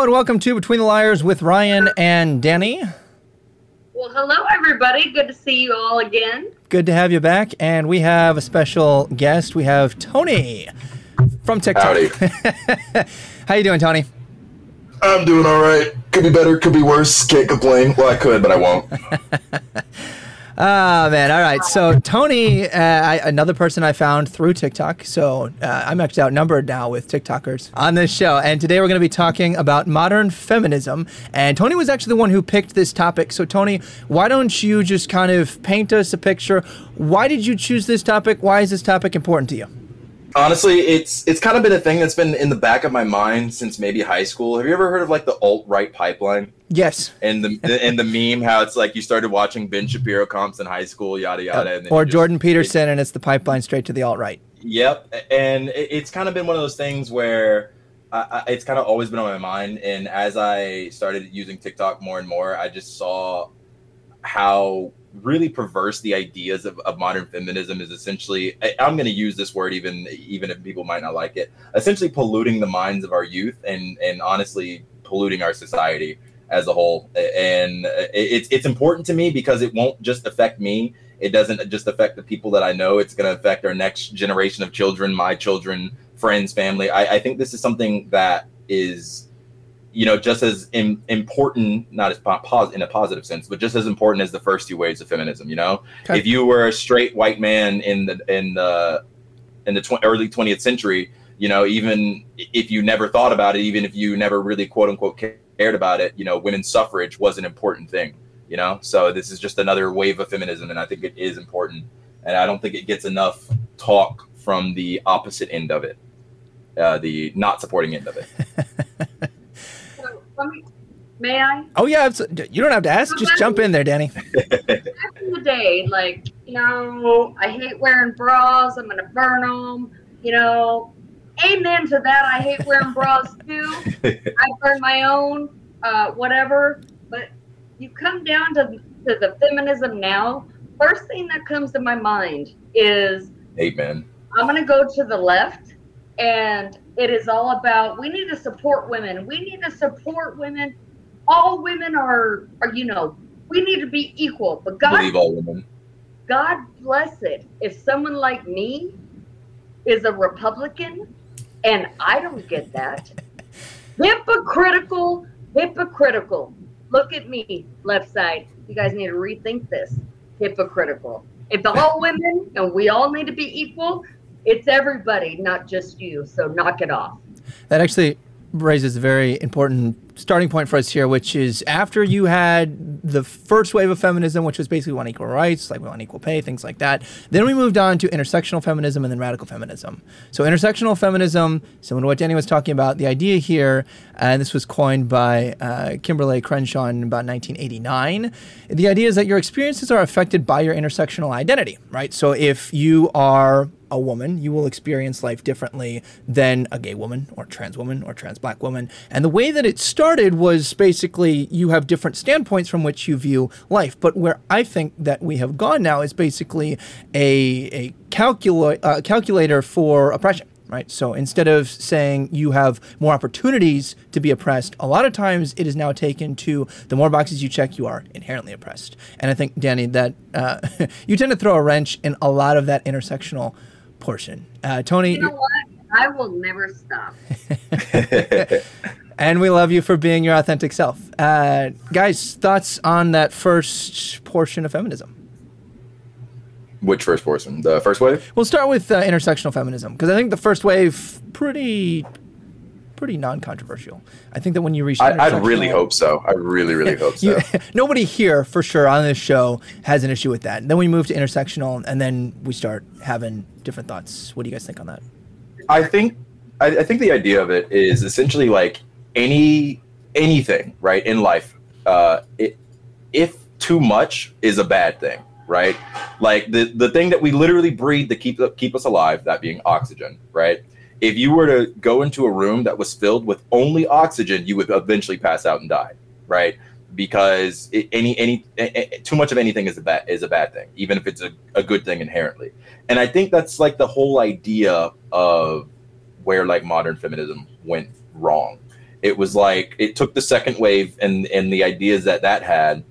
Hello and welcome to Between the Liars with Ryan and Danny. Well, hello, everybody. Good to see you all again. Good to have you back. And we have a special guest. We have Tony from TikTok. Howdy. How you doing, Tony? I'm doing all right. Could be better, could be worse. Can't complain. Well, I could, but I won't. Ah, man. All right. So, Tony, uh, I, another person I found through TikTok. So, uh, I'm actually outnumbered now with TikTokers on this show. And today we're going to be talking about modern feminism. And Tony was actually the one who picked this topic. So, Tony, why don't you just kind of paint us a picture? Why did you choose this topic? Why is this topic important to you? Honestly, it's it's kind of been a thing that's been in the back of my mind since maybe high school. Have you ever heard of like the alt right pipeline? Yes. And the and the meme how it's like you started watching Ben Shapiro comps in high school, yada yada. And then or you just- Jordan Peterson, and it's the pipeline straight to the alt right. Yep, and it- it's kind of been one of those things where I, I, it's kind of always been on my mind. And as I started using TikTok more and more, I just saw how really perverse the ideas of, of modern feminism is. Essentially, I, I'm going to use this word even even if people might not like it. Essentially, polluting the minds of our youth and and honestly polluting our society as a whole. And uh, it's it's important to me because it won't just affect me it doesn't just affect the people that I know. It's going to affect our next generation of children, my children, friends, family. I, I think this is something that is, you know, just as Im- important, not as pos- in a positive sense, but just as important as the first two waves of feminism. You know, Okay. if you were a straight white man in the in the in the tw- early 20th century, you know, even if you never thought about it, even if you never really quote unquote cared about it, you know, women's suffrage was an important thing you know so this is just another wave of feminism and i think it is important and i don't think it gets enough talk from the opposite end of it uh, the not supporting end of it me, may I? Oh yeah, you don't have to ask. Just jump in there, Danny. Back in the day, like, you know, I hate wearing bras. I'm going to burn them. You know, amen to that. I hate wearing bras too. I burn my own, uh, whatever. But you come down to, to the feminism now, first thing that comes to my mind is amen I'm going to go to the left, and it is all about we need to support women. We need to support women. All women are, are you know, we need to be equal. But God, believe all women God bless it. If someone like me is a Republican, and I don't get that, hypocritical, hypocritical. Look at me, left side. You guys need to rethink this. Hypocritical. If all women and we all need to be equal, it's everybody, not just you. So knock it off. That actually raises a very important starting point for us here, which is after you had the first wave of feminism, which was basically we want equal rights, like we want equal pay, things like that. Then we moved on to intersectional feminism and then radical feminism. So intersectional feminism, similar to what Danny was talking about, the idea here, and this was coined by uh, Kimberly Crenshaw in about 1989. The idea is that your experiences are affected by your intersectional identity, right? So if you are a woman, you will experience life differently than a gay woman or trans woman or trans black woman. And the way that it started was basically you have different standpoints from which you view life. But where I think that we have gone now is basically a, a calcula- uh, calculator for oppression. Right. So instead of saying you have more opportunities to be oppressed, a lot of times it is now taken to the more boxes you check, you are inherently oppressed. And I think, Danny, that uh, you tend to throw a wrench in a lot of that intersectional portion. Uh, Tony, You know what? I will never stop. and we love you for being your authentic self. Uh, guys, thoughts on that first portion of feminism? which first portion the first wave We'll start with uh, intersectional feminism because I think the first wave pretty pretty non-controversial. I think that when you reach I, i'd really hope so i really really hope so You, nobody here for sure on this show has an issue with that. Then we move to intersectional, and then we start having different thoughts. What do you guys think on that? I think I, I think the idea of it is essentially like any anything right in life. Uh, it, if too much is a bad thing, right? Like the the thing that we literally breathe to keep keep us alive, that being oxygen, right? If you were to go into a room that was filled with only oxygen, you would eventually pass out and die, right? Because it, any any a- too much of anything is a bad is a bad thing, even if it's a, a good thing inherently. And I think that's like the whole idea of where like modern feminism went wrong It was like it took the second wave and and the ideas that that had,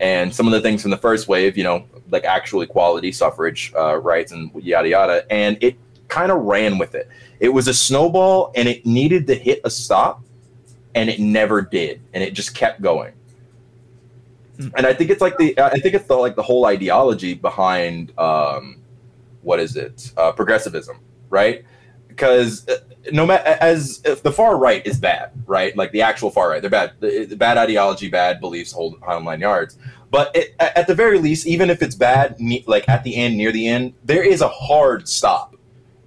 and some of the things from the first wave, you know, like actual equality, suffrage uh, rights, and yada yada, and it kind of ran with it. It was a snowball, and it needed to hit a stop, and it never did, and it just kept going. And I think it's like the I think it's the like the whole ideology behind um, what is it uh, progressivism, right? Because uh, no matter as the far right is bad, right? Like the actual far right, they're bad. The, bad ideology, bad beliefs, hold nine yards. But it, at the very least, even if it's bad, like at the end, near the end, there is a hard stop.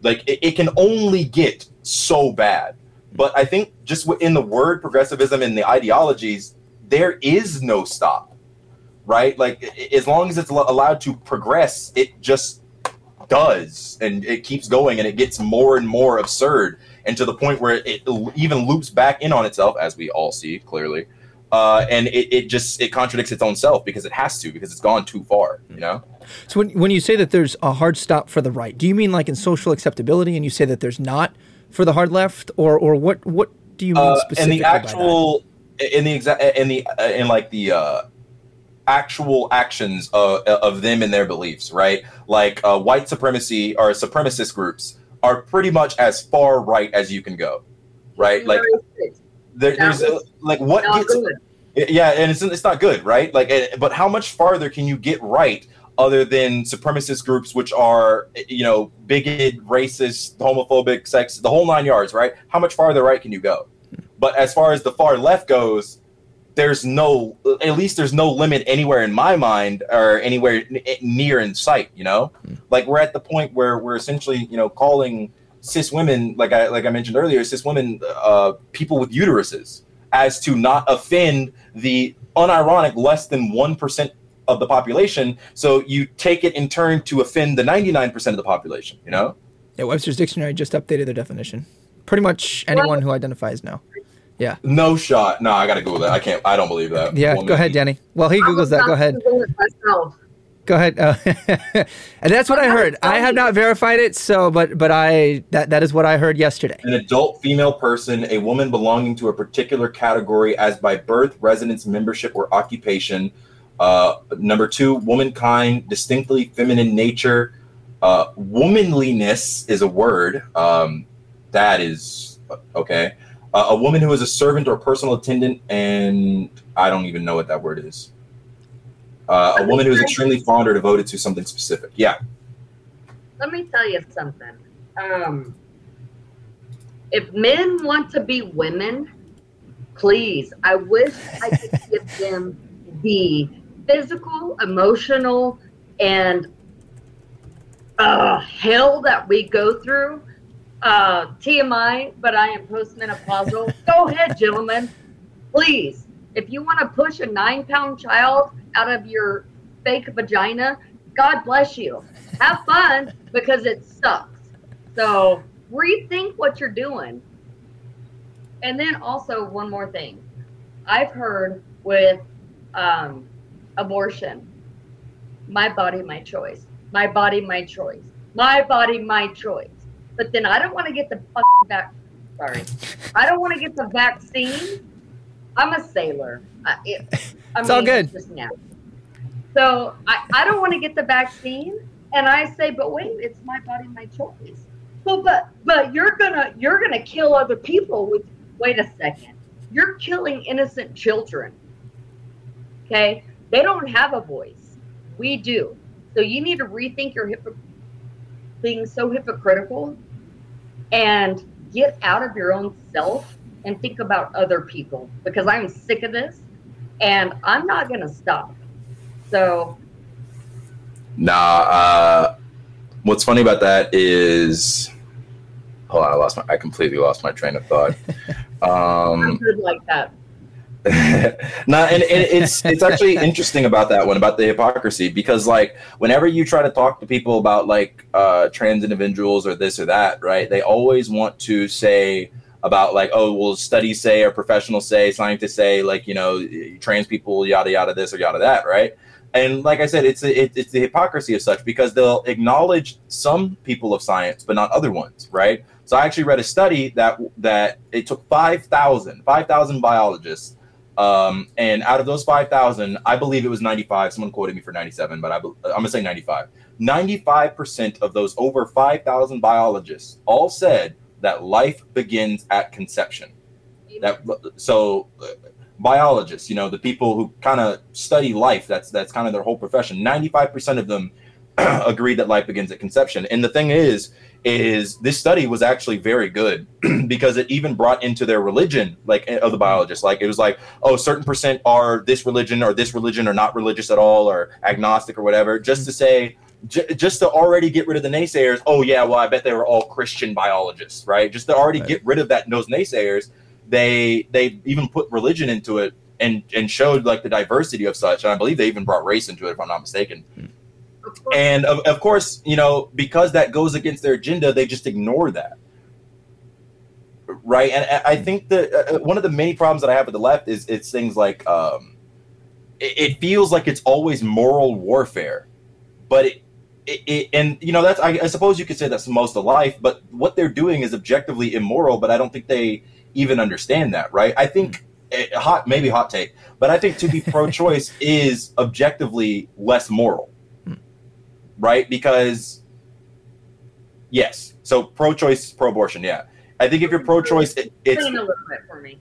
Like it, it can only get so bad. But I think just in the word progressivism and the ideologies, there is no stop right? Like as long as it's allowed to progress, it just does, and it keeps going, and it gets more and more absurd, and to the point where it even loops back in on itself, as we all see clearly. Uh, and it, it just it contradicts its own self because it has to because it's gone too far you know so when, when you say that there's a hard stop for the right do you mean like in social acceptability and you say that there's not for the hard left or or what what do you mean uh, specifically in the actual in the exact in the uh, in like the uh actual actions of, of them and their beliefs, right? Like uh, white supremacy or supremacist groups are pretty much as far right as you can go, right? Like there, there's uh, like what gets yeah, and it's it's not good, right? Like, but how much farther can you get right? Other than supremacist groups, which are you know bigoted, racist, homophobic, sex, the whole nine yards, right? How much farther right can you go? But as far as the far left goes, there's no at least there's no limit anywhere in my mind or anywhere n- near in sight you know? Mm. like we're at the point where we're essentially you know calling cis women like i like i mentioned earlier cis women uh people with uteruses as to not offend the unironic less than 1% of the population. So you take it in turn to offend the 99% of the population you know? Yeah webster's dictionary just updated their definition. Pretty much anyone who identifies now yeah. No shot. No, I gotta Google that. I can't. I don't believe that. Yeah. Woman. Go ahead, Danny. Well, he googles that. Go ahead. Go ahead. Uh, and that's what I heard. I have not verified it, so but but I that that is what I heard yesterday. An adult female person, a woman belonging to a particular category as by birth, residence, membership, or occupation. Uh, number two, womankind, distinctly feminine nature. Uh, womanliness is a word. Um, that is okay. Uh, a woman who is a servant or personal attendant, and I don't even know what that word is. Uh, a woman who is extremely fond or devoted to something specific. Yeah. Let me tell you something. Um, if men want to be women, please, I wish I could give them the physical, emotional, and uh, hell that we go through uh, TMI, but I am postmenopausal. Go ahead, gentlemen. Please, if you want to push a nine pound child out of your fake vagina, God bless you. Have fun because it sucks. So rethink what you're doing. And then also, one more thing I've heard with um, abortion my body, my choice. My body, my choice. My body, my choice. But then I don't want to get the back. Sorry, I don't want to get the vaccine. I'm a sailor. I, it, I it's mean, all good. Just now. So I, I don't want to get the vaccine, and I say, but wait, it's my body, my choice. Well, but but you're gonna you're gonna kill other people with. Wait a second, you're killing innocent children. Okay, they don't have a voice. We do. So you need to rethink your being so hypocritical and get out of your own self and think about other people because I'm sick of this and I'm not going to stop. So, nah, uh, what's funny about that is, hold on, I lost my, I completely lost my train of thought. Um, I'm good like that. no, and, and, it's it's actually interesting about that one about the hypocrisy because like whenever you try to talk to people about like uh, trans individuals or this or that, right? They always want to say about like oh well studies say or professionals say scientists say like you know trans people yada yada this or yada that right and like i said it's a, it, it's the hypocrisy of such because they'll acknowledge some people of science but not other ones right So I actually read a study that that it took 5,000 5,000 biologists, um, and out of those 5,000, I believe it was 95. Someone quoted me for 97, but I, I'm gonna say 95. 95% of those over 5,000 biologists all said that life begins at conception. That so uh, biologists, you know, the people who kind of study life, that's that's kind of their whole profession. 95% of them agreed that life begins at conception. And the thing is, is this study was actually very good because it even brought into their religion, like eh, of the biologists, like it was like, oh, certain percent are this religion or this religion or not religious at all or agnostic or whatever, just to say, j- just to already get rid of the naysayers. Oh yeah, well I bet they were all Christian biologists, right? Just to already right. get rid of that those naysayers, they they even put religion into it and and showed like the diversity of such. And I believe they even brought race into it, if I'm not mistaken. Hmm. And of, of course, you know, because that goes against their agenda, they just ignore that right? And I think that uh, uh, one of the many problems that I have with the left is it's things like um, it, it, feels like it's always moral warfare, but it, it, it, and you know that's I, I, suppose you could say that's most of life, but what they're doing is objectively immoral. But I don't think they even understand that, right? I think mm-hmm. hot maybe hot take, but I think to be pro-choice is objectively less moral right? Because yes, so pro-choice, pro-abortion, yeah. I think if you're pro-choice, it, it's a little bit for me.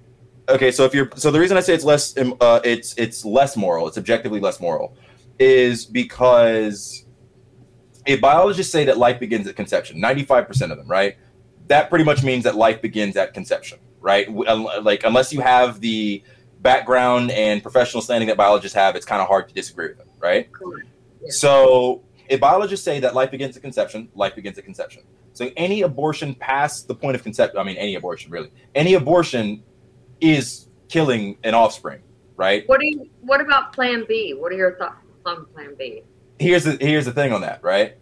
Okay, so if you're so the reason I say it's less um, uh, it's it's less moral, it's objectively less moral, is because if biologists say that life begins at conception, 95% of them, right? That pretty much means that life begins at conception, right? Like unless you have the background and professional standing that biologists have, it's kind of hard to disagree with them, right? Yeah. So if biologists say that life begins at conception, life begins at conception. So any abortion past the point of conception, I mean, any abortion really, any abortion is killing an offspring, right? What do you? What about Plan B? What are your thoughts on Plan B? Here's the here's the thing on that, right?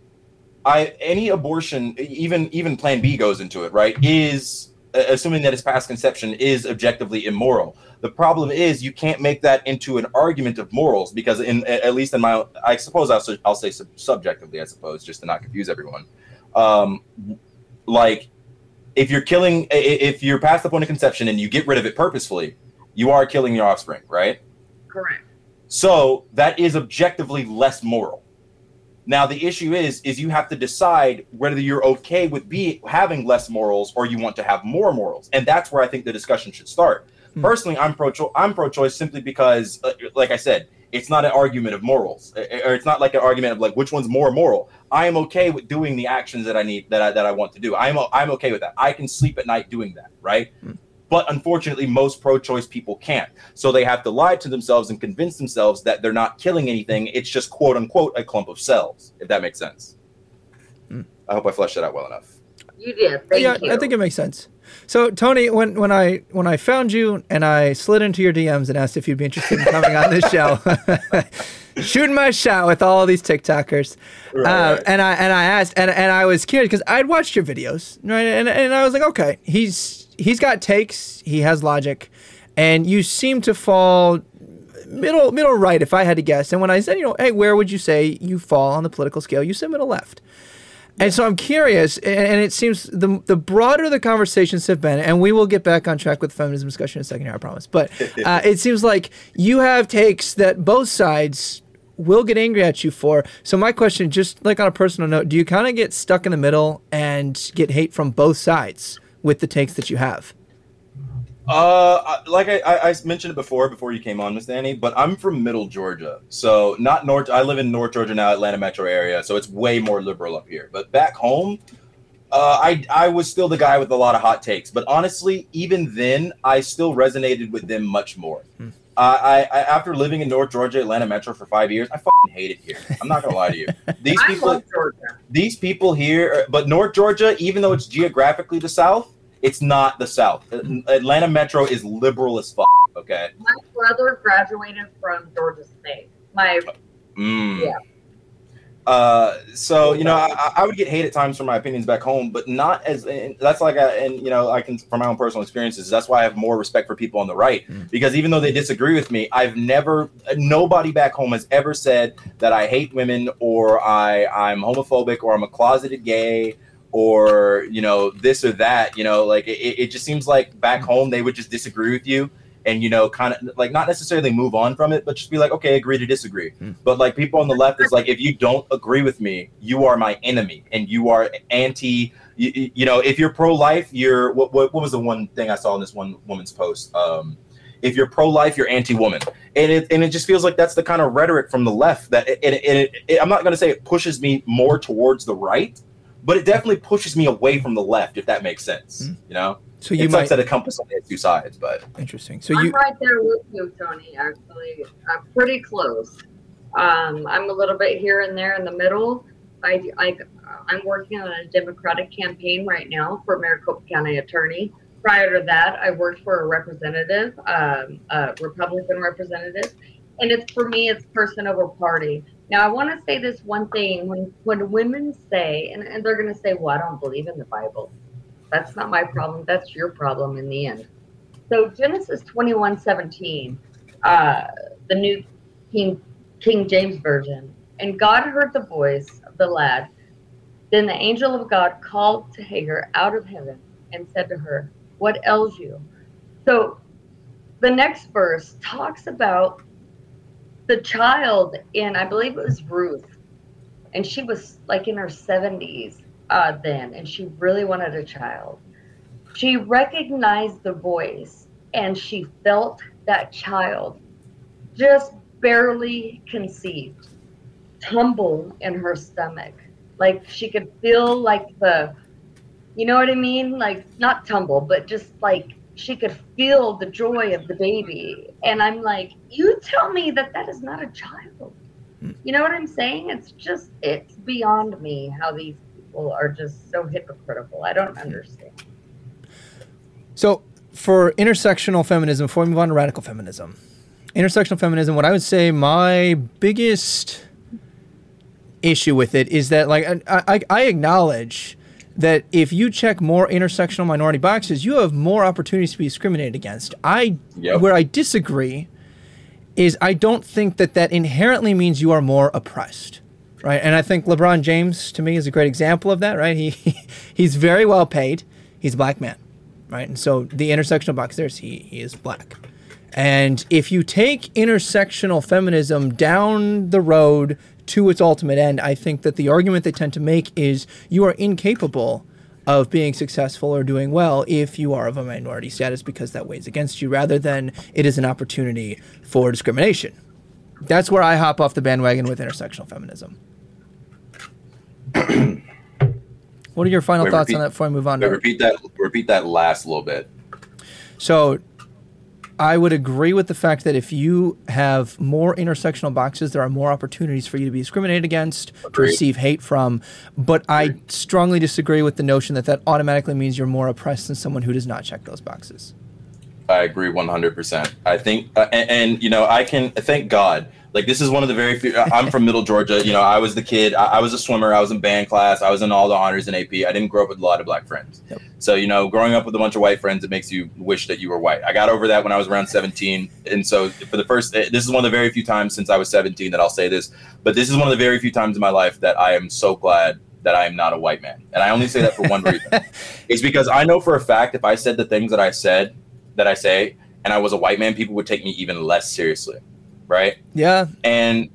I any abortion, even even Plan B goes into it, right? Is assuming that it's past conception is objectively immoral. The problem is you can't make that into an argument of morals because, in at least in my, I suppose I'll, I'll say sub- subjectively, I suppose, just to not confuse everyone. Um, like, if you're killing, if you're past the point of conception and you get rid of it purposefully, you are killing your offspring, right? Correct. So that is objectively less moral. Now the issue is, is you have to decide whether you're okay with be having less morals or you want to have more morals, and that's where I think the discussion should start. Hmm. Personally, I'm pro I'm pro choice simply because, uh, like I said, it's not an argument of morals, or it's not like an argument of like which one's more moral. I am okay with doing the actions that I need that I, that I want to do. I'm I'm okay with that. I can sleep at night doing that, right? Hmm. But unfortunately, most pro choice people can't. So they have to lie to themselves and convince themselves that they're not killing anything. It's just quote unquote a clump of cells, if that makes sense. Hmm. I hope I fleshed that out well enough. You did. Thank yeah, you. I think it makes sense. So Tony, when when I when I found you and I slid into your DMs and asked if you'd be interested in coming on this show, shooting my shot with all these TikTokers, right, uh, right. and I and I asked and, and I was curious because I'd watched your videos, right? And and I was like, okay, he's he's got takes, he has logic, and you seem to fall middle middle right if I had to guess. And when I said, you know, hey, where would you say you fall on the political scale? You said middle left. And so I'm curious, and it seems the the broader the conversations have been, and we will get back on track with the feminism discussion in a second here, I promise. But uh, it seems like you have takes that both sides will get angry at you for. So my question, just like on a personal note, do you kind of get stuck in the middle and get hate from both sides with the takes that you have? Uh, like I, I mentioned it before, before you came on, Miss Danny, but I'm from Middle Georgia, so not North. I live in North Georgia now, Atlanta metro area, so it's way more liberal up here. But back home, uh, I I was still the guy with a lot of hot takes. But honestly, even then, I still resonated with them much more. Hmm. I, I, after living in North Georgia, Atlanta metro for five years, I fucking hate it here. I'm not gonna lie to you. These people, these people here, uh, but North Georgia, even though it's geographically the South it's not the South. Uh, Atlanta Metro is liberal as fuck. Okay. My brother graduated from Georgia State. My uh, mm. yeah. Uh, so you know, I, I, would get hate at times for my opinions back home, but not as that's like a, and you know, I can from my own personal experiences. That's why I have more respect for people on the right mm. because even though they disagree with me, I've never nobody back home has ever said that I hate women or I I'm homophobic or I'm a closeted gay or you know this or that you know like it, it just seems like back home they would just disagree with you and you know kind of like not necessarily move on from it but just be like okay agree to disagree. Hmm. but like people on the left is like if you don't agree with me you are my enemy and you are anti you, you- know if you're pro-life you're what, what, what was the one thing i saw in this one woman's post? Um if you're pro-life you're anti-woman. And it, and it just feels like that's the kind of rhetoric from the left that it, and it, it, i'm not going to say it pushes me more towards the right but it definitely pushes me away from the left if that makes sense Hmm. you know So you it might sucks that a compass on the two sides but interesting. So I'm you right there with you, Tony. Actually, I'm pretty close. Um, I'm a little bit here and there in the middle. I, I, I'm working on a Democratic campaign right now for Maricopa County Attorney. Prior to that, I worked for a representative, um, a Republican representative, and it's for me, it's person over party. Now, I want to say this one thing: when when women say, and, and they're going to say, "Well, I don't believe in the Bible," that's not my problem. That's your problem in the end. So Genesis twenty one seventeen, uh, the new King King James version, and God heard the voice of the lad. Then the angel of God called to Hagar out of heaven and said to her, "What ails you?" So the next verse talks about the child in I believe it was Ruth, and she was like in her seventies uh, then, and she really wanted a child. She recognized the voice and she felt that child just barely conceived tumble in her stomach. Like she could feel like the you know what i mean? Like not tumble but just like she could feel the joy of the baby. And i'm like you tell me that that is not a child. Hmm. You know what i'm saying? It's just it's beyond me how these people are just so hypocritical. I don't understand. So, for intersectional feminism, before we move on to radical feminism, intersectional feminism, what I would say my biggest issue with it is that, like, I, I, I acknowledge that if you check more intersectional minority boxes, you have more opportunities to be discriminated against. I, Yep. where I disagree, is I don't think that that inherently means you are more oppressed. Right, and I think LeBron James to me is a great example of that. Right, he he's very well paid. He's a black man right? And so the intersectional box there's he he is black. And if you take intersectional feminism down the road to its ultimate end, I think that the argument they tend to make is you are incapable of being successful or doing well if you are of a minority status because that weighs against you rather than it is an opportunity for discrimination. That's where I hop off the bandwagon with intersectional feminism. what are your final Wait, thoughts repeat- on that before I move on Wait, to repeat that repeat that last little bit So I would agree with the fact that if you have more intersectional boxes, there are more opportunities for you to be discriminated against, to receive hate from. But I strongly disagree with the notion that that automatically means you're more oppressed than someone who does not check those boxes. I agree 100%. I think, uh, and, and, you know, I can thank God. Like, this is one of the very few. I'm from Middle Georgia. You know, I was the kid. I, I was a swimmer. I was in band class. I was in all the honors in AP. I didn't grow up with a lot of black friends. Yep. So, you know, growing up with a bunch of white friends, it makes you wish that you were white. I got over that when I was around 17. And so, for the first, eh, this is one of the very few times since I was 17 that I'll say this, but this is one of the very few times in my life that I am so glad that I am not a white man. And I only say that for one reason. It's because I know for a fact if I said the things that I said, that I say, and I was a white man, people would take me even less seriously, right? Yeah, And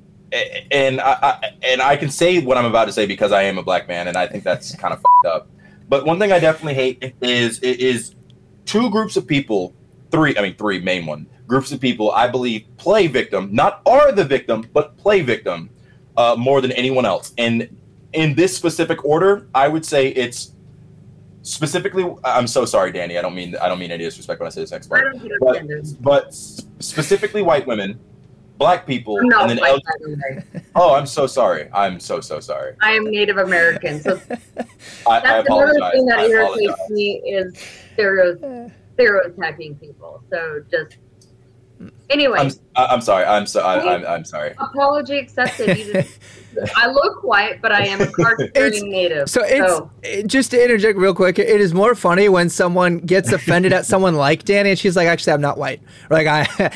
and I, I and I can say what I'm about to say because I am a black man, and I think that's kind of fucked up. But one thing I definitely hate is is two groups of people, three, I mean three main one groups of people. I believe play victim, not are the victim, but play victim uh, more than anyone else. And in this specific order, I would say it's specifically. I'm so sorry, Danny. I don't mean I don't mean any disrespect when I say this next I part don't get but, offended. but specifically white women, black people, and then white, L- by the way. oh, I'm so sorry. I'm so so sorry. I am Native American, so I, I that's another apologize. thing that I irritates apologize. me is stereo, stereotyping people. So just anyway, I'm I- I'm sorry. I'm so I, I'm I'm sorry. apology accepted. Just, I look white, but I am a card It's- carrying Native. So it's it- just to interject real quick. It is more funny when someone gets offended at someone like Danny, and she's like, "Actually, I'm not white." Like I,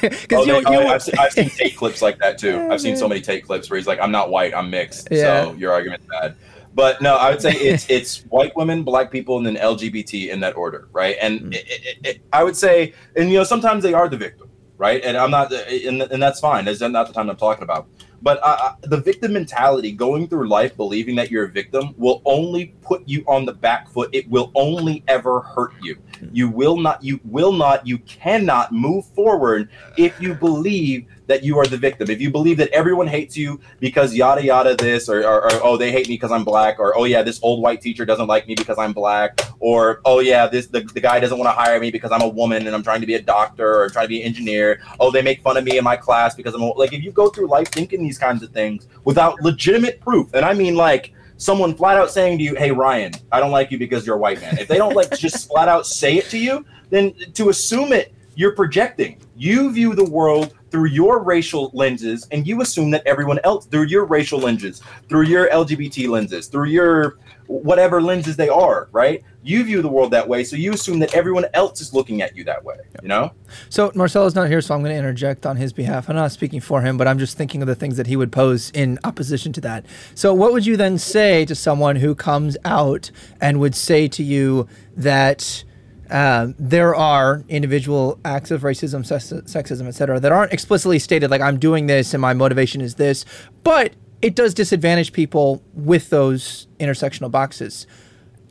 because Oh, you, they- you I've, seen, I've seen take clips like that too. I've seen so many take clips where he's like, "I'm not white, I'm mixed." Yeah. So your argument's bad. But no, I would say it's it's white women, black people, and then LGBT in that order, right? And Mm. it, it, it, I would say, and you know, sometimes they are the victim, right? And I'm not, and, and that's fine. That's not the time I'm talking about. But uh, uh, the victim mentality, going through life believing that you're a victim, will only put you on the back foot. It will only ever hurt you. Mm-hmm. You will not. You will not. You cannot move forward if you believe that you are the victim. If you believe that everyone hates you because yada yada this, or, or, or oh they hate me because I'm black, or oh yeah this old white teacher doesn't like me because I'm black, or oh yeah this the, the guy doesn't want to hire me because I'm a woman and I'm trying to be a doctor or trying to be an engineer. Oh they make fun of me in my class because I'm a, like if you go through life thinking these kinds of things without legitimate proof, and I mean like someone flat out saying to you, "Hey Ryan, I don't like you because you're a white man." If they don't like just flat out say it to you, then to assume it, you're projecting. You view the world through your racial lenses, and you assume that everyone else through your racial lenses, through your LGBT lenses, through your whatever lenses they are, right? You view the world that way, so you assume that everyone else is looking at you that way. You know? So Marcelo's not here, so I'm going to interject on his behalf. I'm not speaking for him, but I'm just thinking of the things that he would pose in opposition to that. So what would you then say to someone who comes out and would say to you that um, there are individual acts of racism, sex- sexism, et cetera, that aren't explicitly stated, like I'm doing this and my motivation is this, but it does disadvantage people with those intersectional boxes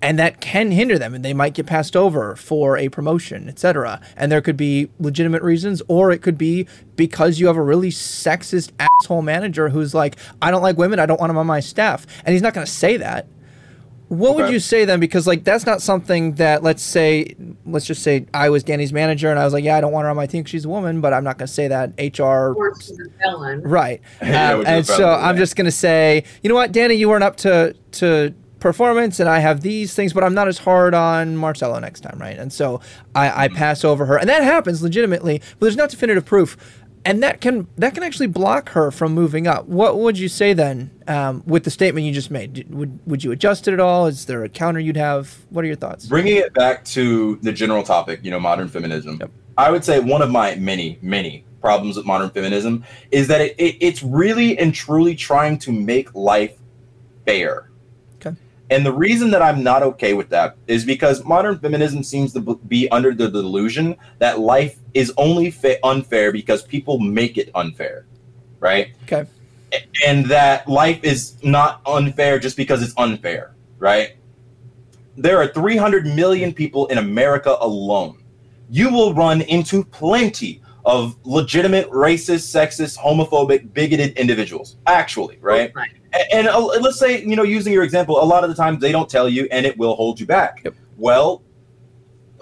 and that can hinder them and they might get passed over for a promotion etc and there could be legitimate reasons or it could be because you have a really sexist asshole manager who's like i don't like women i don't want them on my staff. And he's not going to say that. What would you say then? Because like that's not something that let's say let's just say i was danny's manager and i was like yeah i don't want her on my team she's a woman but i'm not going to say that hr Or she's a villain. Right. Yeah, Um, which and so I'm just going to say, you know what, Danny, you weren't up to to performance, and I have these things, but I'm not as hard on Marcelo next time, right? And so I, I pass over her, and that happens legitimately, but there's not definitive proof, and that can that can actually block her from moving up. What would you say then um, with the statement you just made? Did- Would would you adjust it at all? Is there a counter you'd have? What are your thoughts? Bringing it back to the general topic, you know, modern feminism. Yep. I would say one of my many, many problems with modern feminism is that it, it, it's really and truly trying to make life fair. Okay. And the reason that I'm not okay with that is because modern feminism seems to be under the delusion that life is only fa- unfair because people make it unfair, right? Okay. and that life is not unfair just because it's unfair, right? There are 300 million people in America alone. You will run into plenty of legitimate racist, sexist, homophobic, bigoted individuals, actually, right? Right. A- And, uh, let's say, you know, using your example, a lot of the times they don't tell you and it will hold you back. Yep. Well,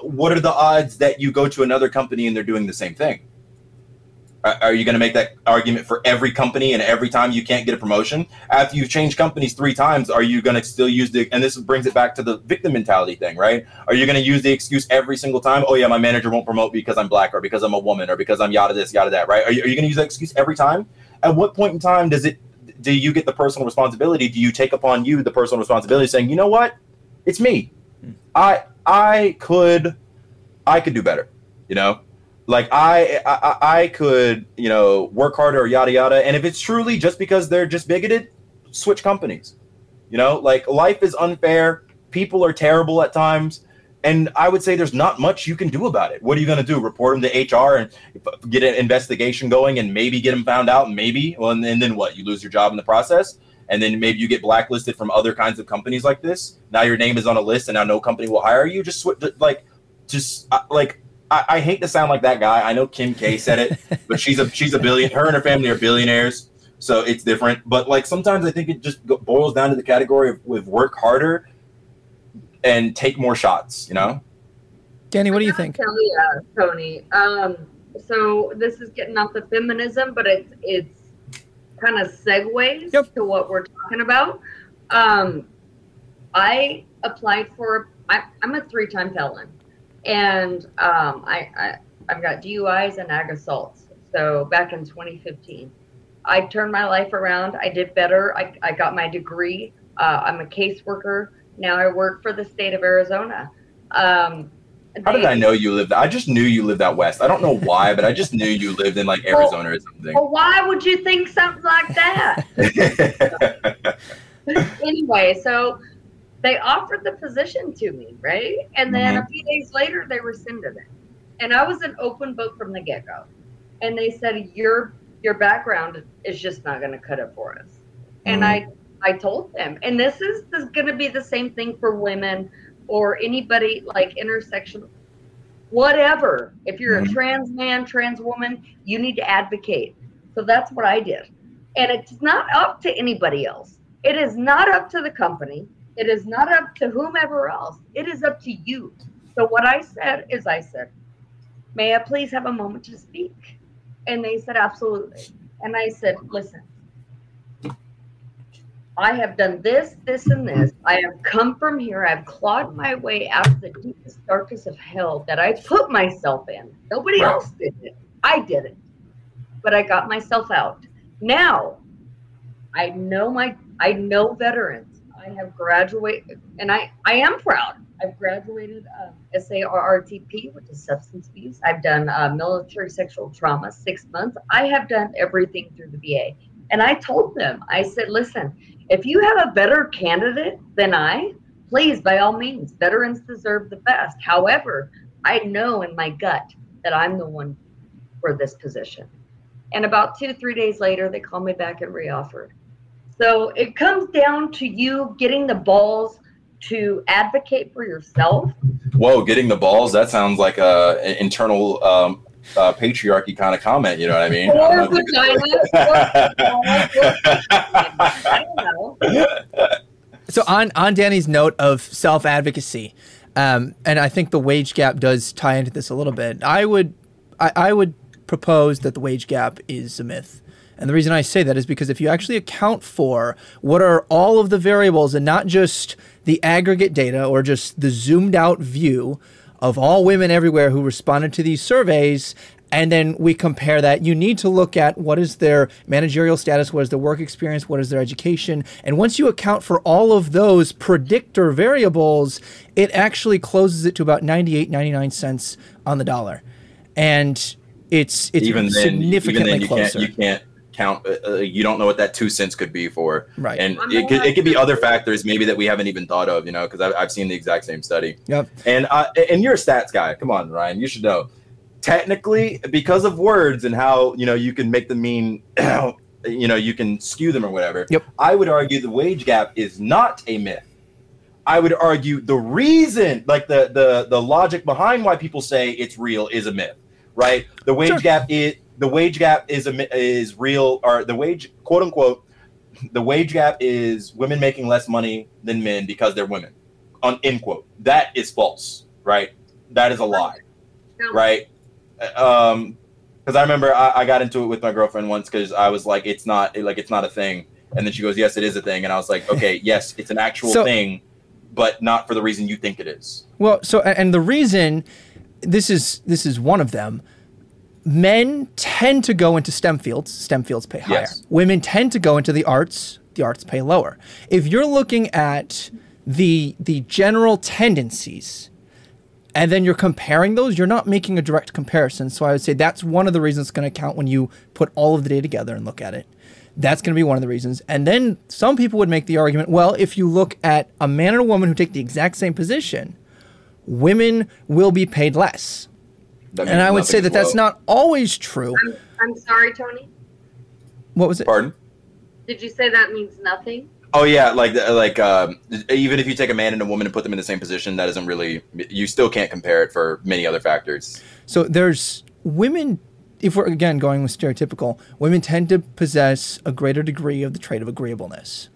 what are the odds that you go to another company and they're doing the same thing? Are are you going to make that argument for every company and every time you can't get a promotion? After you've changed companies three times, are you going to still use the, and this brings it back to the victim mentality thing, right? Are you going to use the excuse every single time? Oh, yeah, my manager won't promote because I'm black or because I'm a woman or because I'm yada this, yada that, right? Are you, are you going to use that excuse every time? At what point in time does it, do you get the personal responsibility? Do you take upon you the personal responsibility saying, you know what? It's me. I, I could, I could do better, you know? like I, I I could you know work harder or yada yada and if it's truly just because they're just bigoted switch companies you know like life is unfair people are terrible at times and i would say there's not much you can do about it what are you going to do report them to hr and get an investigation going and maybe get them found out maybe well and, and then what you lose your job in the process and then maybe you get blacklisted from other kinds of companies like this now your name is on a list and now no company will hire you just switch like just uh, like I, I hate to sound like that guy. I know Kim K said it, but she's a she's a billion. Her and her family are billionaires, so it's different. But like sometimes I think it just boils down to the category of with work harder and take more shots. You know? Danny, what do you think? Tell you, Tony. Um, so this is getting off the feminism, but it's it's kind of segues Yep. to what we're talking about. Um, I applied for. I, I'm a three-time felon, and um, I, I I've got DUIs and ag assaults. So back in 2015, I turned my life around. I did better. I, I got my degree. Uh, I'm a caseworker now. I work for the state of Arizona. Um, How did I know you lived? I just knew you lived out west. I don't know why, but I just knew you lived in like Arizona or something. Well, why would you think something like that? anyway, so they offered the position to me, right? And then Mhm. a few days later, they rescinded it. And I was an open book from the get go. And they said, Your your background is just not going to cut it for us. And I, I told them, and this is, this is going to be the same thing for women or anybody like intersectional, whatever. If you're a mm-hmm. trans man, trans woman, you need to advocate. So that's what I did. And it's not up to anybody else. It is not up to the company. It is not up to whomever else. It is up to you. So what I said is I said, May I please have a moment to speak? And they said, Absolutely. And I said, Listen, I have done this, this, and this. I have come from here. I've clawed my way out of the deepest, darkest of hell that I put myself in. Nobody Right. else did it. I did it. But I got myself out. Now, I know my I know veterans. I have graduated, and I I am proud. I've graduated uh, SARRTP, which is substance abuse. I've done uh, military sexual trauma, six months. I have done everything through the VA, and I told them, I said, listen, if you have a better candidate than I, please, by all means, veterans deserve the best. However, I know in my gut that I'm the one for this position. And about two, three days later, they called me back and reoffered. So it comes down to you getting the balls to advocate for yourself. Whoa, getting the balls, that sounds like a an internal um, uh, patriarchy kind of comment. You know what I mean? Or don't know if vagina. So on on Danny's note of self advocacy, um, and I think the wage gap does tie into this a little bit. I would I, I would propose that the wage gap is a myth. And the reason I say that is because if you actually account for what are all of the variables and not just the aggregate data or just the zoomed out view of all women everywhere who responded to these surveys, and then we compare that, you need to look at what is their managerial status, what is their work experience, what is their education. And once you account for all of those predictor variables, it actually closes it to about 98, 99 cents on the dollar. And it's it's even then, significantly even then you closer. can't you can't count. Uh, uh, you don't know what that two cents could be for. Right. And it could, it could be other factors maybe that we haven't even thought of. You know, because I've, I've seen the exact same study. Yep. And uh, and you're a stats guy. Come on, Ryan. You should know. Technically, because of words and how you know you can make them mean, you know, you can skew them or whatever. Yep. I would argue the wage gap is not a myth. I would argue the reason, like the the the logic behind why people say it's real, is a myth. Right? The wage Sure. gap is the wage gap is a is real, or the wage quote unquote. The wage gap is women making less money than men because they're women. On end quote. That is false. Right? That is a lie right? Um, because I remember I, I got into it with my girlfriend once because I was like, it's not like it's not a thing, and then she goes, yes, it is a thing, and I was like, okay, yes, it's an actual So- thing, but not for the reason you think it is. Well, so and the reason this is this is one of them. Men tend to go into STEM fields. STEM fields pay higher. Yes. Women tend to go into the arts. The arts pay lower. If you're looking at the the general tendencies, and then you're comparing those, you're not making a direct comparison. So I would say that's one of the reasons it's going to count when you put all of the data together and look at it. That's going to be one of the reasons. And then some people would make the argument, well, if you look at a man and a woman who take the exact same position, women will be paid less. And I would say as that that's not always true. I'm, I'm sorry, Tony. What was it? Pardon? Did you say that means nothing? Oh yeah, like like um, even if you take a man and a woman and put them in the same position, that isn't really. You still can't compare it for many other factors. So there's women, if we're again going with stereotypical, women tend to possess a greater degree of the trait of agreeableness.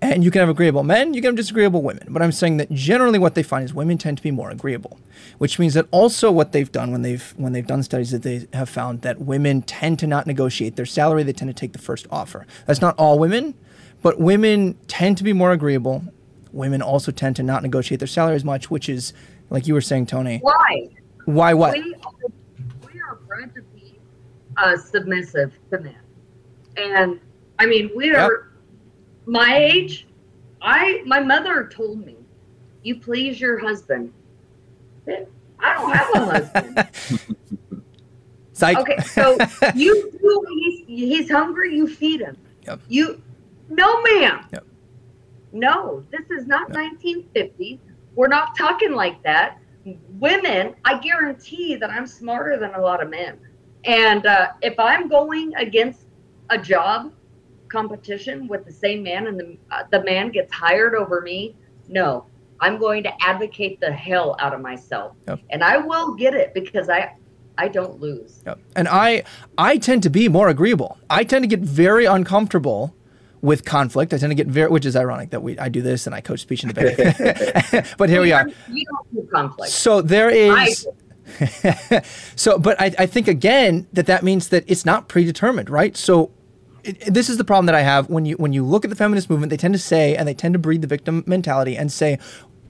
And you can have agreeable men, you can have disagreeable women. But I'm saying that generally what they find is women tend to be more agreeable, which means that also what they've done when they've when they've done studies that they have found that women tend to not negotiate their salary, they tend to take the first offer. That's not all women, but women tend to be more agreeable. Women also tend to not negotiate their salary as much, which is like you were saying, Tony. Why? Why what? We are, we are bred to be uh, submissive to men, and I mean we are. My age, I my mother told me, "You please your husband." I don't have a husband. Psych. Okay, so you do. He's he's hungry. You feed him. Yep. You, no, ma'am. Yep. No, this is not 1950. We're not talking like that. Women, I guarantee that I'm smarter than a lot of men. And uh, if I'm going against a job competition with the same man and the, uh, the man gets hired over me, no, I'm going to advocate the hell out of myself. Yep. And I will get it because I I don't lose. Yep. And I I tend to be more agreeable. I tend to get very uncomfortable with conflict. I tend to get very, which is ironic that we I do this and I coach speech and debate. but here we are. You don't do conflict. So there is. I so, but I, I think again that that means that it's not predetermined, right? So, it, it- this is the problem that I have when you when you look at the feminist movement. They tend to say and they tend to breed the victim mentality and say.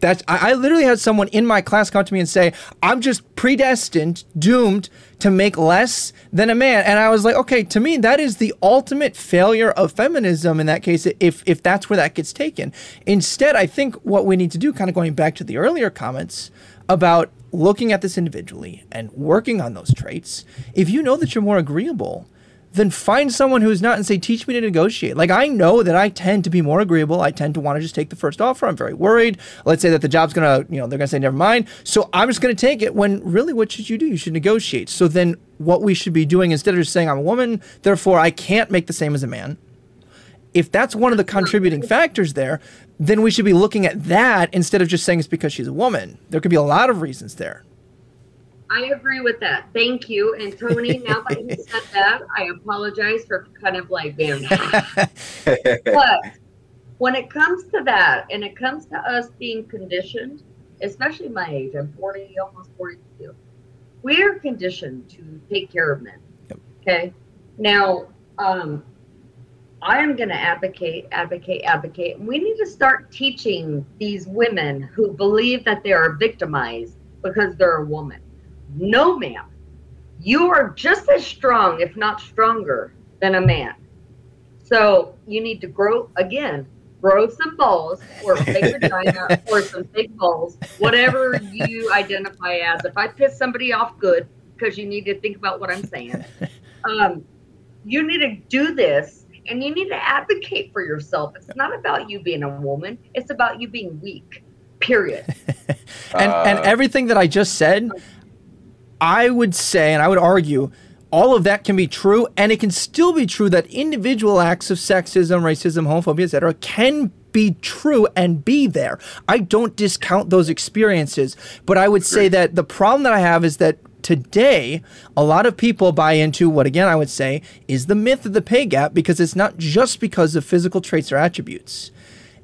That's, I, I literally had someone in my class come to me and say, I'm just predestined, doomed to make less than a man. And I was like, okay, to me, that is the ultimate failure of feminism in that case, if, if that's where that gets taken. Instead, I think what we need to do, kind of going back to the earlier comments, about looking at this individually and working on those traits, if you know that you're more agreeable, then find someone who's not and say, teach me to negotiate. Like I know that I tend to be more agreeable. I tend to want to just take the first offer. I'm very worried. Let's say that the job's gonna, you know, they're gonna say never mind. So I'm just gonna take it when really what should you do? You should negotiate. So then what we should be doing instead of just saying I'm a woman, therefore I can't make the same as a man, if that's one of the contributing factors there, then we should be looking at that instead of just saying it's because she's a woman. There could be a lot of reasons there. I agree with that. Thank you. And Tony, now that you said that, I apologize for kind of like being but when it comes to that and it comes to us being conditioned especially my age i'm 40 almost 42 we are conditioned to take care of men Yep. okay now um i am going to advocate advocate advocate we need to start teaching these women who believe that they are victimized because they're a woman no ma'am you are just as strong if not stronger than a man so you need to grow again, grow some balls or a big vagina or some big balls, whatever you identify as. If I piss somebody off, good, because you need to think about what I'm saying. Um, you need to do this and you need to advocate for yourself. It's not about you being a woman, it's about you being weak. Period. and and Uh, everything that I just said, I would say, and I would argue, all of that can be true, and it can still be true that individual acts of sexism, racism, homophobia, etc., can be true and be there. I don't discount those experiences, but I would say that the problem that I have is that today a lot of people buy into what again I would say is the myth of the pay gap because it's not just because of physical traits or attributes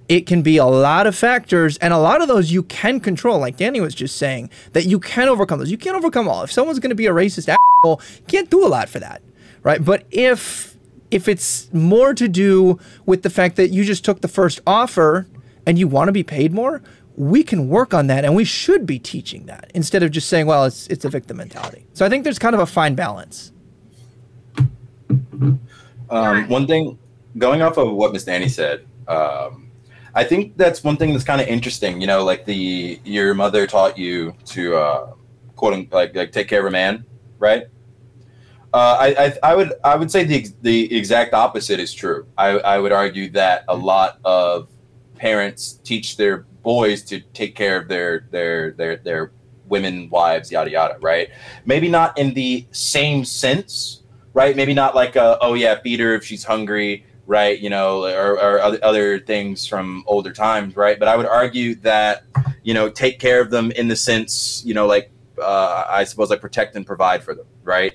it can be a lot of factors and a lot of those you can control. Like danny was just saying that you can overcome those. You can't overcome all. If someone's going to be a racist asshole you can't do a lot for that right? But if if it's more to do with the fact that you just took the first offer and you want to be paid more we can work on that and we should be teaching that instead of just saying well it's it's a victim mentality. So i think there's kind of a fine balance. Um, one thing, going off of what Miss Danny said, um, I think that's one thing that's kind of interesting. You know, like the your mother taught you to uh, quoting like like take care of a man, right? Uh, I, I I would I would say the the exact opposite is true. I I would argue that a lot of parents teach their boys to take care of their their their their women wives yada yada right maybe not in the same sense right maybe not like a, oh yeah feed her if she's hungry right you know or, or other, other things from older times right but i would argue that you know take care of them in the sense you know like uh, i suppose like protect and provide for them right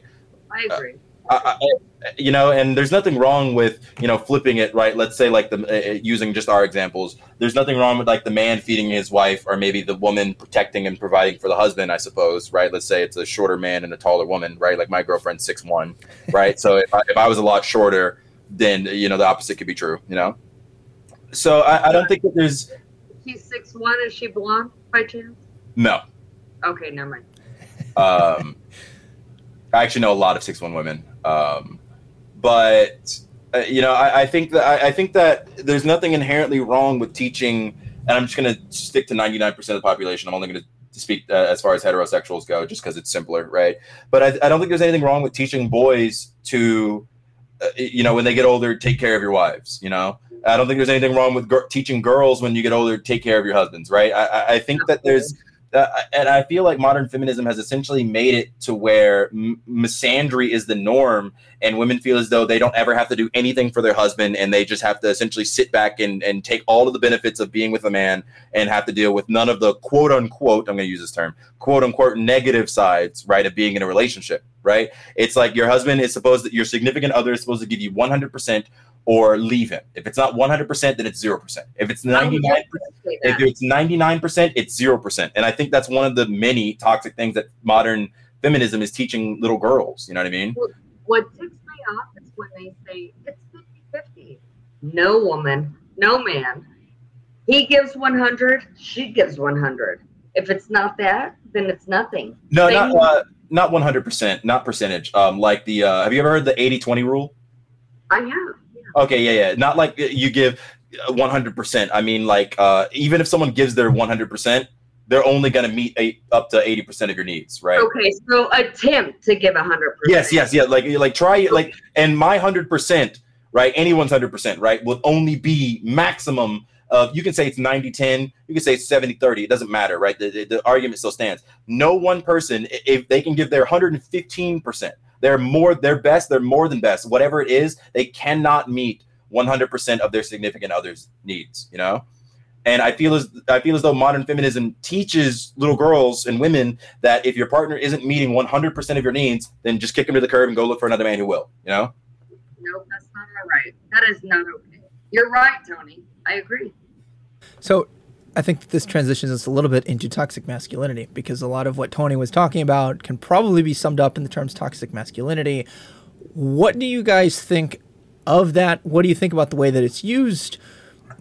I agree. I, I, you know, and there's nothing wrong with you know flipping it right. Let's say like the uh, using just our examples. There's nothing wrong with like the man feeding his wife, or maybe the woman protecting and providing for the husband. I suppose, right? Let's say it's a shorter man and a taller woman, right? Like my girlfriend's six one, right? so if I, if I was a lot shorter, then you know the opposite could be true. You know, so I, I don't think that there's She's six one. Is she blonde by chance? no. Okay, never mind. Um, I actually know a lot of six one women, um, but uh, you know, I, I think that I, I think that there's nothing inherently wrong with teaching. And I'm just going to stick to 99% of the population. I'm only going to speak uh, as far as heterosexuals go, just because it's simpler, right? But I, I don't think there's anything wrong with teaching boys to, Uh, you know, when they get older, take care of your wives. You know, I don't think there's anything wrong with gr- teaching girls when you get older take care of your husbands, right? I, I think that there's uh, and I feel like modern feminism has essentially made it to where m- misandry is the norm, and women feel as though they don't ever have to do anything for their husband, and they just have to essentially sit back and, and take all of the benefits of being with a man and have to deal with none of the quote unquote, I'm going to use this term, quote unquote negative sides, right, of being in a relationship, right? It's like your husband is supposed that your significant other is supposed to give you 100% or leave him. If it's not 100%, then it's 0%. If it's 99 if it's 99%, it's 0%. And I think that's one of the many toxic things that modern feminism is teaching little girls. You know what I mean? What ticks me off is when they say it's 50 50. No woman, no man. He gives 100, she gives 100. If it's not that, then it's nothing. No, Same- not uh, not 100%, not percentage. Um like the uh have you ever heard the 80/20 rule? I have. Okay, yeah, yeah. Not like you give 100%. I mean like uh even if someone gives their 100%, they're only going to meet eight, up to 80% of your needs, right? Okay, so attempt to give 100%. Yes, yes, yeah. Like, like try like, and my hundred percent, right? Anyone's hundred percent, right? Will only be maximum of. You can say it's 90-10, You can say it's 70-30. It doesn't matter, right? The, the, the argument still stands. No one person, if they can give their hundred and fifteen percent, they're more, they're best, they're more than best. Whatever it is, they cannot meet one hundred percent of their significant other's needs. You know. And I feel as I feel as though modern feminism teaches little girls and women that if your partner isn't meeting 100% of your needs, then just kick him to the curb and go look for another man who will. You know? No, that's not all right. That is not okay. You're right, Tony. I agree. So I think that this transitions us a little bit into toxic masculinity because a lot of what Tony was talking about can probably be summed up in the terms toxic masculinity. What do you guys think of that? What do you think about the way that it's used?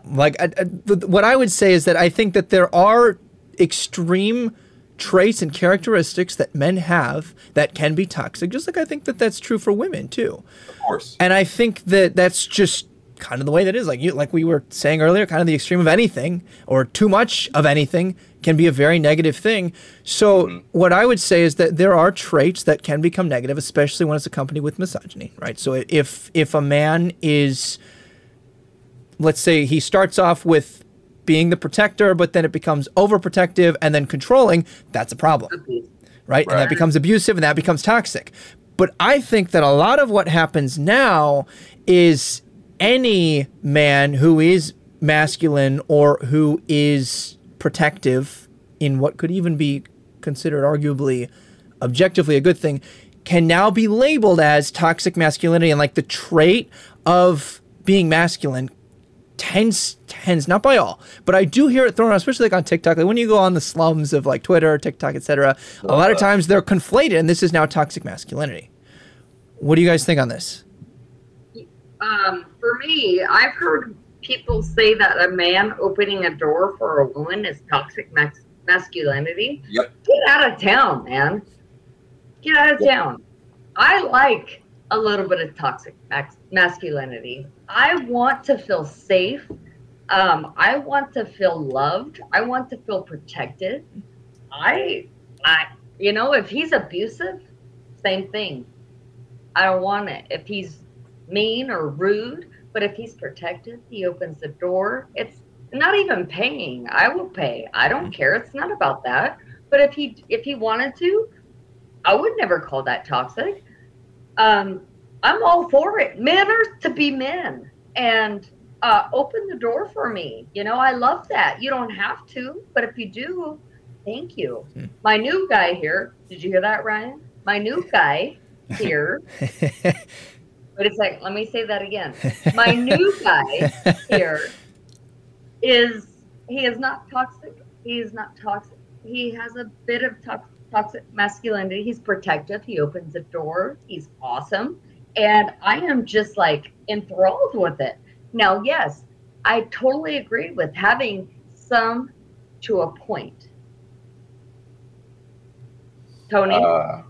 Like, I, I, th- what I would say is that I think that there are extreme traits and characteristics that men have that can be toxic, just like I think that that's true for women too. Of course. And I think that that's just kind of the way that is. Like you, like we were saying earlier, kind of the extreme of anything or too much of anything can be a very negative thing. So mm-hmm. what I would say is that there are traits that can become negative, especially when it's accompanied with misogyny, right? So if if a man is, let's say, he starts off with being the protector, but then it becomes overprotective and then controlling, that's a problem right? And that becomes abusive and that becomes toxic. But I think that a lot of what happens now is any man who is masculine or who is protective in what could even be considered arguably objectively a good thing can now be labeled as toxic masculinity and like the trait of being masculine tends tends not by all, but I do hear it thrown out, especially like on TikTok. Like when you go on the slums of like Twitter, TikTok, etc. A lot of times they're conflated, and this is now toxic masculinity. What do you guys think on this? Um, for me, I've heard people say that a man opening a door for a woman is toxic mas- masculinity. Yep. Get out of town, man. Get out of town. I like a little bit of toxic max- masculinity. I want to feel safe. Um, I want to feel loved. I want to feel protected. I, I, you know, if he's abusive, same thing. I don't want it. If he's mean or rude, but if he's protected, he opens the door. It's not even paying. I will pay. I don't care. It's not about that. But if he if he wanted to, I would never call that toxic. Um, I'm all for it. Men are to be men and uh, open the door for me. You know, I love that. You don't have to, but if you do, thank you. Hmm. My new guy here. Did you hear that, Ryan? My new guy here. Wait a second. Let me say that again. My new guy here is he is not toxic. He is not toxic. He has a bit of tox- toxic masculinity. He's protective. He opens the door. He's awesome. And I am just like enthralled with it. Now, yes, I totally agree with having some to a point. Tony? Uh,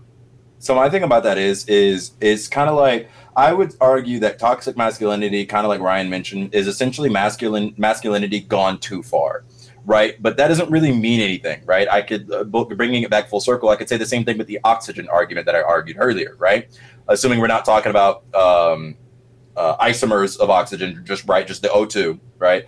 so my thing about that is is is kind of like I would argue that toxic masculinity, kind of like Ryan mentioned, is essentially masculine masculinity gone too far, right? But that doesn't really mean anything, right? I could uh, bringing it back full circle. I could say the same thing with the oxygen argument that I argued earlier, right? Assuming we're not talking about um, uh, isomers of oxygen, just right, just the O2, right?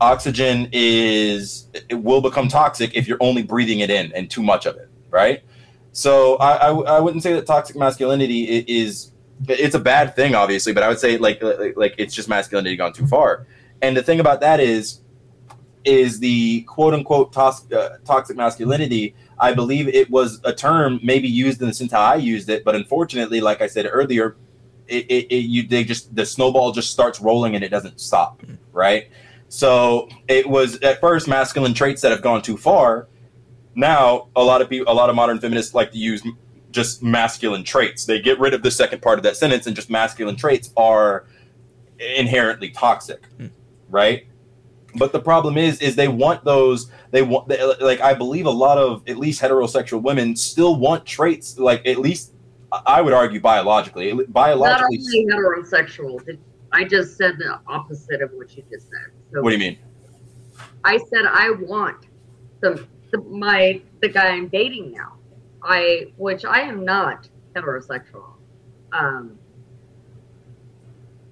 Oxygen is it will become toxic if you're only breathing it in and too much of it, right? So I, I, I wouldn't say that toxic masculinity is it's a bad thing, obviously, but I would say like like, like it's just masculinity gone too far. And the thing about that is is the quote unquote tos- uh, toxic masculinity. I believe it was a term maybe used in the sense how I used it, but unfortunately, like I said earlier, it, it, it, you they just the snowball just starts rolling and it doesn't stop, right? So it was at first masculine traits that have gone too far. Now a lot of people, a lot of modern feminists like to use just masculine traits. They get rid of the second part of that sentence and just masculine traits are inherently toxic, hmm. right? But the problem is, is they want those. They want they, like I believe a lot of at least heterosexual women still want traits like at least I would argue biologically. Biologically, Not Biologically, only heterosexual. I just said the opposite of what you just said. So what do you mean? I said I want the, the my the guy I'm dating now. I which I am not heterosexual. Um,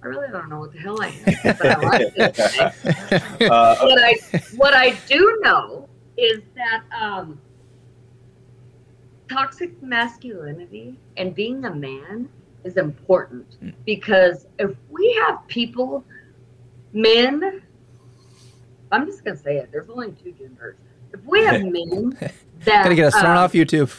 I really don't know what the hell I am, but I like it. Uh, what I what I do know is that um, toxic masculinity and being a man is important because if we have people, men, I'm just gonna say it. There's only two genders. If we have men that Gonna get us thrown uh, off YouTube.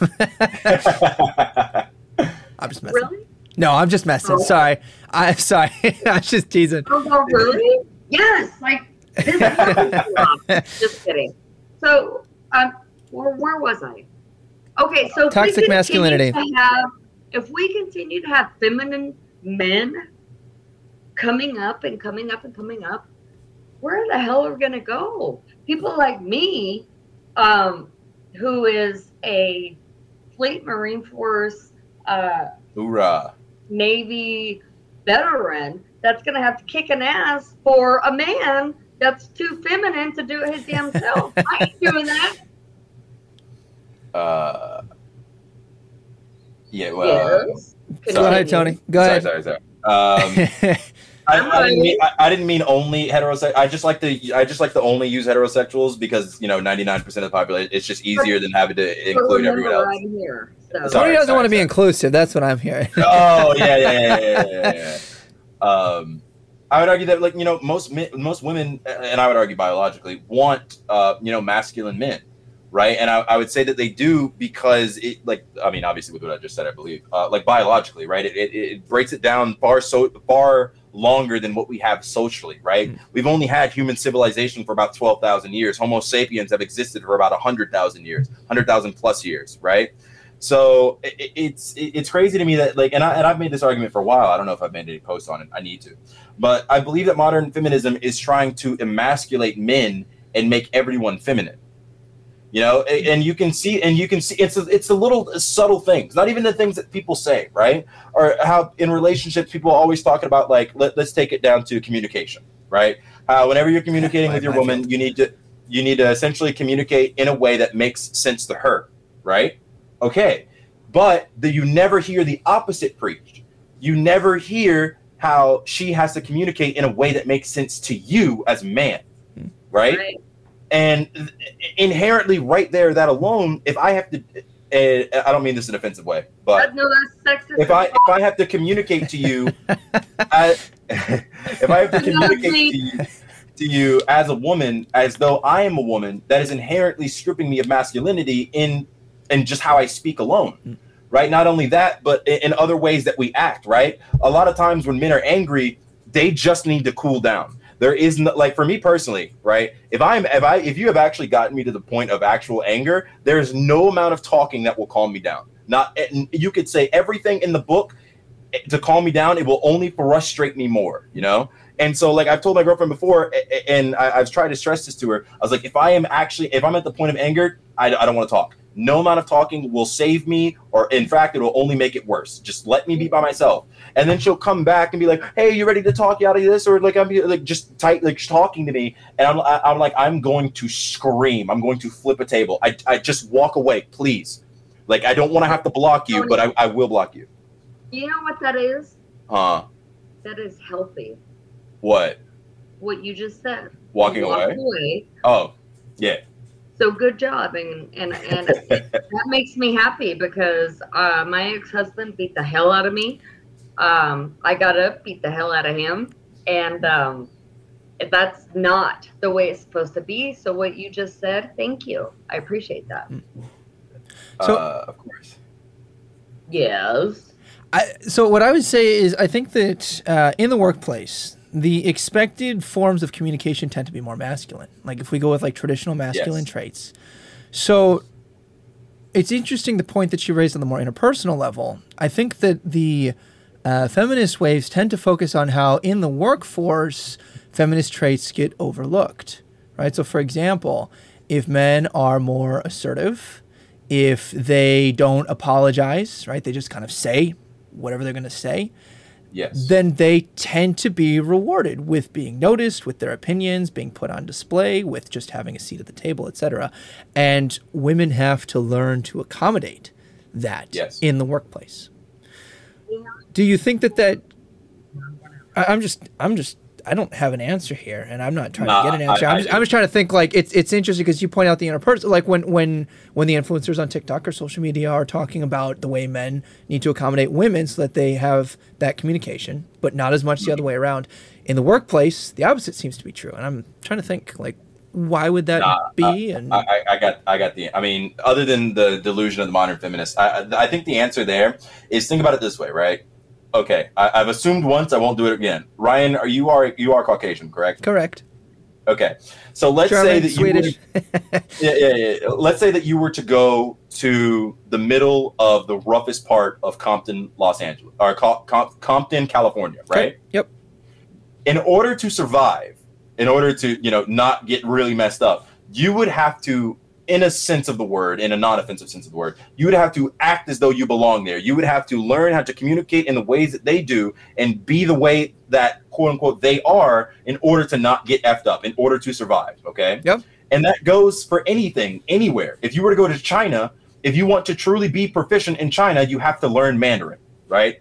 I'm just messing. Really? No, I'm just messing. Oh. Sorry. I'm sorry. I was just teasing. Oh, really? Yes. Like this just kidding. So, um, where, where was I? Okay, so Toxic masculinity. To have, if we continue to have feminine men coming up and coming up and coming up, where the hell are we gonna go? People like me, um, who is a Fleet Marine Force, uh, Hoorah. Navy veteran that's going to have to kick an ass for a man that's too feminine to do it his damn self. I ain't doing that. Uh, yeah, well, yes. Go ahead, Tony. Go sorry, ahead. sorry, sorry. Um, I, I, didn't mean, I, I didn't mean only heterosexual. I just like to I just like to only use heterosexuals because you know ninety nine percent of the population. It's just easier than having to include everyone else. I'm here. So. Sorry. Tony doesn't want to be inclusive. That's what I'm hearing. oh yeah, yeah, yeah, yeah, yeah, yeah, yeah. Um, I would argue that like you know most men, most women, and I would argue biologically, want uh, you know masculine men, right? And I, I would say that they do because it like I mean obviously with what I just said, I believe uh, like biologically, right? It, it, it breaks it down far so far longer than what we have socially, right? Hmm. We've only had human civilization for about twelve thousand years. Homo sapiens have existed for about hundred thousand years, hundred thousand plus years, right? So it, it's it, it's crazy to me that like, and I and I've made this argument for a while. I don't know if I've made any posts on it. I need to, but I believe that modern feminism is trying to emasculate men and make everyone feminine. You know, and, and you can see, and you can see, it's a, it's the little subtle things, not even the things that people say, right? Or how in relationships people are always talking about like, let, let's take it down to communication, right? Uh, whenever you're communicating My- with your woman, you need to you need to essentially communicate in a way that makes sense to her, right? Okay, but the, you never hear the opposite preached. You never hear how she has to communicate in a way that makes sense to you as a man, right? Right. And inherently, right there, that alone, if I have to, and I don't mean this in an offensive way, but no, if I if I have to communicate to you, I, if I have to communicate to you, to you as a woman, as though I am a woman, that is inherently stripping me of masculinity in in just how I speak alone. Mm. Right. Not only that, but in, in other ways that we act. Right. A lot of times when men are angry, they just need to cool down. There is no, like for me personally, right? If I'm if I if you have actually gotten me to the point of actual anger, there is no amount of talking that will calm me down. Not eh, and you could say everything in the book eh, to calm me down. It will only frustrate me more, you know. And so, like I've told my girlfriend before, a- and I, I've tried to stress this to her. I was like, if I am actually, if I'm at the point of anger, I, I don't want to talk. No amount of talking will save me, or in fact, it will only make it worse. Just let me be by myself. And then she'll come back and be like, "Hey, you ready to talk out of this?" Or like I'm like just tight, like talking to me, and I'm I'm like I'm going to scream. I'm going to flip a table. I I just walk away, please. Like I don't want to have to block you, but I, I will block you. You know what that is? Huh? that is healthy. What? What you just said. Walking You away? away. Oh, yeah. So good job, and and and that makes me happy because uh, my ex-husband beat the hell out of me. Um, I got up, beat the hell out of him, and um, that's not the way it's supposed to be. So what you just said, thank you. I appreciate that. So- uh, of course. Yes. I, so what I would say is I think that uh, in the workplace, the expected forms of communication tend to be more masculine. Like if we go with like traditional masculine Yes. traits. So it's interesting the point that she raised on the more interpersonal level. I think that the uh, feminist waves tend to focus on how in the workforce feminist traits get overlooked, right? So for example, if men are more assertive, if they don't apologize, right? They just kind of say whatever they're going to say Yes. then they tend to be rewarded with being noticed, with their opinions being put on display, with just having a seat at the table, etc. And women have to learn to accommodate that Yes. in the workplace. Do you think that that I- I'm just I'm just I don't have an answer here, and I'm not trying Nah, to get an answer. I, I am just, just trying to think. Like it's it's interesting because you point out the interpersonal. Like when when when the influencers on TikTok or social media are talking about the way men need to accommodate women so that they have that communication, but not as much the other way around. In the workplace, the opposite seems to be true, and I'm trying to think like why would that Nah, be? and I, I- got, I got the. I mean, other than the delusion of the modern feminist, I I think the answer there is think about it this way, right? Okay, I, I've assumed once, I won't do it again. Ryan, are you are you are Caucasian, correct? correct. Okay, so let's say German, that Swedish. you were, yeah, yeah, yeah. Let's say that you were to go to the middle of the roughest part of Compton, Los Angeles, or Com- Compton, California, right? Okay, Yep. in order to survive, in order to, you know, not get really messed up, you would have to, in a sense of the word, in a non offensive sense of the word, you would have to act as though you belong there. You would have to learn how to communicate in the ways that they do and be the way that, quote unquote, they are in order to not get effed up, in order to survive. Okay. Yep. And that goes for anything, anywhere. If you were to go to China, if you want to truly be proficient in China, you have to learn Mandarin, right?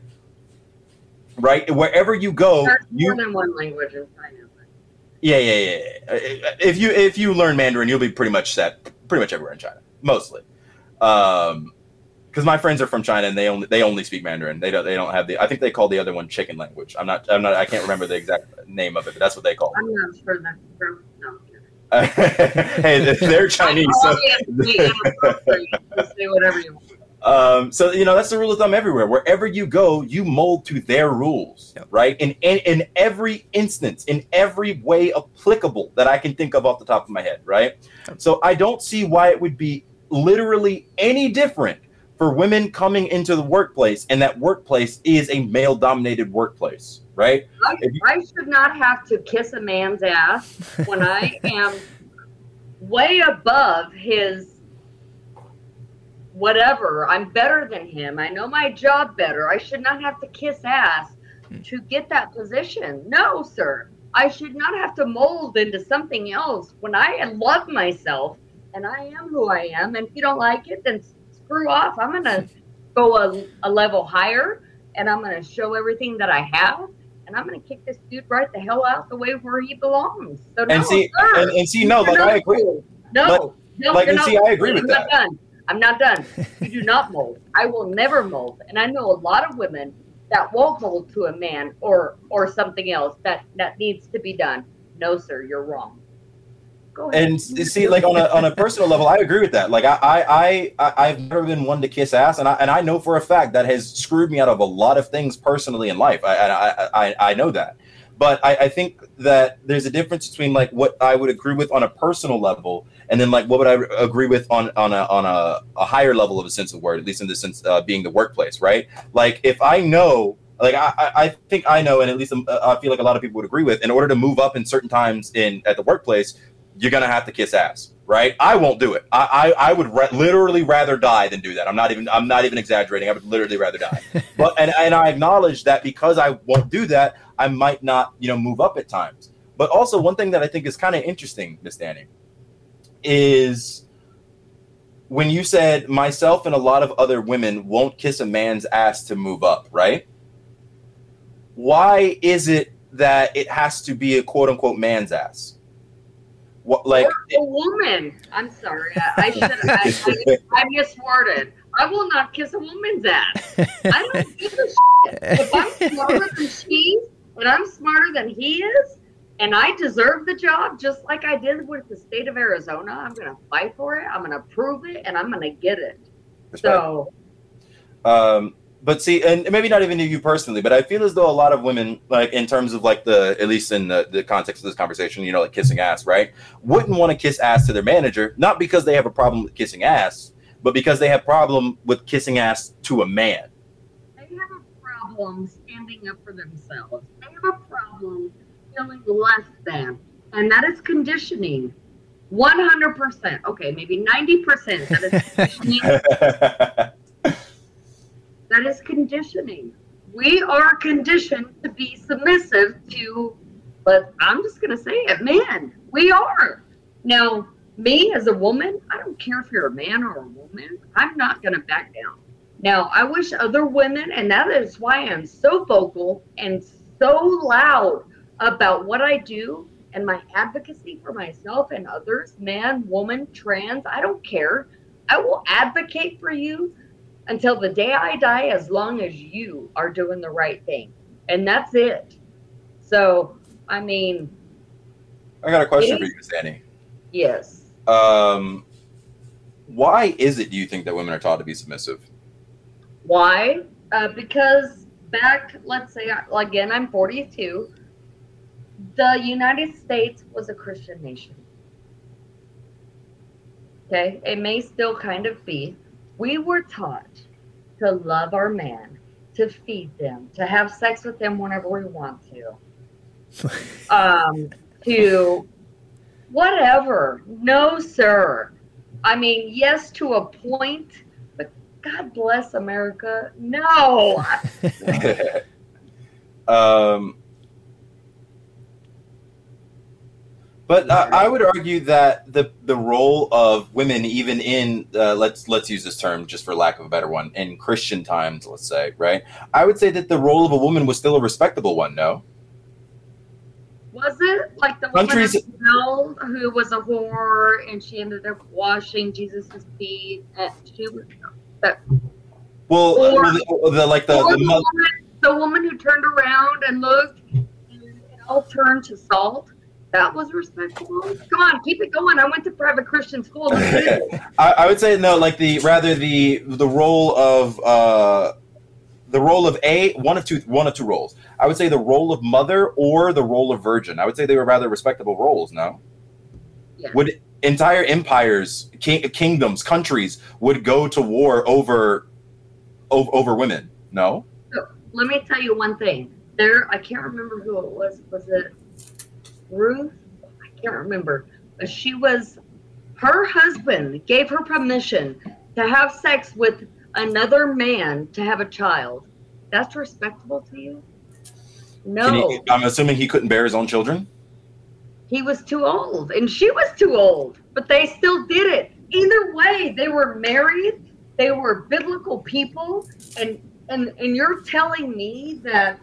Right? Wherever you go, There's you more than one language in China. yeah, yeah, yeah. yeah. If you if you learn Mandarin, you'll be pretty much set pretty much everywhere in China, mostly. Um, because my friends are from China and they only they only speak Mandarin. They don't they don't have the. I think they call the other one chicken language. I'm not I'm not I can't remember the exact name of it, but that's what they call. I'm not sure that's true. No, it. hey, they're Chinese. So, Obviously inappropriate. Just say whatever you want. Um, so you know that's the rule of thumb everywhere. Wherever you go, you mold to their rules, Yep. right? In, in in every instance, in every way applicable that I can think of off the top of my head, right? So I don't see why it would be literally any different for women coming into the workplace, and that workplace is a male-dominated workplace, right? I, you- I should not have to kiss a man's ass when I am way above his whatever. I'm better than him. I know my job better. I should not have to kiss ass hmm. to get that position. No, sir. I should not have to mold into something else when I love myself and I am who I am. And if you don't like it, then screw off. I'm going to go a, a level higher and I'm going to show everything that I have and I'm going to kick this dude right the hell out the way where he belongs. So no, And see, sir, and, and see, no, like I agree. cool. No, Like- no, like, and see, I agree with that. not done. I'm not done. You do not mold. I will never mold, and I know a lot of women that won't mold to a man or or something else that that needs to be done. No, sir, you're wrong. Go ahead. and see like on a, on a personal level i agree with that like I, I i i've never been one to kiss ass and i and i know for a fact that has screwed me out of a lot of things personally in life i i i, I know that but I, I think that there's a difference between like what i would agree with on a personal level and then like what would i agree with on on a on a, a higher level of a sense of word at least in the sense uh, being the workplace right like if i know like I, I think I know, and at least um, I feel like a lot of people would agree with. In order to move up in certain times in at the workplace, you're gonna have to kiss ass, right? I won't do it. I I, I would ra- literally rather die than do that. I'm not even I'm not even exaggerating. I would literally rather die. but and and I acknowledge that because I won't do that, I might not you know move up at times. But also one thing that I think is kind of interesting, Miss Danny, is when you said myself and a lot of other women won't kiss a man's ass to move up, right? why is it that it has to be a quote unquote man's ass? What like or a woman? I'm sorry, I, I should. I, I, I misworded. I will not kiss a woman's ass. I don't give a shit. If I'm smarter than she and I'm smarter than he is, and I deserve the job just like I did with the state of Arizona, I'm going to fight for it. I'm going to prove it, and I'm going to get it. So, um, but see, and maybe not even you personally, but I feel as though a lot of women, like in terms of like the, at least in the, the context of this conversation, you know, like kissing ass, right? Wouldn't want to kiss ass to their manager, not because they have a problem with kissing ass, but because they have problem with kissing ass to a man. They have a problem standing up for themselves. They have a problem feeling less than, and that is conditioning. 100%. Okay, maybe 90% that is conditioning. that is conditioning. We are conditioned to be submissive to, but I'm just going to say it, man, we are. Now, me as a woman, I don't care if you're a man or a woman, I'm not going to back down. Now, I wish other women, and that is why I'm so vocal and so loud about what I do and my advocacy for myself and others, man, woman, trans, I don't care. I will advocate for you until the day I die as long as you are doing the right thing. And that's it. So, I mean, I got a question for you, Sandy. Yes. Um, why is it, do you think, that women are taught to be submissive? Why? Uh, because back, let's say, again, I'm 42 the United States was a Christian nation. Okay, it may still kind of be. We were taught to love our man, to feed them, to have sex with them whenever we want to, um, to whatever. No, sir. I mean, yes, to a point, but God bless America. No. um, But uh, I would argue that the the role of women, even in uh, let's let's use this term just for lack of a better one, in Christian times, let's say, right? I would say that the role of a woman was still a respectable one. No. Was it like the Countries, woman who was a whore and she ended up washing Jesus' feet? At, she was that. Well, or, the, the, like the the, the, woman, the woman who turned around and looked, and it all turned to salt that was respectable. Come on, keep it going. I went to private Christian school. I, I, would say no, like the rather the the role of uh, the role of a one of two one of two roles. I would say the role of mother or the role of virgin. I would say they were rather respectable roles. No, yeah. would entire empires, king, kingdoms, countries would go to war over over, over women? No. So let me tell you one thing. There, I can't remember who it was. Was it Ruth, I can't remember, but she was, her husband gave her permission to have sex with another man to have a child. That's respectable to you? No. He, I'm assuming he couldn't bear his own children? He was too old, and she was too old, but they still did it. Either way, they were married, they were biblical people, and and and you're telling me that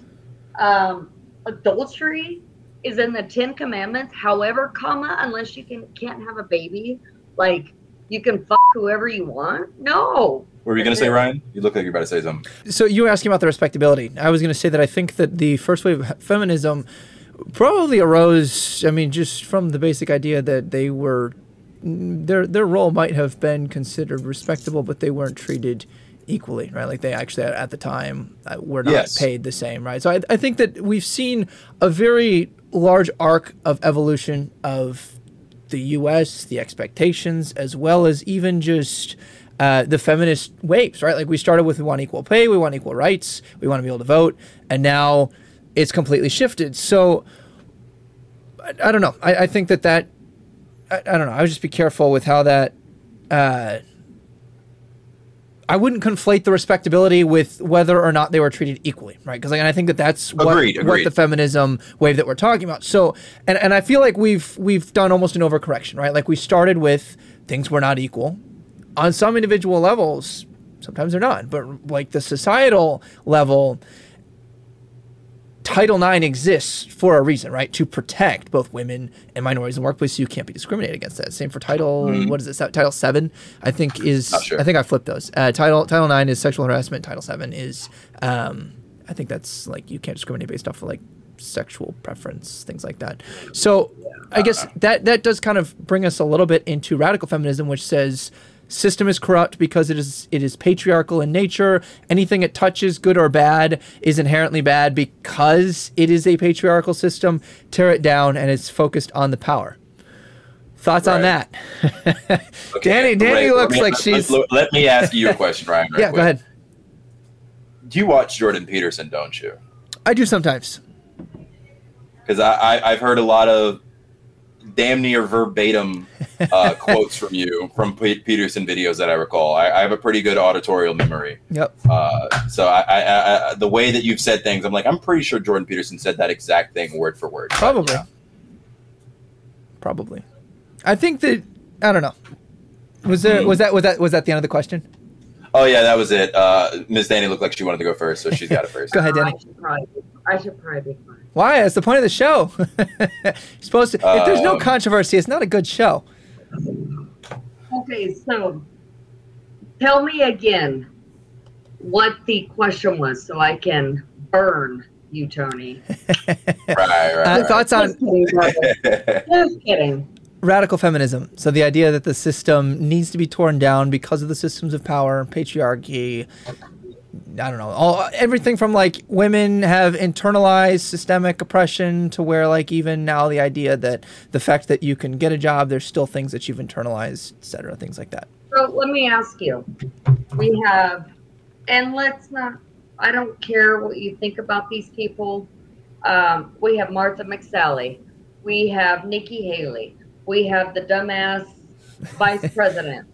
um, adultery is in the Ten Commandments. However, comma, unless you can can't have a baby, like you can fuck whoever you want. No. What were you going to say, Ryan? You look like you're about to say something. So you were asking about the respectability. I was going to say that I think that the first wave of feminism probably arose. I mean, just from the basic idea that they were their their role might have been considered respectable, but they weren't treated equally, right? Like they actually at the time uh, were not yes. paid the same, right? So I, I think that we've seen a very large arc of evolution of the U.S., the expectations, as well as even just uh, the feminist waves, right? Like we started with we want equal pay, we want equal rights, we want to be able to vote, and now it's completely shifted. So I, I don't know. I, I, think that that I, I, don't know. I would just be careful with how that uh, I wouldn't conflate the respectability with whether or not they were treated equally, right? Because like, I think that that's what, agreed, agreed. what the feminism wave that we're talking about. So, and, and I feel like we've we've done almost an overcorrection, right? Like we started with things were not equal on some individual levels. Sometimes they're not, but like the societal level, Title IX exists for a reason, right? To protect both women and minorities in the workplace, so you can't be discriminated against that. Same for Title, Mhm. what is it? Title Seven, I think is. Sure. I think I flipped those. Uh, title Title Nine is sexual harassment. Title Seven is, um, I think that's like you can't discriminate based off of like sexual preference, things like that. So, I guess that that does kind of bring us a little bit into radical feminism, which says system is corrupt because it is it is patriarchal in nature. Anything it touches, good or bad, is inherently bad because it is a patriarchal system. Tear it down, and it's focused on the power. Thoughts on that? Okay, Danny- Danny Ray, looks me- like let- she's- Let, let me ask you a question, Ryan. right yeah, go ahead. Do you watch Jordan Peterson? Don't you? I do sometimes. Because I, I I've heard a lot of damn near verbatim uh, quotes from you from P- Peterson videos that I recall. I, I have a pretty good auditorial memory. Yep. Uh, so I, I, I, I, the way that you've said things, I'm like, I'm pretty sure Jordan Peterson said that exact thing word for word. But, Probably. yeah. Probably. I think that I don't know. Was there Hmm. was that was that was that the end of the question? Oh yeah, that was it. Uh, Ms. Danny looked like she wanted to go first, so she's got it first. Go ahead, Danny. I should probably, I should probably be fine. Why? That's the point of the show. You're supposed to. if there's no Um, controversy, it's not a good show. Okay, so tell me again what the question was so I can burn you, Tony. right, right. Uh, right. thoughts on Just kidding. Just kidding. radical feminism. So the idea that the system needs to be torn down because of the systems of power, patriarchy. I don't know. All everything from like women have internalized systemic oppression to where like even now the idea that the fact that you can get a job, there's still things that you've internalized, etc. Things like that. So let me ask you. We have, and let's not, I don't care what you think about these people. Um, we have Martha McSally. We have Nikki Haley. We have the dumbass vice president.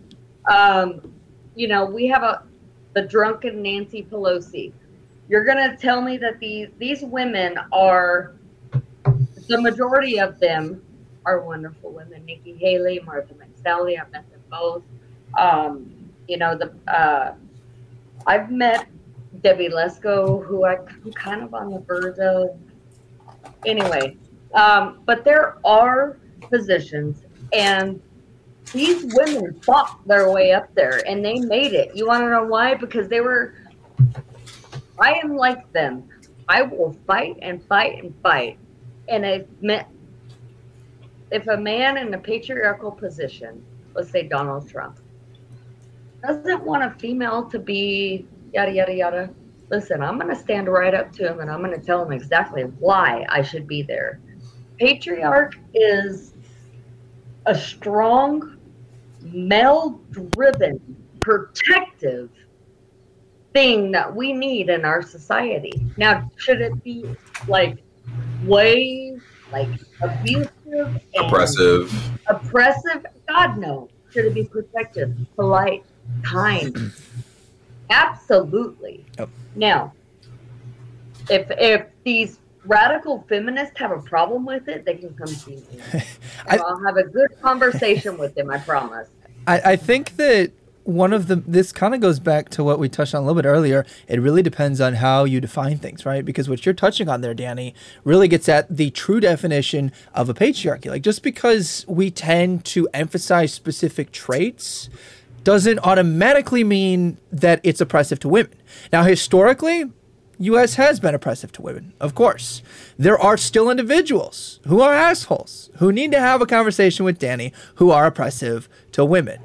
Um, you know, we have a the drunken Nancy Pelosi. You're gonna tell me that these these women are the majority of them are wonderful women. Nikki Haley, Martha McSally. I've met them both. Um, you know, the uh, I've met Debbie Lesko, who I- I'm kind of on the verge of. Anyway, um, but there are positions, and these women fought their way up there, and they made it. You want to know why? Because they were. I am like them. I will fight and fight and fight, and it meant if a man in a patriarchal position, let's say Donald Trump, doesn't want a female to be yada yada yada, listen, I'm going to stand right up to him and I'm going to tell him exactly why I should be there. Patriarch is a strong, male-driven, protective thing that we need in our society. Now, should it be like way like abusive and Oppressive. oppressive? God no. Should it be protective, polite, kind? Absolutely. Yep. Now, if if these radical feminists have a problem with it, they can come see me. I, I'll have a good conversation with them. I promise. I, I think that one of the this kind of goes back to what we touched on a little bit earlier. It really depends on how you define things, right? Because what you're touching on there, Danny, really gets at the true definition of a patriarchy. Like just because we tend to emphasize specific traits doesn't automatically mean that it's oppressive to women. Now, historically, U.S. has been oppressive to women, of course. There are still individuals who are assholes who need to have a conversation with Danny who are oppressive to women.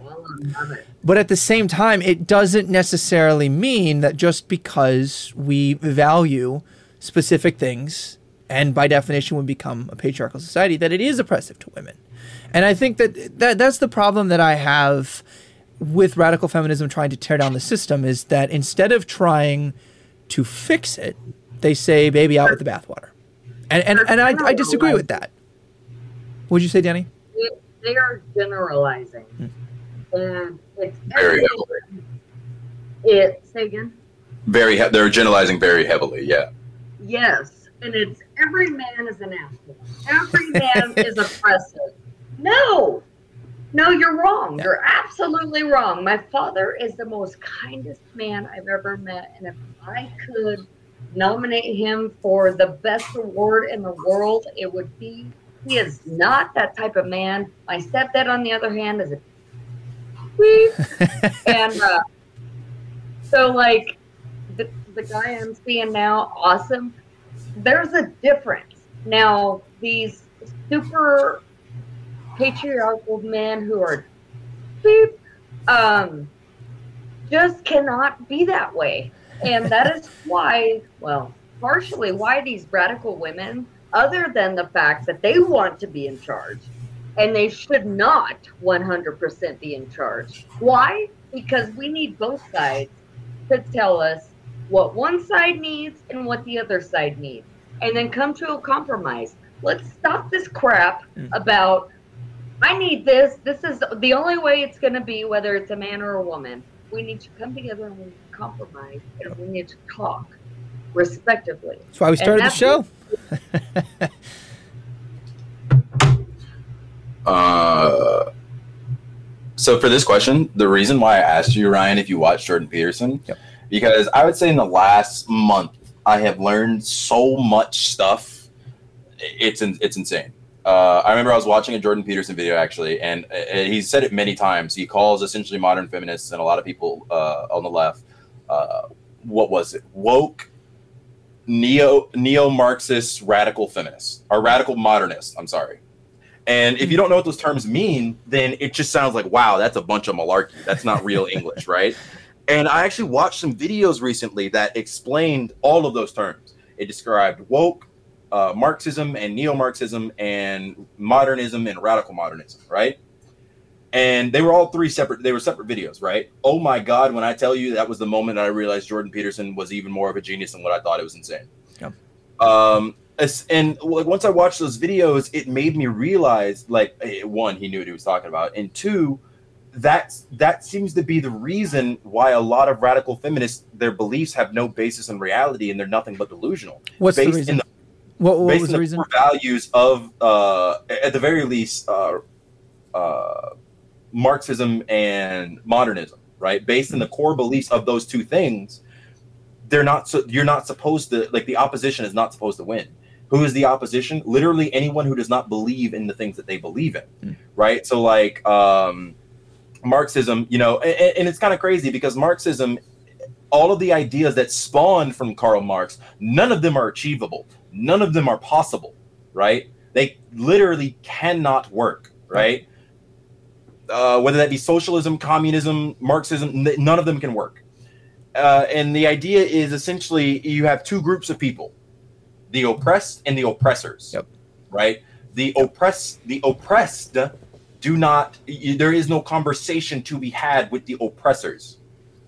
But at the same time, it doesn't necessarily mean that just because we value specific things and by definition would become a patriarchal society that it is oppressive to women. And I think that, that that's the problem that I have with radical feminism trying to tear down the system is that instead of trying to fix it, they say baby out with the bathwater. And and, and I, I disagree with that. What would you say, Danny? They, they are generalizing, hmm. and it's Very every- heavily. It say again. Very. He- they're generalizing very heavily. Yeah. Yes, and it's every man is an asshole. Every man is oppressive. No, no, you're wrong. Yeah. You're absolutely wrong. My father is the most kindest man I've ever met, and if I could nominate him for the best award in the world, it would be. He is not that type of man. My stepdad, on the other hand, is a and uh, so, like, the, the guy I'm seeing now, awesome. There's a difference. Now, these super patriarchal men who are beep, um, just cannot be that way. And that is why, well, partially why these radical women, other than the fact that they want to be in charge, and they should not 100% be in charge. Why? Because we need both sides to tell us what one side needs and what the other side needs, and then come to a compromise. Let's stop this crap Mm. about, I need this. This is the only way it's going to be, whether it's a man or a woman. We need to come together and we need to compromise, and we need to talk respectively. That's why we started the show. Uh, so for this question, the reason why I asked you, Ryan, if you watched Jordan Peterson, Yep. because I would say in the last month I have learned so much stuff. It's in, it's insane. Uh, I remember I was watching a Jordan Peterson video actually, and uh, he said it many times. He calls essentially modern feminists and a lot of people uh, on the left, uh, what was it, woke, neo neo Marxist radical feminists or radical modernists. I'm sorry. And if you don't know what those terms mean, then it just sounds like, wow, that's a bunch of malarkey. That's not real English, right? And I actually watched some videos recently that explained all of those terms. It described woke, uh, Marxism and neo Marxism, and modernism and radical modernism, right? And they were all three separate, they were separate videos, right? Oh my God, when I tell you that was the moment I realized Jordan Peterson was even more of a genius than what I thought it was insane. Yep. Um, and like once I watched those videos, it made me realize, like, eh, one, he knew what he was talking about, and two, that's that seems to be the reason why a lot of radical feminists their beliefs have no basis in reality and they're nothing but delusional. What's the reason? in the what what based was on the reason? core values of uh at the very least uh uh Marxism and modernism, right? Based on the core beliefs of those two things, they're not so you're not supposed to like the opposition is not supposed to win. Who is the opposition? Literally anyone who does not believe in the things that they believe in, Mm. right? So like um Marxism, you know, and, and it's kind of crazy because Marxism all of the ideas that spawned from Karl Marx, none of them are achievable. None of them are possible, right? They literally cannot work, right? Uh, whether that be socialism, communism, Marxism, none of them can work. Uh, and the idea is essentially you have two groups of people the oppressed and the oppressors, Yep. right? The oppressed, the oppressed do not, there is no conversation to be had with the oppressors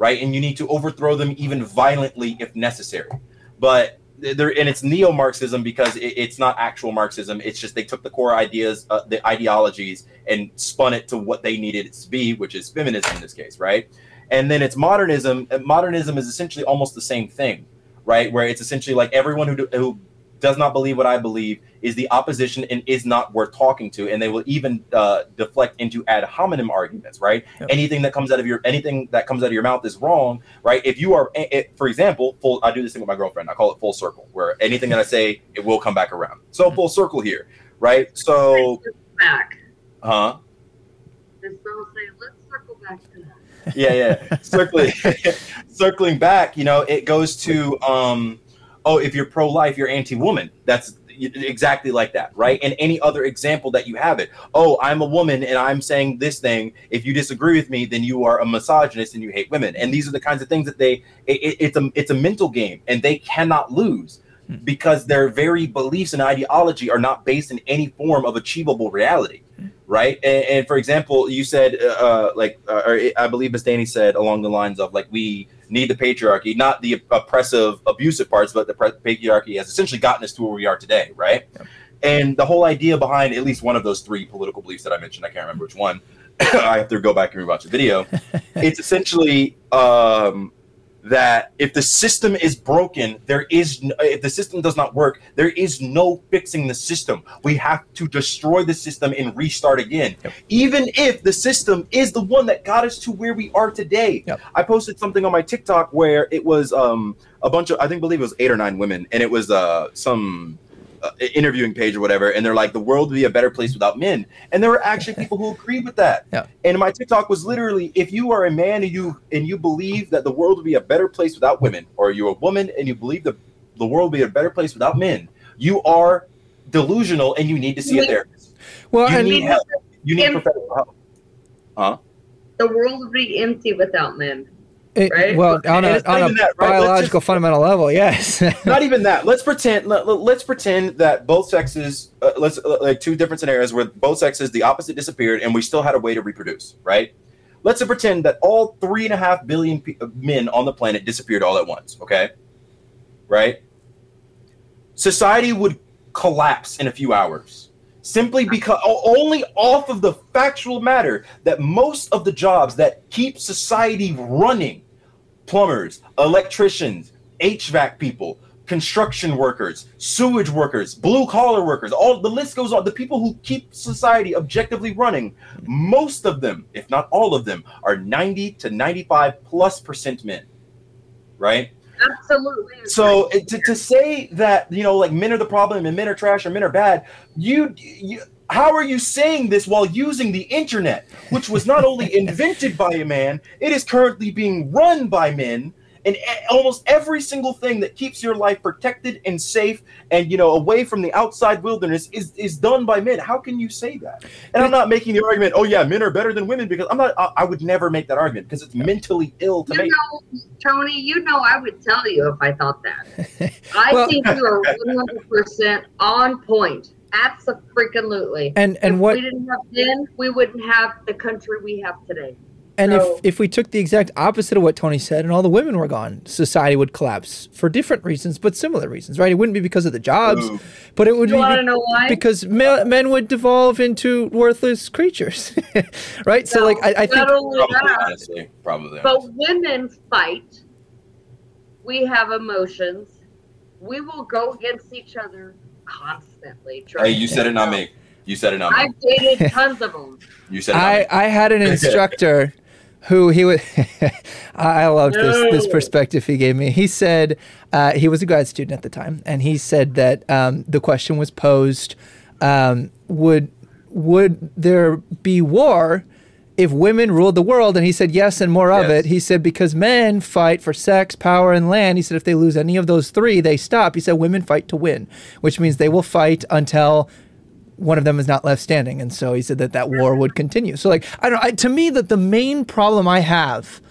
right? And you need to overthrow them even violently if necessary. But there, and it's neo-Marxism because it, it's not actual Marxism. It's just they took the core ideas, uh, the ideologies, and spun it to what they needed it to be, which is feminism in this case, right? And then it's modernism. Modernism is essentially almost the same thing, right? Where it's essentially like everyone who do, who does not believe what I believe is the opposition and is not worth talking to, and they will even uh, deflect into ad hominem arguments, right? Yep. Anything that comes out of your anything that comes out of your mouth is wrong, right? If you are, eh, eh, for example, full, I do this thing with my girlfriend. I call it full circle, where anything that I say it will come back around. So full circle here, right? So, Back. huh? This girl say, let's circle back to that. yeah, yeah. Circling, circling back, you know, it goes to, um, oh, if you're pro-life, you're anti-woman. That's exactly like that, right? And any other example that you have it. Oh, I'm a woman and I'm saying this thing. If you disagree with me, then you are a misogynist and you hate women. And these are the kinds of things that they. It, it- it's a it's a mental game, and they cannot lose. Because their very beliefs and ideology are not based in any form of achievable reality right? And, and for example, you said, uh, uh, like, uh, or I believe as Danny said along the lines of, like, we need the patriarchy, not the oppressive, abusive parts, but the pre- patriarchy has essentially gotten us to where we are today, right? And the whole idea behind at least one of those three political beliefs that I mentioned, I can't remember which one. I have to go back and rewatch the video. it's essentially um, that if the system is broken, there is no, if the system does not work, there is no fixing the system. We have to destroy the system and restart again. Yep. Even if the system is the one that got us to where we are today. Yep. I posted something on my TikTok where it was um a bunch of I think believe it was eight or nine women and it was uh some uh, interviewing page or whatever and they're like the world would be a better place without men and there were actually people who agreed with that Yeah. and my tiktok was literally if you are a man and you and you believe that the world would be a better place without women or you're a woman and you believe the, the world would be a better place without men you are delusional and you need to see a therapist Well, you and need help you need professional help Huh? The world would be empty without men. It- right? well, on a, on a that, right? Biological just- fundamental level, yes. not even that. Let's pretend. Let, us pretend that both sexes, uh, let's uh, like two different scenarios where both sexes, the opposite disappeared, and we still had a way to reproduce. Right? Let's pretend that all three and a half billion uh, men on the planet disappeared all at once. Okay? Right? Society would collapse in a few hours. Simply because only off of the factual matter that most of the jobs that keep society running plumbers, electricians, HVAC people, construction workers, sewage workers, blue collar workers, all the list goes on. The people who keep society objectively running, most of them, if not all of them, are 90 to 95 plus percent men. Right? Absolutely. So to, to say that, you know, like men are the problem and men are trash or men are bad, you, you how are you saying this while using the internet, which was not only invented by a man, it is currently being run by men, and almost every single thing that keeps your life protected and safe and you know away from the outside wilderness is is done by men. How can you say that? And I'm not making the argument, oh yeah, men are better than women because I'm not. I, I would never make that argument because it's mentally ill to you make. know, Tony, you know I would tell you if I thought that. I Well- think you are 100% on point. Absolutely. and and if what we didn't have men, we wouldn't have the country we have today. And if, So- if we took the exact opposite of what Tony said and all the women were gone, society would collapse for different reasons, but similar reasons, right? It wouldn't be because of the jobs, Ooh. but it would You be want know why? because men, men would devolve into worthless creatures, right? So, No, like, I, I think, not only Probably, that, honestly, probably. but women fight. We have emotions. We will go against each other constantly. Hey, you said it, not me. You said it, not me. I've dated tons of them. You said it, I. I had an instructor who he would, I loved this, this perspective he gave me. He said, uh, he was a grad student at the time, and he said that um, the question was posed, um, would, would there be war if women ruled the world? And he said, yes, and more of it. He said, because men fight for sex, power, and land. He said, if they lose any of those three, they stop. He said, women fight to win, which means they will fight until one of them is not left standing. And so he said that that war would continue. So, like, I don't I, to me, that the main problem I have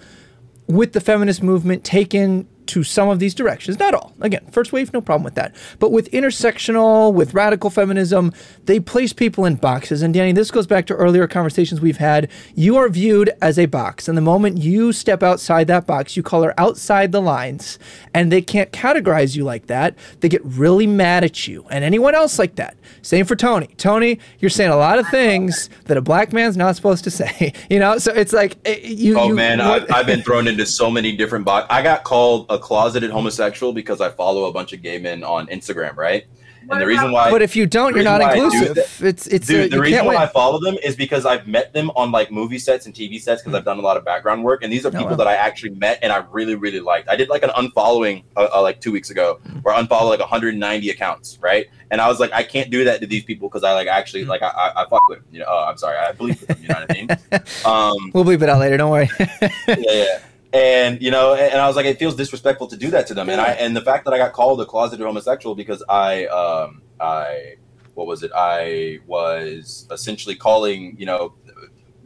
with the feminist movement taken to some of these directions, not all. Again, first wave, no problem with that. But with intersectional, with radical feminism, they place people in boxes. And Danny, this goes back to earlier conversations we've had. You are viewed as a box. And the moment you step outside that box, you color outside the lines, and they can't categorize you like that. They get really mad at you and anyone else like that. Same for Tony. Tony, you're saying a lot of things that a black man's not supposed to say. You know, so it's like eh, you. Oh you- man, I, what- I've been thrown into so many different boxes. I got called a closeted homosexual because I follow a bunch of gay men on Instagram, right? What And the reason why, But if you don't, you're not why I do inclusive. that- it's it's dude, uh, the reason why win. I follow them is because I've met them on like movie sets and TV sets because I've done a lot of background work, and these are Oh, people wow. that I actually met and I really, really liked. I did like an unfollowing uh, uh, like two weeks ago, where I unfollowed like 190 accounts, right? And I was like, I can't do that to these people because I like actually like I, I, I fuck with them. You know, oh, I'm sorry, I believe with them. You know what I mean? Um, We'll bleep it out later. Don't worry. yeah, yeah. And you know, and, I was like, it feels disrespectful to do that to them. And I and the fact that I got called a closeted homosexual because I um I what was it? I was essentially calling you know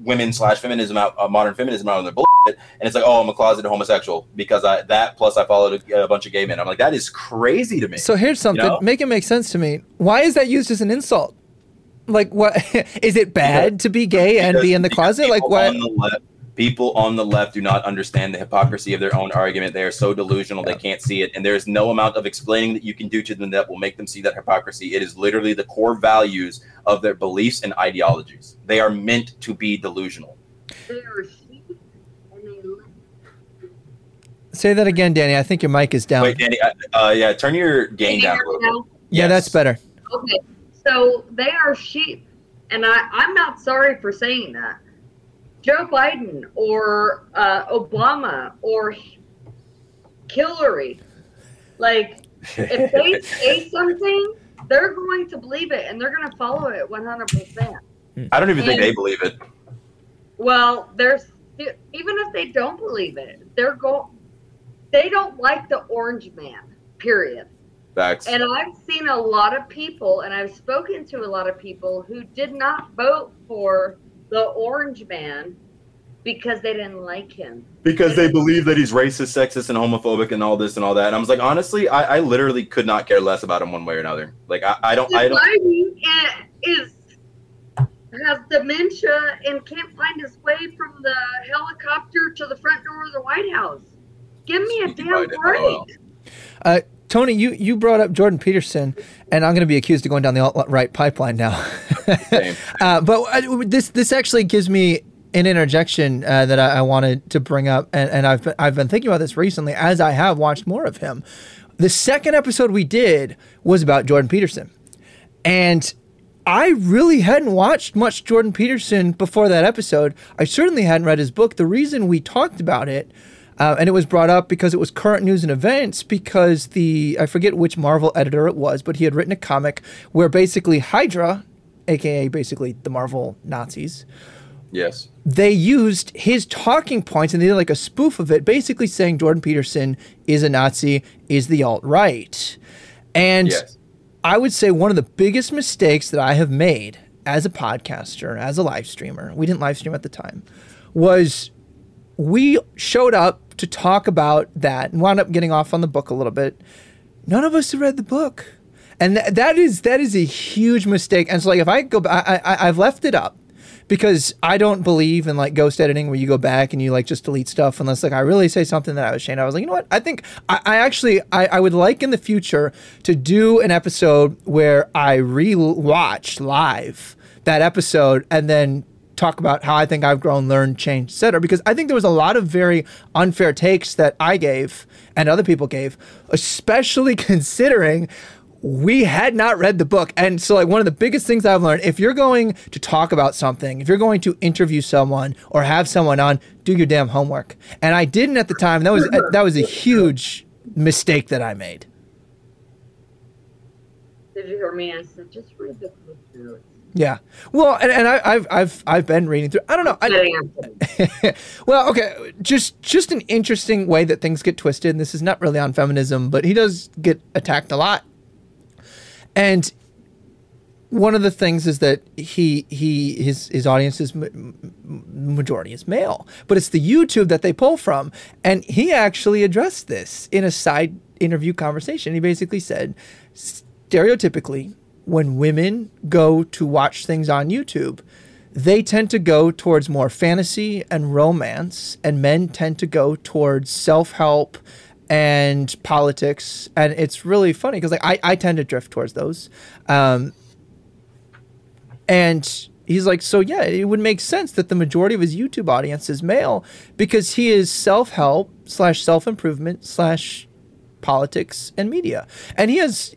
women slash feminism out uh, modern feminism out on their bullshit. And it's like, oh, I'm a closeted homosexual because I that plus I followed a, a bunch of gay men. I'm like, that is crazy to me. so here's something. know? Make it make sense to me. Why is that used as an insult? Like, what is it bad to be gay and be in the closet? Like, what? On the left- people on the left do not understand the hypocrisy of their own argument. They are so delusional Yeah. they can't see it, and there is no amount of explaining that you can do to them that will make them see that hypocrisy. It is literally the core values of their beliefs and ideologies. They are meant to be delusional. They are sheep and they live. Say that again, Danny. I think your mic is down. Wait, Danny. Uh, uh, yeah, turn your gain down. a little now? yeah, Yes. that's better. Okay, so they are sheep, and I, I'm not sorry for saying that. Joe Biden or uh, Obama or Hillary, like if they say something, they're going to believe it and they're going to follow it 100%. I don't even think they believe it. Well, there's even if they don't believe it, they're go they don't like the orange man. Period. Facts. And I've seen a lot of people, and I've spoken to a lot of people who did not vote for the orange man because they didn't like him. because they believe that he's racist, sexist, and homophobic, and all this and all that. And I was like, honestly, I, I literally could not care less about him one way or another. Like, I, I don't, I don't. Biden i- is has dementia and can't find his way from the helicopter to the front door of the White House. Give me a damn break. Uh, Tony, you, you brought up Jordan Peterson, and I'm going to be accused of going down the alt right pipeline now. Same. uh, but uh, this this actually gives me an interjection uh, that I, I wanted to bring up, and, and I've been, I've been thinking about this recently as I have watched more of him. The second episode we did was about Jordan Peterson, and I really hadn't watched much Jordan Peterson before that episode. I certainly hadn't read his book. The reason we talked about it, uh, and it was brought up because it was current news and events, because the, I forget which Marvel editor it was, but he had written a comic where basically Hydra, aka basically the Marvel Nazis, Yes. they used his talking points and they did like a spoof of it, basically saying Jordan Peterson is a Nazi, is the alt right. And Yes. I would say one of the biggest mistakes that I have made as a podcaster, as a live streamer, we didn't live stream at the time, was we showed up to talk about that and wound up getting off on the book a little bit. None of us have read the book. And th- that is that is a huge mistake. And so like if I go back, I, I've left it up because I don't believe in like ghost editing where you go back and you like just delete stuff unless like I really say something that I was ashamed. I was like, you know what? I think I, I actually I, I would like in the future to do an episode where I re-watch live that episode and then talk about how I think I've grown, learned, changed, etc. Because I think there was a lot of very unfair takes that I gave and other people gave, especially considering we had not read the book. And so like one of the biggest things I've learned, if you're going to talk about something, if you're going to interview someone or have someone on, do your damn homework. And I didn't at the time. That was that was a huge mistake that I made. Did you hear me? I said, just read the book. Yeah. Well, and, and I, I've I've I've been reading through. I don't know. I, well, okay, just just an interesting way that things get twisted. And this is not really on feminism, but he does get attacked a lot. And one of the things is that he he his his audience is ma- majority is male, but it's the YouTube that they pull from, and he actually addressed this in a side interview conversation. He basically said, stereotypically, when women go to watch things on YouTube, they tend to go towards more fantasy and romance, and men tend to go towards self help and politics. And it's really funny because like I, I tend to drift towards those. Um, and he's like, so yeah, it would make sense that the majority of his YouTube audience is male because he is self help slash self improvement slash politics and media. And he has,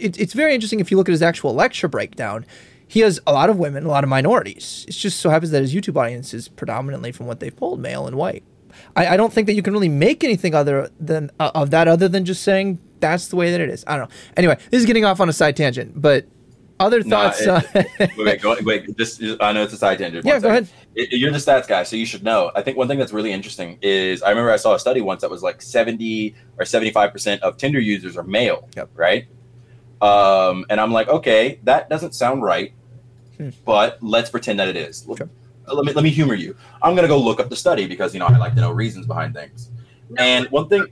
it, it's very interesting if you look at his actual lecture breakdown. He has a lot of women, a lot of minorities. It just so happens that his YouTube audience is predominantly, from what they've polled, male and white. I, I don't think that you can really make anything other than uh, of that other than just saying that's the way that it is. I don't know. Anyway, this is getting off on a side tangent, but other Nah, thoughts? it- uh, wait, wait, go, wait. Just, I know it's a side tangent. Yeah, go second. ahead. It- you're the stats guy, so you should know. I think one thing that's really interesting is I remember I saw a study once that was like 70 or 75 percent of Tinder users are male. Yep. Right. Um, and I'm like, okay, that doesn't sound right, Hmm. but let's pretend that it is. Sure. Let me let me humor you. I'm gonna go look up the study because you know I like to know reasons behind things. No, And one thing,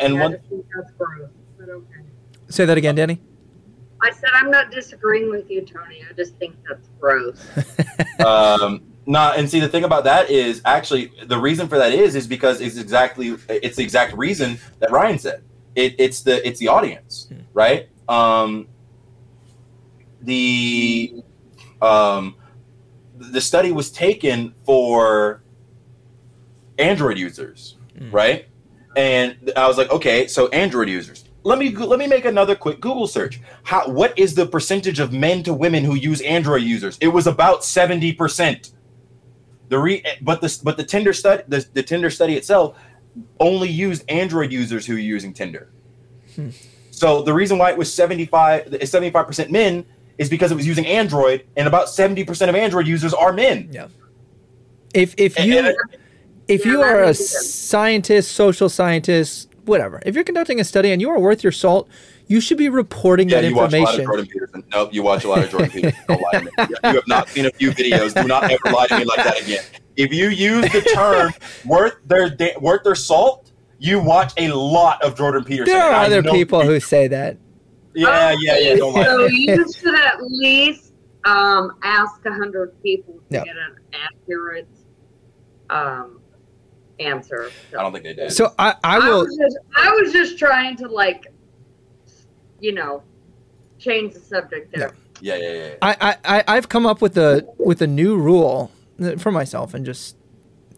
and one- just think that's gross, okay. say that again, Danny. I said I'm not disagreeing with you, Tony. I just think that's gross. um nah and see the thing about that is actually the reason for that is is because it's exactly it's the exact reason that ryan said it, it's the it's the audience Hmm. right um the um the study was taken for android users right? And I was like, okay, so Android users. Let me let me make another quick Google search. How what is the percentage of men to women who use Android users? It was about seventy percent. The re but the but the Tinder study the, the Tinder study itself only used Android users who are using Tinder. So the reason why it was 75 75 percent men is because it was using Android, and about seventy percent of Android users are men. Yeah. If if you and- if you are a scientist, social scientist, whatever, if you're conducting a study and you are worth your salt, you should be reporting Yeah, that you watch a lot of. Jordan Peterson. Nope, you watch a lot of Jordan Peterson. Don't lie to me. You you have not seen a few videos. Do not ever lie to me like that again. If you use the term worth their worth their salt, you watch a lot of Jordan Peterson. There are other people you- who say that. Yeah, yeah, yeah. Don't lie. So to you should at least um, ask a hundred people to Yeah. get an accurate um, answer. I don't think they did. So I, I I will was just I was just trying to like, you know, change the subject there. yeah, yeah, yeah. yeah. I, I, I- I've come up with a with a new rule for myself and just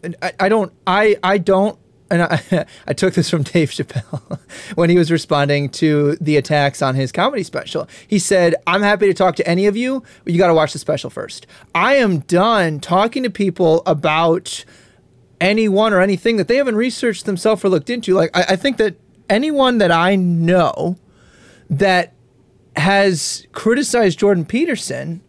and I, I don't I I don't and I, I took this from Dave Chappelle when he was responding to the attacks on his comedy special. He said, "I'm happy to talk to any of you, but you got to watch the special first. I am done talking to people about anyone or anything that they haven't researched themselves or looked into. Like I, I think that anyone that I know that has criticized Jordan Peterson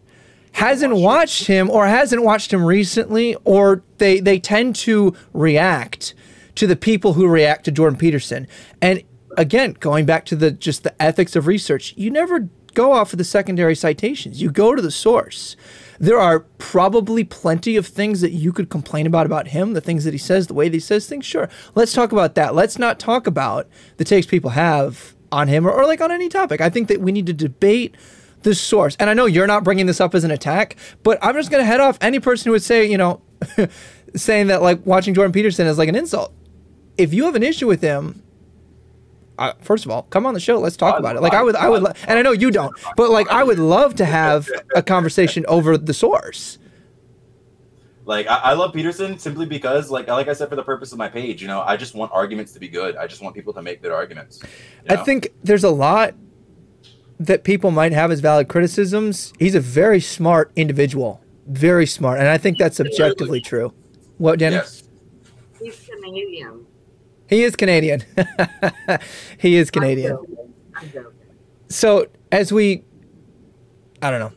hasn't watched him or hasn't watched him recently or they they tend to react to the people who react to Jordan Peterson. And again, going back to the just the ethics of research, you never go off of the secondary citations. You go to the source. There are probably plenty of things that you could complain about about him, the things that he says, the way that he says things. Sure, let's talk about that. Let's not talk about the takes people have on him or, or like on any topic. I think that we need to debate the source. And I know you're not bringing this up as an attack, but I'm just going to head off any person who would say, you know, saying that like watching Jordan Peterson is like an insult. If you have an issue with him, uh, first of all, come on the show. Let's talk I- about it. Like I would, I would, lo- and I know you don't, but like I would love to have a conversation over the source. Like I, I love Peterson simply because, like, like I said, for the purpose of my page, you know, I just want arguments to be good. I just want people to make good arguments. you I think there's a lot that people might have as valid criticisms. He's a very smart individual, very smart, and I think that's objectively true. What, Danny? yes. He's Canadian. He is Canadian. he is Canadian. joking. I'm joking. So as we, I don't know,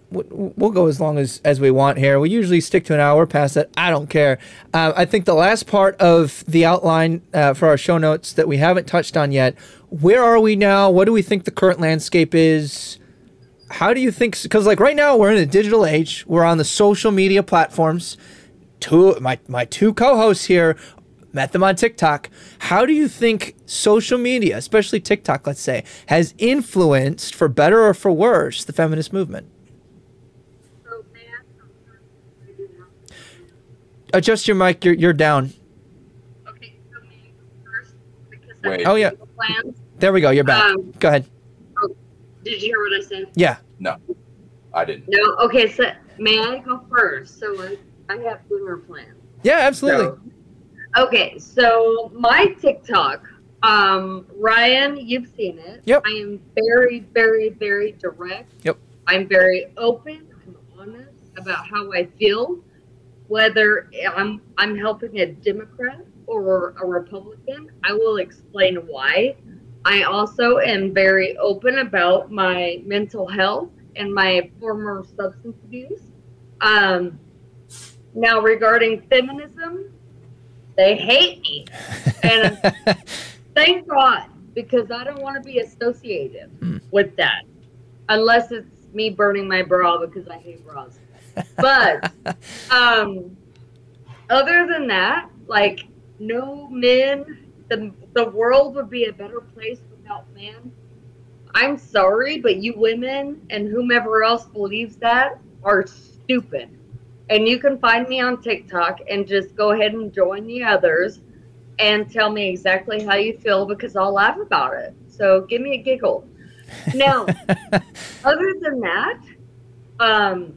we'll go as long as as we want here. We usually stick to an hour. Past that, I don't care. Uh, I think the last part of the outline uh, for our show notes that we haven't touched on yet. Where are we now? What do we think the current landscape is? How do you think? Because like right now we're in a digital age. We're on the social media platforms. Two my my two co-hosts here met them on TikTok. How do you think social media, especially TikTok, let's say, has influenced, for better or for worse, the feminist movement? Adjust your mic. You're you're down. okay, so first Wait. Oh, yeah. plans. There we go. You're back. Um, go ahead. Did you hear what I said? Yeah. No, I didn't. No. Okay. So may I go first? So I, I have dinner plans. Yeah. Absolutely. So- okay, so my TikTok, um, Ryan, you've seen it. Yep. I am very, very, very direct. Yep. I'm very open. I'm honest about how I feel, whether I'm I'm helping a Democrat or a Republican. I will explain why. I also am very open about my mental health and my former substance abuse. Um, now, regarding feminism, they hate me. And thank God, because I don't want to be associated Hmm. with that. Unless it's me burning my bra because I hate bras. But um, other than that, like, no men, the, the world would be a better place without men. I'm sorry, but you women and whomever else believes that are stupid. And you can find me on TikTok and just go ahead and join the others and tell me exactly how you feel because I'll laugh about it. So give me a giggle. Now, other than that, um,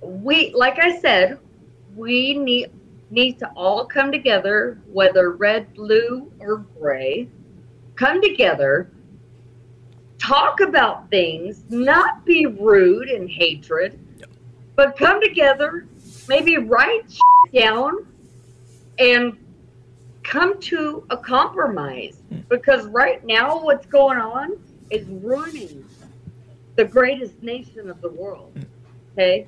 we, like I said, we need, need to all come together, whether red, blue, or gray, come together, talk about things, not be rude and hatred, but come together, maybe write down and come to a compromise. Hmm. Because right now, what's going on is ruining the greatest nation of the world. Hmm. Okay?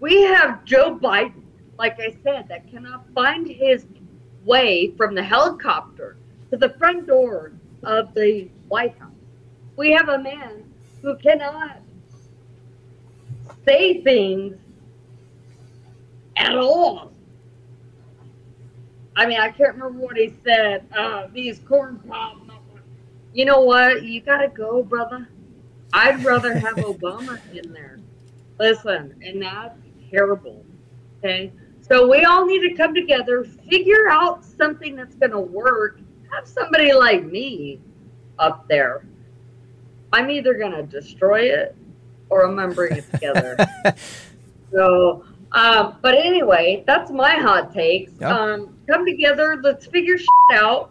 We have Joe Biden, like I said, that cannot find his way from the helicopter to the front door of the White House. We have a man who cannot say things at all. I mean, I can't remember what he said. Uh, these corn pops. You know what? You gotta go, brother. I'd rather have Obama in there. Listen, and that's terrible. Okay, so we all need to come together, figure out something that's gonna work. Have somebody like me up there. I'm either gonna destroy it or I'm gonna it together. so, um, but anyway, that's my hot takes. Yeah. Um, come together. Let's figure shit out.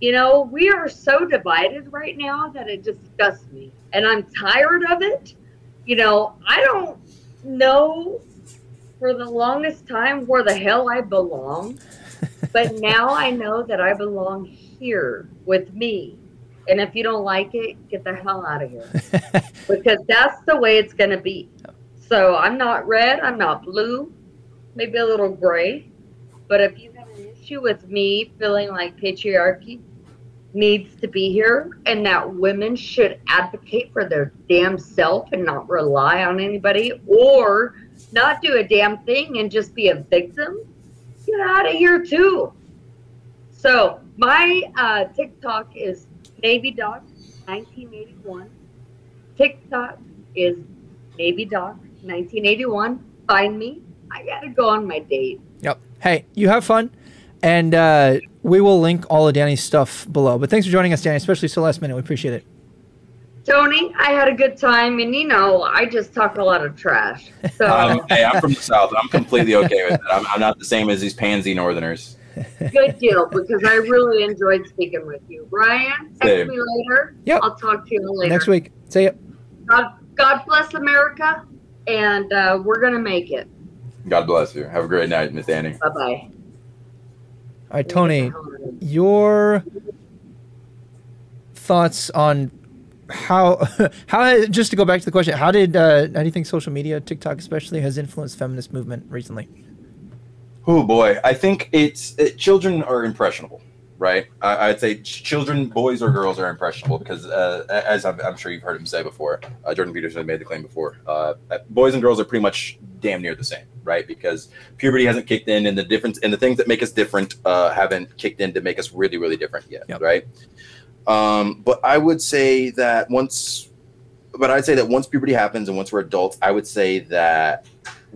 You know, we are so divided right now that it disgusts me, and I'm tired of it. You know, I don't know for the longest time where the hell I belong, but now I know that I belong here with me. And if you don't like it, get the hell out of here because that's the way it's going to be. So I'm not red, I'm not blue, maybe a little gray. But if you have an issue with me feeling like patriarchy needs to be here and that women should advocate for their damn self and not rely on anybody or not do a damn thing and just be a victim, get out of here too. So my uh, TikTok is Navy Doc 1981. TikTok is Navy Doc 1981. Find me. I gotta go on my date. Yep. Hey, you have fun, and uh, we will link all of Danny's stuff below. But thanks for joining us, Danny, especially so last minute. We appreciate it. Tony, I had a good time, and you know, I just talk a lot of trash. So Um, hey, I'm from the South. I'm completely okay with it. I'm, I'm not the same as these pansy Northerners. Good deal because I really enjoyed speaking with you. Brian, text Same. me later. Yep. I'll talk to you later. Next week. See ya. God, God bless America, and uh, we're gonna make it. God bless you. Have a great night, Miss Annie. Bye bye. All right, Tony, your thoughts on how how just to go back to the question, how did uh, how do you think social media, TikTok especially, has influenced feminist movement recently? Oh boy, I think it's it, children are impressionable, right? I, I'd say children, boys or girls, are impressionable because, uh, as I'm, I'm sure you've heard him say before, uh, Jordan Peterson made the claim before. Uh, boys and girls are pretty much damn near the same, right? Because puberty hasn't kicked in, and the difference and the things that make us different uh, haven't kicked in to make us really, really different yet, Yep. right? Um, but I would say that once, but I'd say that once puberty happens and once we're adults, I would say that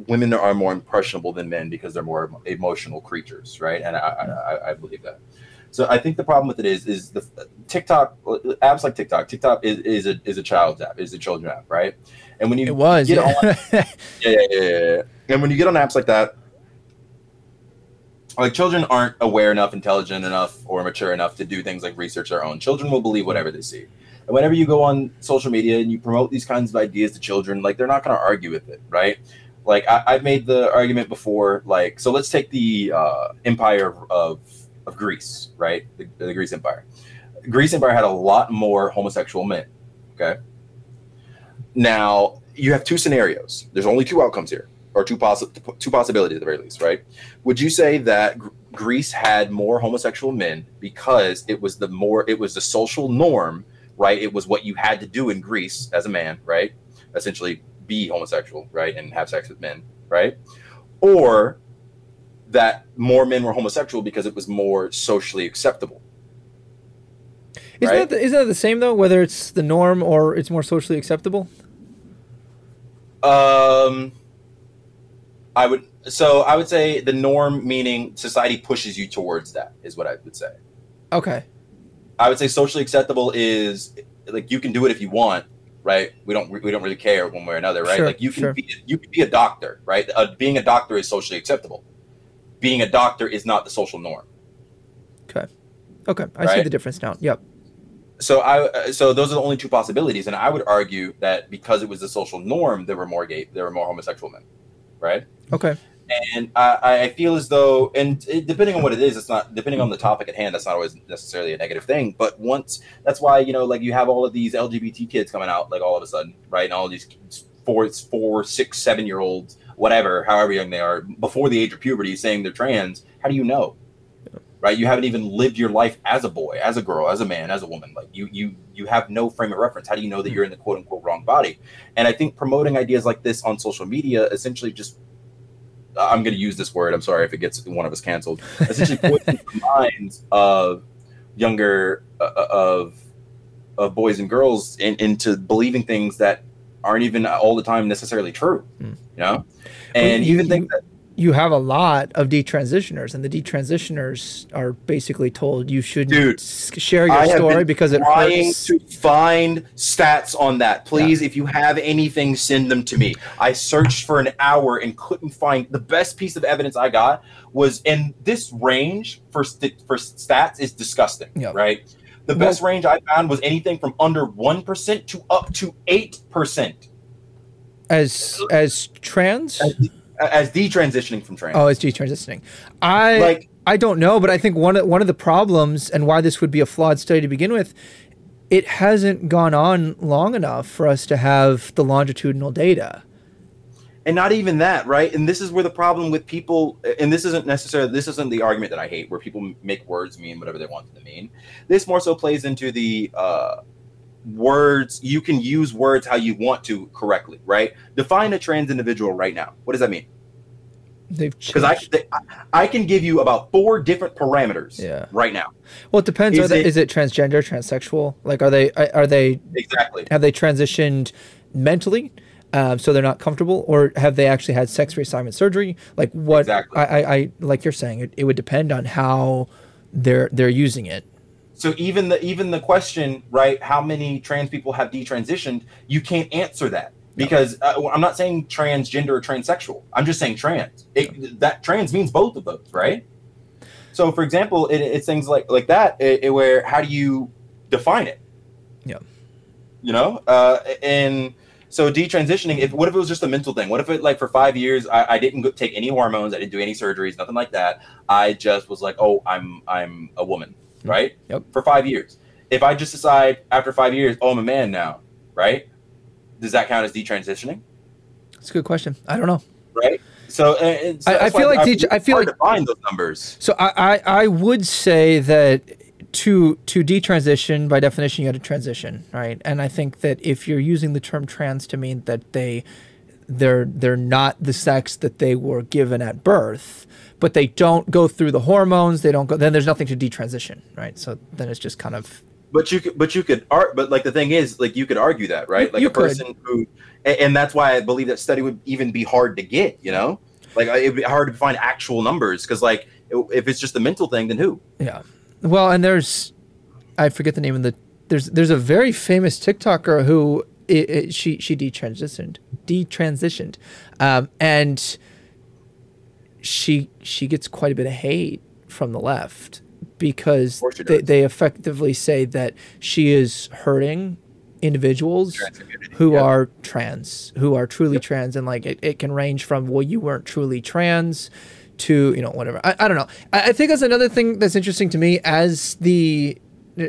women are more impressionable than men because they're more emotional creatures, right? And I, I, I- believe that. So I think the problem with it is, is the TikTok apps like TikTok. TikTok is, is a is a child's app, is a children app, right? And when you It was. get Yeah. on, yeah, yeah, yeah, yeah, yeah. And when you get on apps like that, like children aren't aware enough, intelligent enough, or mature enough to do things like research their own. Children will believe whatever they see. And whenever you go on social media and you promote these kinds of ideas to children, like they're not going to argue with it, right? Like I, I've made the argument before. Like, so let's take the uh, empire of of Greece, right? The, the Greece Empire. Greece Empire had a lot more homosexual men. Okay. Now you have two scenarios. There's only two outcomes here, or two possi- two possibilities at the very least, right? Would you say that Gr- Greece had more homosexual men because it was the more it was the social norm, right? It was what you had to do in Greece as a man, right? Essentially, be homosexual, right, and have sex with men, right? Or that more men were homosexual because it was more socially acceptable. Isn't, Right. that the, isn't that the same though? Whether it's the norm or it's more socially acceptable? Um, I would so I would say the norm meaning society pushes you towards that is what I would say. Okay. I would say socially acceptable is like you can do it if you want, right? We don't we don't really care one way or another, right? Sure, like you can sure. be you can be a doctor, right? Uh, being a doctor is socially acceptable. being a doctor is not the social norm. Okay. Okay. I see the difference now. Yep. So I uh, so those are the only two possibilities, and I would argue that because it was the social norm, there were more gay, there were more homosexual men, right? Okay. And I, I feel as though, and it, depending on what it is, it's not depending on the topic at hand. That's not always necessarily a negative thing. But once that's why you know, like you have all of these LGBT kids coming out, like all of a sudden, right? And all these four, four, six, seven year olds, whatever, however young they are, before the age of puberty, saying they're trans. How do you know? Right? You haven't even lived your life as a boy, as a girl, as a man, as a woman. Like you, you, you have no frame of reference. How do you know that hmm. you're in the quote unquote wrong body? And I think promoting ideas like this on social media essentially just I'm going to use this word. I'm sorry if it gets one of us canceled. Essentially, poisons the minds of younger uh, of of boys and girls in, into believing things that aren't even all the time necessarily true. Hmm. You know, and you- even think that You have a lot of detransitioners, and the detransitioners are basically told you shouldn't Dude, share your I have story been because it trying hurts. to find stats on that. Please, if you have anything, send them to me. I searched for an hour and couldn't find the best piece of evidence I got was in this range for st- for stats is disgusting. Yeah. Right. The Well- best range I found was anything from under one percent to up to eight percent as as trans. as detransitioning from trans. Oh, it's detransitioning. I Like- I don't know, but I think one of, one of the problems and why this would be a flawed study to begin with, it hasn't gone on long enough for us to have the longitudinal data. and not even that right and this is where the problem with people and this isn't necessarily this isn't the argument that i hate where people make words mean whatever they want them to mean this more so plays into the uh, words you can use words how you want to correctly right define a trans individual right now what does that mean They've because I, they- I can give you about four different parameters Yeah. right now well, it depends. is it, it- is it transgender, transsexual? Like, are they are they exactly have they transitioned mentally? Um, so they're not comfortable, or have they actually had sex reassignment surgery? Like what? Exactly. I, I, I like you're saying it, it would depend on how they're they're using it. So even the even the question, right? How many trans people have detransitioned? You can't answer that because uh, I'm not saying transgender or transsexual. I'm just saying trans. It, that trans means both of those, right? So, for example, it, it's things like like that, it, where how do you define it? Yeah. You know, uh, and so detransitioning. If what if it was just a mental thing? What if it like for five years I, I didn't go, take any hormones, I didn't do any surgeries, nothing like that. I just was like, oh, I'm I'm a woman, Mm-hmm. right? Yep. For five years. If I just decide after five years, oh, I'm a man now, right? Does that count as detransitioning? It's a good question. I don't know. Right. So, it's, I- I feel like det- I feel hard like- to find those numbers. So I, I, I would say that to to detransition by definition you had to transition, right? And I think that if you're using the term trans to mean that they they're they're not the sex that they were given at birth, but they don't go through the hormones, they don't go then there's nothing to detransition, right? So then it's just kind of But you could, but you could art. But like the thing is, like you could argue that, right? You- Like you a person who, and, and that's why I believe that study would even be hard to get. You know, like uh, it'd be hard to find actual numbers because, like, if it's just a mental thing, then who? Yeah. Well, and there's, I forget the name of the. There's there's a very famous TikToker who i i she she detransitioned detransitioned, um, and she she gets quite a bit of hate from the left because they, they effectively say that she is hurting individuals who yeah. are trans, who are truly trans, and like it, it can range from well, you weren't truly trans to you know whatever. I, I don't know. I, I think that's another thing that's interesting to me as the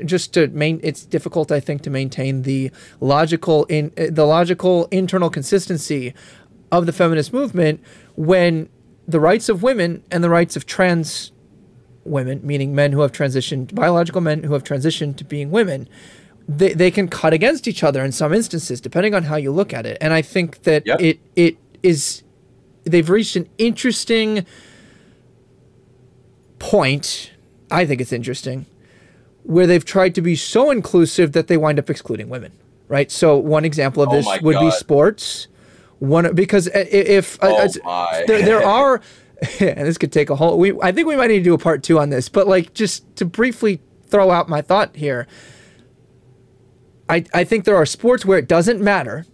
just to main. It's difficult, I think, to maintain the logical in the logical internal consistency of the feminist movement when the rights of women and the rights of trans women, meaning men who have transitioned, biological men who have transitioned to being women, they, they can cut against each other in some instances, depending on how you look at it. And I think that Yep. it it is they've reached an interesting point. I think it's interesting where they've tried to be so inclusive that they wind up excluding women. Right. So one example of Oh this my would be sports. One because if uh, Oh uh, there, there are and this could take a whole we i think we might need to do a part two on this but like just to briefly throw out my thought here i i think there are sports where it doesn't matter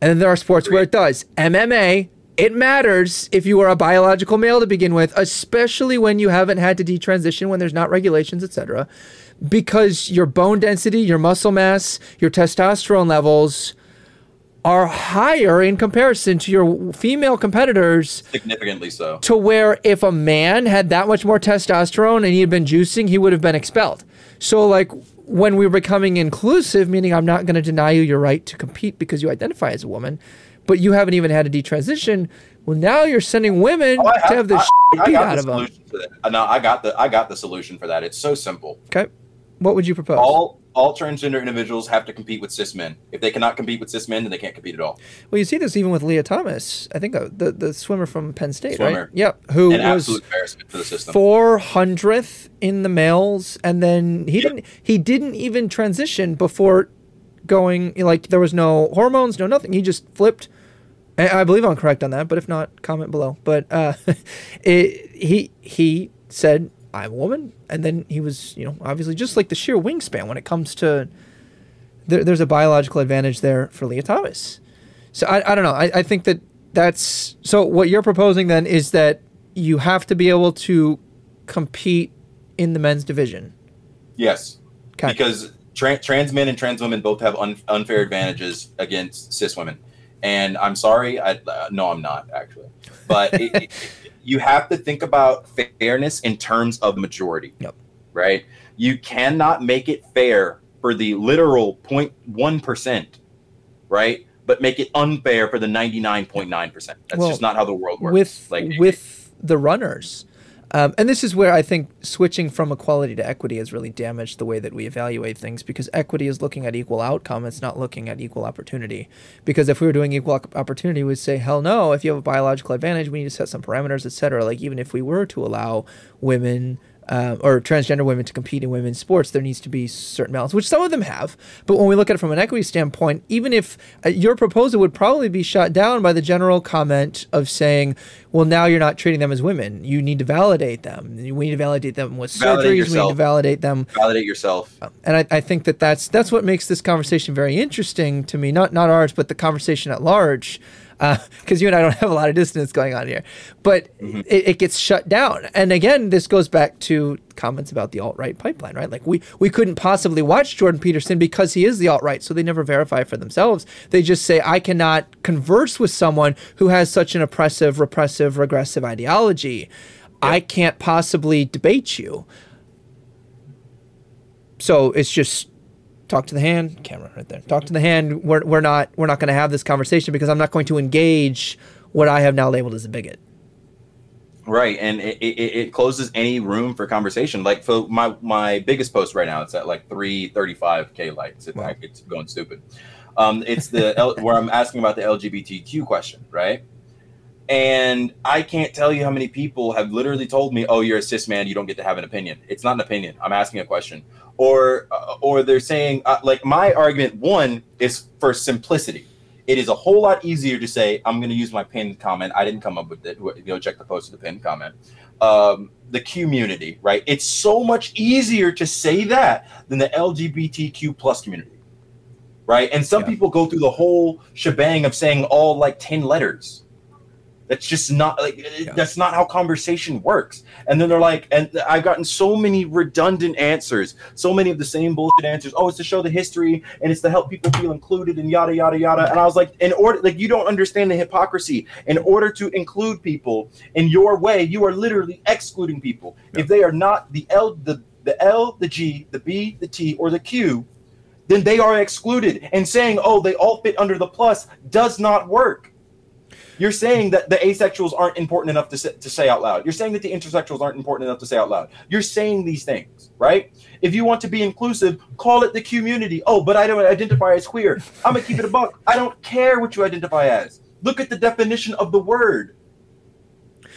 and then there are sports where it does mma it matters if you are a biological male to begin with, especially when you haven't had to detransition, when there's not regulations, etc. Because your bone density, your muscle mass, your testosterone levels are higher in comparison to your female competitors. Significantly so. To where if a man had that much more testosterone and he had been juicing, he would have been expelled. So, like, when we're becoming inclusive, meaning I'm not going to deny you your right to compete because you identify as a woman, but you haven't even had a detransition. Well, now you're sending women oh, have, to have the I, beat out of them. Uh, no, I got the I got the solution for that. It's so simple. Okay, what would you propose? All all transgender individuals have to compete with cis men. If they cannot compete with cis men, then they can't compete at all. Well, you see this even with Lia Thomas. I think uh, the the swimmer from Penn State, swimmer. right? Yep, who An was embarrassment for the system. Four hundredth in the males, and then he yep. didn't he didn't even transition before going like there was no hormones, no nothing. He just flipped. I believe I'm correct on that, but if not, comment below. But uh, it, he he said I'm a woman. And then he was, you know, obviously just like the sheer wingspan when it comes to there, there's a biological advantage there for Lia Thomas. So I, I don't know. I, I think that that's so what you're proposing then is that you have to be able to compete in the men's division. Yes. Okay. Because tra- trans men and trans women both have un- unfair advantages against cis women. And I'm sorry, I uh, no, I'm not actually, but it, it, you have to think about fairness in terms of majority. Yep. Right? You cannot make it fair for the literal 0.1%, right? But make it unfair for the 99.9%. That's well, just not how the world works. With like with the runners, um, and this is where I think switching from equality to equity has really damaged the way that we evaluate things because equity is looking at equal outcome. It's not looking at equal opportunity. Because if we were doing equal opportunity, we'd say, hell no, if you have a biological advantage, we need to set some parameters, etc. Like even if we were to allow women uh, or transgender women to compete in women's sports, there needs to be certain balance, which some of them have. But when we look at it from an equity standpoint, even if uh, your proposal would probably be shot down by the general comment of saying, well, now you're not treating them as women. You need to validate them. We need to validate them with validate surgeries. Yourself. We need to validate them. Validate yourself. Uh, and I, I think that that's, that's what makes this conversation very interesting to me. Not, not ours, but the conversation at large because uh, you and I don't have a lot of distance going on here. But mm-hmm. it, it, gets shut down. And again, this goes back to comments about the alt right pipeline, right? Like we we couldn't possibly watch Jordan Peterson because he is the alt right, so they never verify for themselves. They just say I cannot converse with someone who has such an oppressive, repressive, regressive ideology. Yep. I can't possibly debate you. So it's just talk to the hand camera right there talk to the hand we're, we're not we're not going to have this conversation because i'm not going to engage what i have now labeled as a bigot right and it, it, it closes any room for conversation like for my my biggest post right now it's at like 335k likes it's, wow. like, it's going stupid um it's the L, where i'm asking about the lgbtq question right and I can't tell you how many people have literally told me, "Oh, you're a cis man, you don't get to have an opinion." It's not an opinion. I'm asking a question or uh, or they're saying uh, like my argument one is for simplicity. It is a whole lot easier to say i'm going to use my pinned comment. I didn't come up with it. Go check the post of the pinned comment. Um, the community right? It's so much easier to say that than the lgbtq plus community right? And some yeah. people go through the whole shebang of saying all like 10 letters that's just not like yeah. that's not how conversation works. And then they're like, and I've gotten so many redundant answers, so many of the same bullshit answers. Oh, it's to show the history and it's to help people feel included and yada yada yada. And I was like, in order, like you don't understand the hypocrisy. In order to include people in your way, you are literally excluding people yeah. if they are not the L, the the L, the G, the B, the T, or the Q. Then they are excluded, and saying, "Oh, they all fit under the plus" does not work you're saying that the asexuals aren't important enough to say, to say out loud. You're saying that the intersexuals aren't important enough to say out loud. You're saying these things, right? If you want to be inclusive, call it the community. Oh, but I don't identify as queer. I'm gonna keep it a buck. I don't care what you identify as. Look at the definition of the word.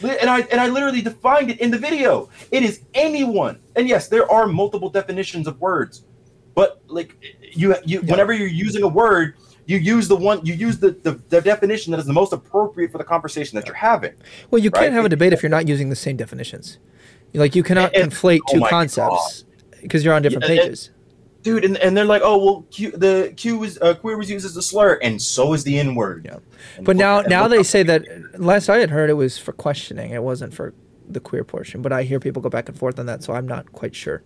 And I and I literally defined it in the video. It is anyone. And yes, there are multiple definitions of words. But like you you yeah. whenever you're using a word, you use the one you use the, the, the definition that is the most appropriate for the conversation that you're having. Well, you right? can't have a debate if you're not using the same definitions. Like you cannot and, conflate two oh concepts because you're on different yeah, pages. And, dude, and, and they're like, oh well, Q, the Q was uh, queer was used as a slur, and so is the N word. Yeah. But now now they say that last I had heard it was for questioning. It wasn't for the queer portion. But I hear people go back and forth on that, so I'm not quite sure.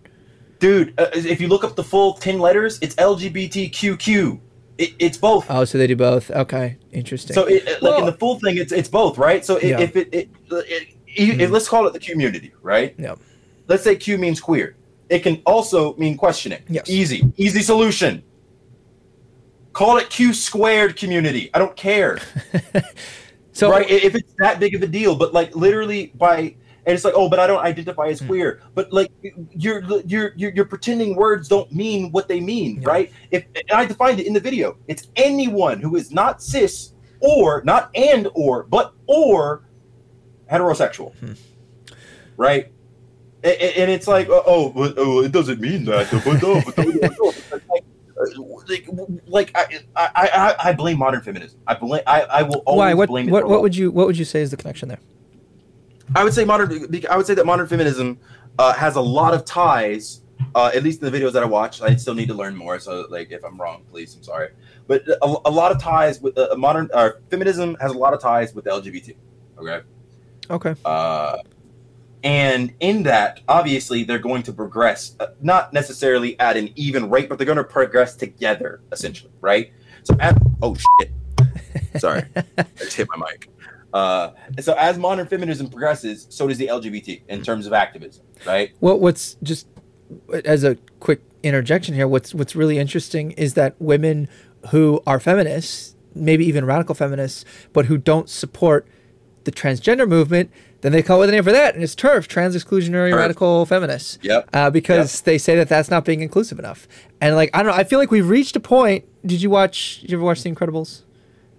dude, uh, if you look up the full ten letters, it's LGBTQQ. It, it's both. Oh, so they do both. Okay, interesting. So, it, like in the full thing, it's it's both, right? So, Yeah. if it, if- mm-hmm. let's call it the community, right? Yep. Let's say Q means queer. It can also mean questioning. Yes. Easy, easy solution. Call it Q squared community. I don't care. so right? If it's that big of a deal, but like literally by and it's like, oh, but I don't identify Hmm. as queer. But like you're you're you're, you're pretending words don't mean what they mean, Yeah. right? If and I defined it in the video, it's anyone who is not cis or not and or but or heterosexual, Hmm. right? A- a- And it's like, oh, oh, but, oh, it doesn't mean that. But, oh, but, oh, but, oh, like, uh, like, like I, I, I, I blame modern feminism. I blame. I, I will always why? What blame it what what would you what would you say is the connection there? I would say modern. I would say that modern feminism uh, has a lot of ties. Uh, at least in the videos that I watch, I still need to learn more. So, like, if I'm wrong, please, I'm sorry. But a, a lot of ties with uh, modern uh, feminism has a lot of ties with the LGBT. Okay, Okay. uh, and in that, obviously, they're going to progress, uh, not necessarily at an even rate, but they're going to progress together, essentially, right? So, at, oh shit, sorry, I just hit my mic. Uh, so as modern feminism progresses, so does the LGBT in terms of activism, right? Well, what's just as a quick interjection here, what's what's really interesting is that women who are feminists, maybe even radical feminists, but who don't support the transgender movement, then they come up with a name for that, and it's TERF, trans exclusionary TERF. radical feminists. Yep. Uh, because they say that that's not being inclusive enough, and like I don't know, I feel like we've reached a point. Did you watch? Did you ever watch The Incredibles?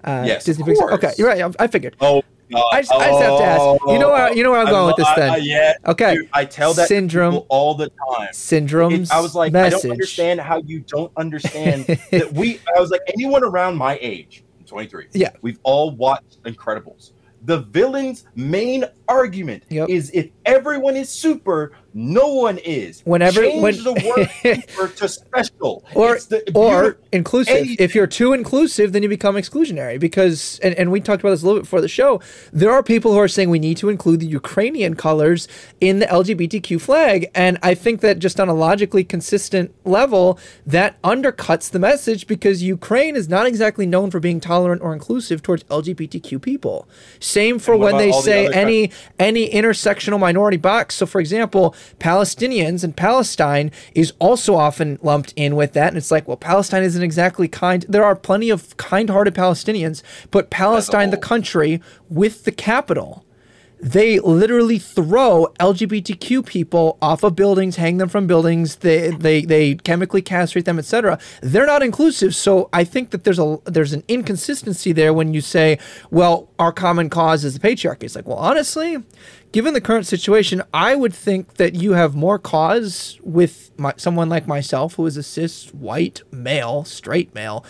Uh, Yes, Disney Pixar. Okay, you're right. I, I figured. Oh, God. I just- I just have to ask. You know where- you know where I'm I going with this then. I- yeah. Okay. Dude, I tell that Syndrome. all the time. Syndrome's It- I was like, message. I don't understand how you don't understand that we. I was like, anyone around my age, I'm 23. Yeah. we've all watched Incredibles. The villain's main argument Yep. is if everyone is super, no one is. Whenever- change when- the word to special, or It's the or inclusive. anything. If you're too inclusive, then you become exclusionary because and, and we talked about this a little bit before the show. There are people who are saying we need to include the Ukrainian colors in the LGBTQ flag, and I think that just on a logically consistent level, that undercuts the message because Ukraine is not exactly known for being tolerant or inclusive towards LGBTQ people. Same for when they the say other any any intersectional minority box. So, for example, Palestinians and Palestine is also often lumped in with that. And it's like, well, Palestine isn't exactly kind. There are plenty of kind hearted Palestinians, but Palestine, the country with the capital, they literally throw LGBTQ people off of buildings, hang them from buildings. They they they chemically castrate them, etc. They're not inclusive. So I think that there's a there's an inconsistency there when you say, well, our common cause is the patriarchy. It's like, well, honestly, given the current situation, I would think that you have more cause with my, someone like myself, who is a cis white male, straight male,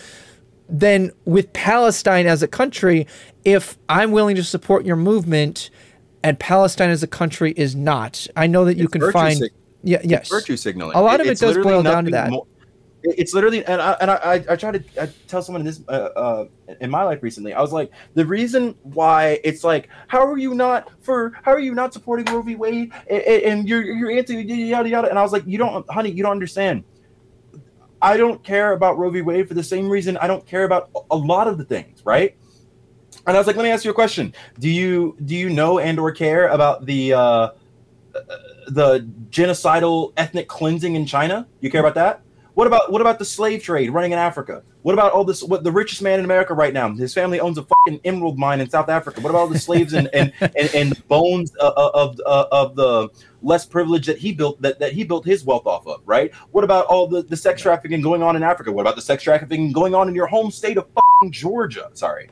than with Palestine as a country if I'm willing to support your movement and Palestine as a country is not. I know that you It's can find sig- yeah yes virtue signaling. A lot of it does boil down to that. more- it's literally, and I and I, I, I try to I tell someone in this uh, uh, in my life recently. I was like, the reason why it's like, how are you not for? How are you not supporting Roe v. Wade? And, and you're you're anti yada yada. And I was like, you don't, honey, you don't understand. I don't care about Roe v. Wade for the same reason I don't care about a lot of the things, right? And I was like, let me ask you a question. Do you do you know and or care about the uh, the genocidal ethnic cleansing in China? You care about that? What about what about the slave trade running in Africa? What about all this? What the richest man in America right now? His family owns a fucking emerald mine in South Africa. What about all the slaves and and, and, and bones uh, uh, of uh, of the less privilege that he built that, that he built his wealth off of? Right? What about all the, the sex trafficking going on in Africa? What about the sex trafficking going on in your home state of Georgia? Sorry,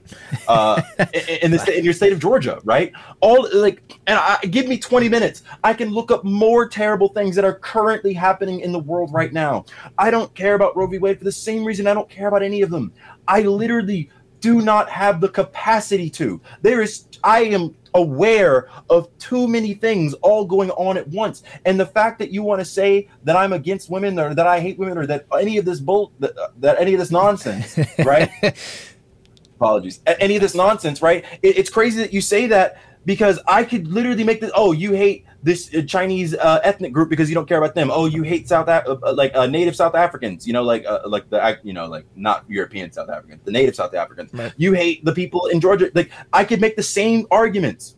uh, in, the in your state of Georgia, right? All like, and I give me twenty minutes. I can look up more terrible things that are currently happening in the world right now. I don't care about Roe v. Wade for the same reason I don't care about any of them. I literally do not have the capacity to. There is, I am aware of too many things all going on at once. And the fact that you want to say that I'm against women or that I hate women or that any of this bull, that, that any of this nonsense, right? Apologies. Any of this nonsense, right? It, it's crazy that you say that because I could literally make this. Oh, you hate this uh, Chinese uh, ethnic group because you don't care about them. Oh, you hate South Af- uh, like uh, native South Africans. You know, like uh, like the you know like not European South Africans, the native South Africans. Right. You hate the people in Georgia. Like I could make the same arguments,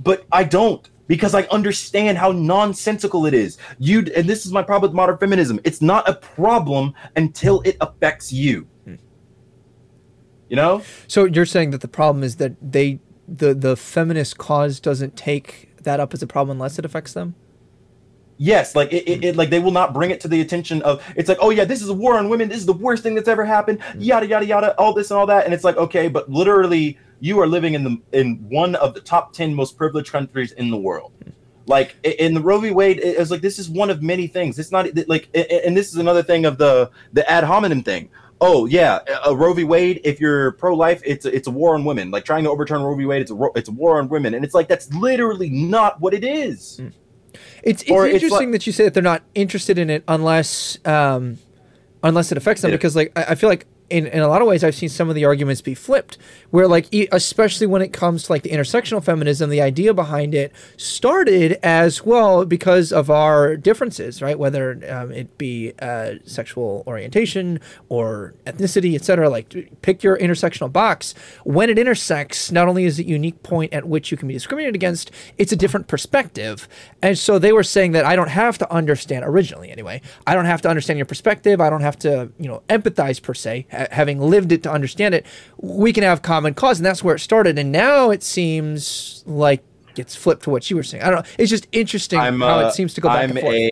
but I don't because I understand how nonsensical it is. You and this is my problem with modern feminism. It's not a problem until it affects you. Hmm. You know. So you're saying that the problem is that they the the feminist cause doesn't take that up as a problem unless it affects them? Yes, like it, it, it, like they will not bring it to the attention of it's like, oh yeah, this is a war on women. This is the worst thing that's ever happened. Mm-hmm. Yada yada yada, all this and all that, and it's like, okay, but literally, you are living in the in one of the top ten most privileged countries in the world. Mm-hmm. Like in the Roe v. Wade, it's like this is one of many things. It's not like, and this is another thing of the the ad hominem thing oh yeah, a Roe v. Wade. If you're pro-life, it's a, it's a war on women. Like trying to overturn Roe v. Wade, it's a it's a war on women, and it's like that's literally not what it is. Hmm. It's it's or interesting it's like, that you say that they're not interested in it unless um, unless it affects them yeah. because like I, I feel like in, in a lot of ways, I've seen some of the arguments be flipped, where like especially when it comes to like the intersectional feminism, the idea behind it started as well because of our differences, right? Whether um, it be uh, sexual orientation or ethnicity, etc. Like pick your intersectional box. When it intersects, not only is it a unique point at which you can be discriminated against, it's a different perspective. And so they were saying that I don't have to understand originally, anyway. I don't have to understand your perspective. I don't have to, you know, empathize per se having lived it to understand it, we can have common cause, and that's where it started. And now it seems like it's flipped to what you were saying. I don't know. It's just interesting I'm, how uh, it seems to go back I'm and forth. A-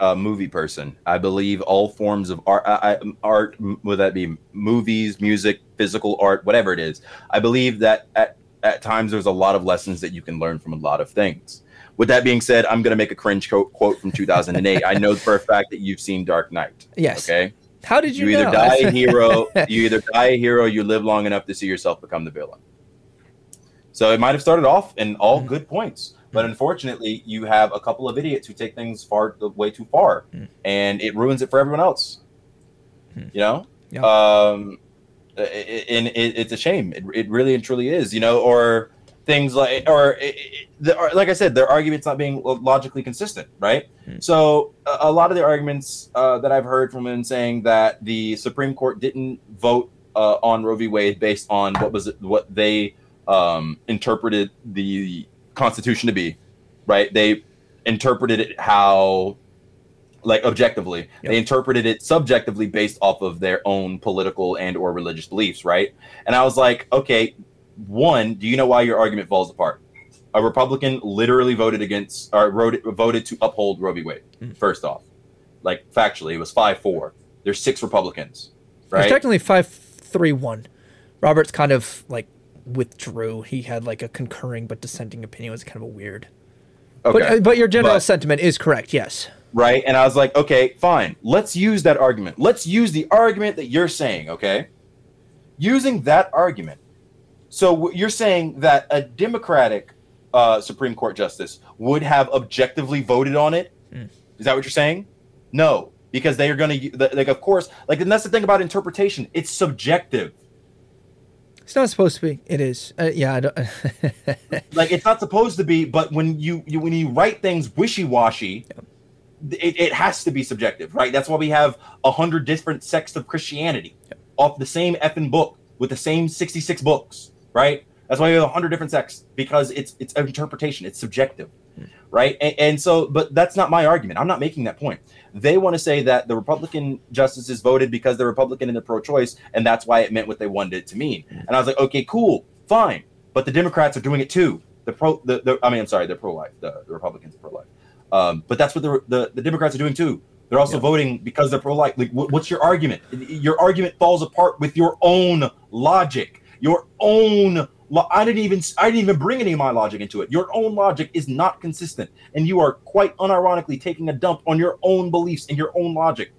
a movie person. I believe all forms of art, I, art, would that be movies, music, physical art, whatever it is. I believe that at, at times there's a lot of lessons that you can learn from a lot of things. With that being said, I'm going to make a cringe quote, quote from 2008. I know for a fact that you've seen Dark Knight. Yes. Okay. How did you? You know? either die a hero. you either die a hero. You live long enough to see yourself become the villain. So it might have started off in all mm-hmm. good points, but unfortunately, you have a couple of idiots who take things far way too far, mm-hmm. and it ruins it for everyone else. You know. Yeah. Um, and it, it's a shame. It, it really and truly is. You know, or things like or the, like I said, their arguments not being logically consistent, right? Mm-hmm. So a, a, lot of the arguments uh, that I've heard from them saying that the Supreme Court didn't vote uh, on Roe v. Wade based on what was it, what they um, interpreted the Constitution to be, right? They interpreted it how like objectively yep. they interpreted it subjectively based off of their own political and or religious beliefs right and i was like okay one, do you know why your argument falls apart? A Republican literally voted against or wrote, voted to uphold Roe v. Wade. Mm. First off, like factually, it was five four. There's six Republicans, right? It's technically five three one. Roberts kind of like withdrew. He had like a concurring but dissenting opinion. It was kind of a weird. Okay. But, uh, but your general but, sentiment is correct. Yes. Right, and I was like, okay, fine. Let's use that argument. Let's use the argument that you're saying. Okay. Using that argument, so you're saying that a Democratic uh, Supreme Court justice would have objectively voted on it? Mm. Is that what you're saying? No, because they are going to like, of course, like, and that's the thing about interpretation. It's subjective. It's not supposed to be. It is. Uh, yeah. I don't like it's not supposed to be, but when you, you when you write things wishy washy. Yeah. It, it, has to be subjective, right? That's why we have a hundred different sects of Christianity yeah. off the same effing book with the same 66 books right? That's why we have a hundred different sects because it's it's an interpretation, it's subjective, right? And, and, so, but that's not my argument. I'm not making that point. They want to say that the Republican justices voted because they're Republican and they're pro-choice, and that's why it meant what they wanted it to mean. Hmm. And I was like, okay, cool, fine, but the Democrats are doing it too. The pro, the, the I mean, I'm sorry, they're pro-life. The, the Republicans are pro-life. Um, but that's what the, the, the Democrats are doing too. They're also yeah. voting because they're pro-life. Like, what's your argument? Your argument falls apart with your own logic, your own I didn't even I didn't even bring any of my logic into it. Your own logic is not consistent, and you are quite unironically taking a dump on your own beliefs and your own logic,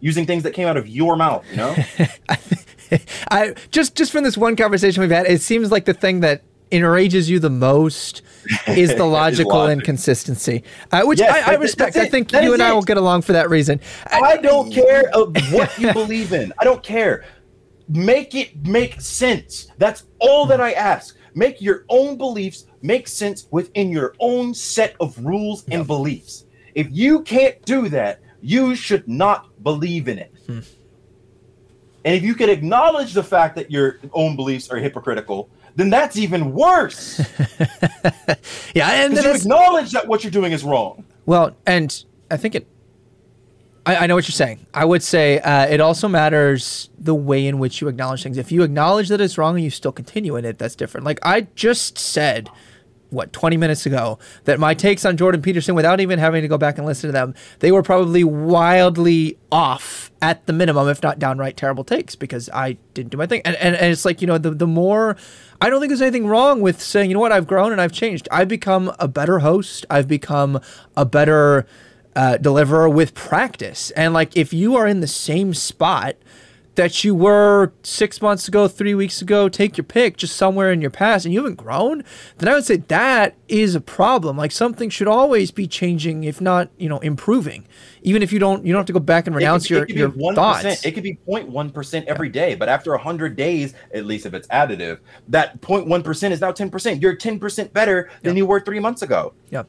using things that came out of your mouth. You know. I just just from this one conversation we've had, it seems like the thing that enrages you the most is the logical logic. inconsistency, uh, which Yes, I, I respect. I think That you is and I will get along for that reason. I don't care of what you believe in. I don't care. Make it make sense. That's all that I ask. Make your own beliefs make sense within your own set of rules and beliefs. If you can't do that, you should not believe in it. Hmm. And if you can acknowledge the fact that your own beliefs are hypocritical, then that's even worse. yeah, and you acknowledge that what you're doing is wrong. Well, and I think it. I, I know what you're saying. I would say uh, it also matters the way in which you acknowledge things. If you acknowledge that it's wrong and you still continue in it, that's different. Like I just said, what 20 minutes ago, that my takes on Jordan Peterson, without even having to go back and listen to them, they were probably wildly off at the minimum, if not downright terrible takes, because I didn't do my thing. And and, and it's like you know the the more. I don't think there's anything wrong with saying, you know what, I've grown and I've changed. I've become a better host. I've become a better uh, deliverer with practice. And like, if you are in the same spot that you were six months ago, three weeks ago, take your pick, just somewhere in your past, and you haven't grown, then I would say that is a problem. Like something should always be changing, if not, you know, improving. Even if you don't, you don't have to go back and renounce your, your 1%, thoughts. It could be 0.1 percent every day, but after hundred days, at least if it's additive, that 0.1 percent is now 10 percent. You're 10 percent better than Yeah. you were three months ago. Yep.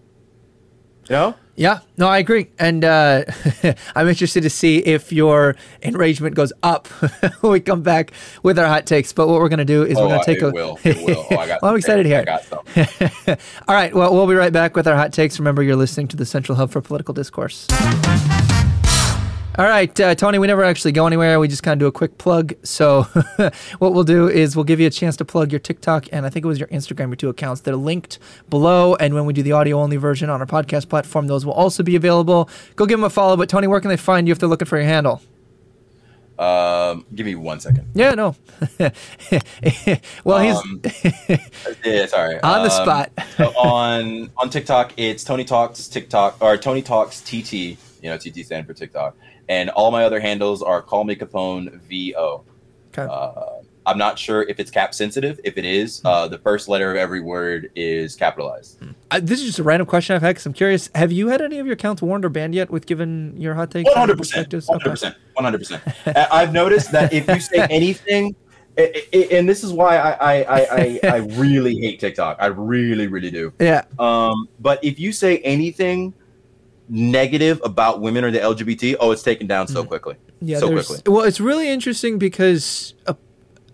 You know? Yeah, no, I agree, and uh, I'm interested to see if your enragement goes up when we come back with our hot takes. But what we're gonna do is we're Oh, gonna take it a. will. It will. Oh, I got well, I'm excited to hear. I got some. All right, well, we'll be right back with our hot takes. Remember, you're listening to the Central Hub for Political Discourse. All right, uh, Tony, we never actually go anywhere. We just kind of do a quick plug. So, what we'll do is we'll give you a chance to plug your TikTok and I think it was your Instagram, your two accounts. that are linked below. And when we do the audio only version on our podcast platform, those will also be available. Go give them a follow. But, Tony, where can they find you if they're looking for your handle? Um, give me one second. Yeah, no. well, he's Um, yeah, sorry. on the Um, spot. so on on TikTok, it's Tony Talks TikTok or Tony Talks TT. You know, TT stand for TikTok, and all my other handles are Call Me Capone VO. Okay. Uh, I'm not sure if it's cap sensitive. If it is, uh, the first letter of every word is capitalized. Uh, this is just a random question I've had because I'm curious. Have you had any of your accounts warned or banned yet with given your hot takes? One and hundred percent. One hundred percent. One hundred percent. I've noticed that if you say anything, i- i- and this is why I I, I, I I really hate TikTok. I really really do. Yeah. Um, but if you say anything negative about women or the LGBT, oh, it's taken down so quickly. Yeah, so quickly. Well, it's really interesting because uh,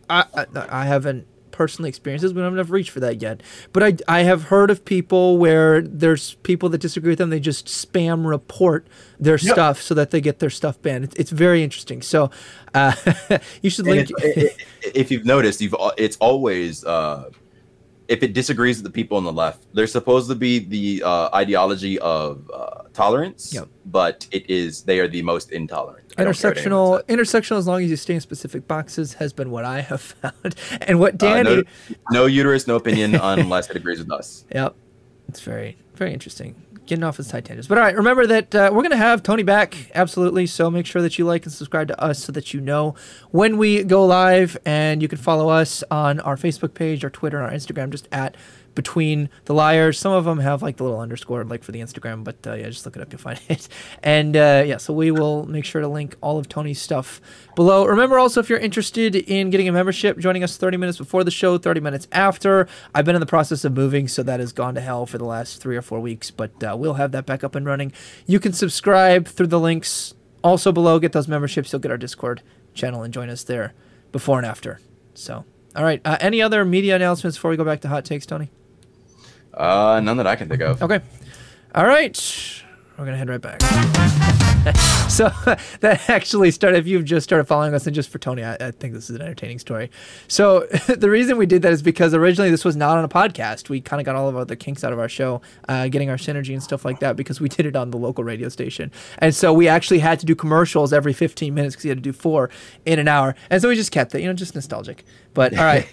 I, I I haven't personally experienced this. We don't have enough reach for that yet. But I I have heard of people where there's people that disagree with them. They just spam report their Yep. stuff so that they get their stuff banned. It's, it's very interesting. So uh, you should And link. it's- i- i- if you've noticed, you've it's always uh, if it disagrees with the people on the left, there's supposed to be the uh, ideology of uh, tolerance, Yep. but it is they are the most intolerant. I don't care what anyone Intersectional, intersectional. As long as you stay in specific boxes, has been what I have found, and what Uh, Danny. no, no uterus, no opinion unless it agrees with us. Yep. It's very, very interesting. Getting off his tight tangents. But all right, remember that uh, we're going to have Tony back, absolutely. So make sure that you like and subscribe to us so that you know when we go live. And you can follow us on our Facebook page, our Twitter, and our Instagram, just at Between the Liars. Some of them have like the little underscore, like for the Instagram, but uh, yeah, just look it up, you'll find it. And uh, yeah, so we will make sure to link all of Tony's stuff below. Remember also, if you're interested in getting a membership, joining us 30 minutes before the show, 30 minutes after. I've been in the process of moving, so that has gone to hell for the last three or four weeks, but uh, we'll have that back up and running. You can subscribe through the links also below. Get those memberships. You'll get our Discord channel and join us there before and after. So, all right. Uh, any other media announcements before we go back to hot takes, Tony? Uh, none that I can think of. Okay. All right. We're going to head right back. so that actually started, if you've just started following us, and just for Tony, I, I think this is an entertaining story. So the reason we did that is because originally this was not on a podcast. We kind of got all of the kinks out of our show, uh, getting our synergy and stuff like that, because we did it on the local radio station. And so we actually had to do commercials every 15 minutes because you had to do four in an hour. And so we just kept it, you know, just nostalgic. But all right,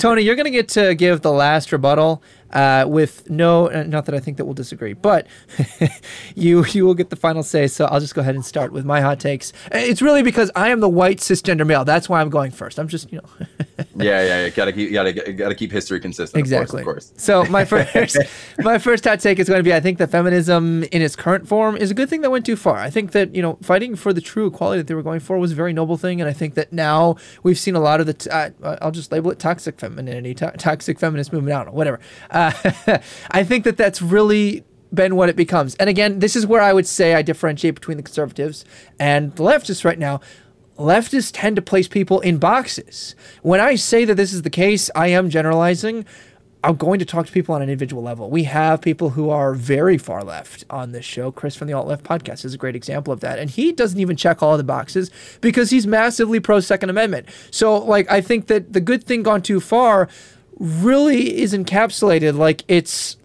Tony, you're going to get to give the last rebuttal uh, with no, uh, not that I think that we'll disagree, but you you will get the final say. So I'll I'll just go ahead and start with my hot takes. It's really because I am the white cisgender male. That's why I'm going first. I'm just, you know. yeah, yeah, yeah. Gotta keep, gotta, gotta keep history consistent. Exactly. Of course, of course. So my first, my first hot take is going to be: I think that feminism in its current form is a good thing that went too far. I think that you know, fighting for the true equality that they were going for was a very noble thing, and I think that now we've seen a lot of the. T- uh, I'll just label it toxic femininity, to- toxic feminist movement. I don't know, whatever. Uh, Uh, I think that that's really been what it becomes. And again, this is where I would say I differentiate between the conservatives and the leftists right now. Leftists tend to place people in boxes. When I say that this is the case, I am generalizing. I'm going to talk to people on an individual level. We have people who are very far left on this show. Chris from the Alt Left podcast is a great example of that. And he doesn't even check all the boxes because he's massively pro Second Amendment. So, like, I think that the good thing gone too far really is encapsulated. Like, it's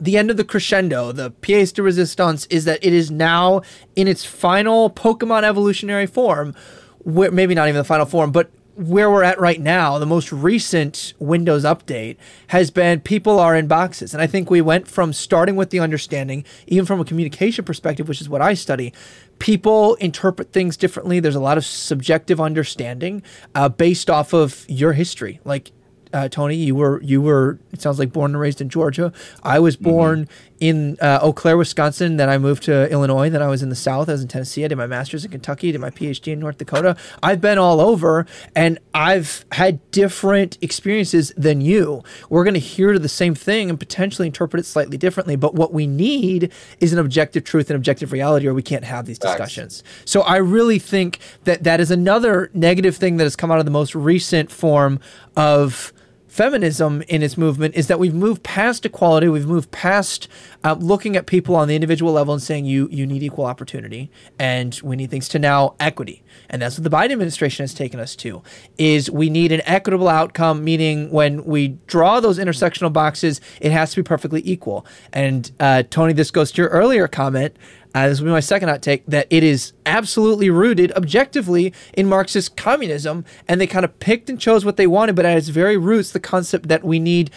the end of the crescendo, the pièce de resistance, is that it is now in its final Pokemon evolutionary form, where maybe not even the final form, but where we're at right now, the most recent Windows update has been people are in boxes. And I think we went from starting with the understanding, even from a communication perspective, which is what I study, people interpret things differently. There's a lot of subjective understanding uh, based off of your history. Like uh, Tony, you were you were it sounds like born and raised in Georgia. I was mm-hmm. born mm-hmm. in uh, Eau Claire, Wisconsin. Then I moved to Illinois. Then I was in the South. I was in Tennessee. I did my master's in Kentucky. Did my PhD in North Dakota. I've been all over, and I've had different experiences than you. We're going to hear the same thing and potentially interpret it slightly differently. But what we need is an objective truth and objective reality, or we can't have these discussions. So I really think that that is another negative thing that has come out of the most recent form of feminism in its movement is that we've moved past equality. We've moved past uh, looking at people on the individual level and saying you you need equal opportunity and we need things to now equity. And that's what the Biden administration has taken us to. Is we need an equitable outcome, meaning when we draw those intersectional boxes, it has to be perfectly equal. And uh, Tony, this goes to your earlier comment uh, this will be my second hot take, that it is absolutely rooted objectively in Marxist communism. And they kind of picked and chose what they wanted, but at its very roots, the concept that we need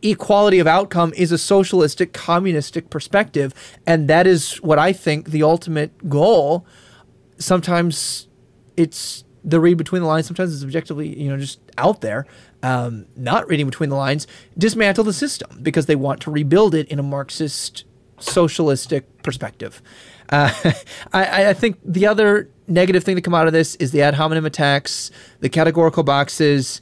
equality of outcome is a socialistic, communistic perspective. And that is what I think the ultimate goal. Sometimes it's the read between the lines, sometimes it's objectively, you know, just out there. Um, not reading between the lines, dismantle the system because they want to rebuild it in a Marxist socialistic perspective. Uh, I, I, think the other negative thing to come out of this is the ad hominem attacks, the categorical boxes.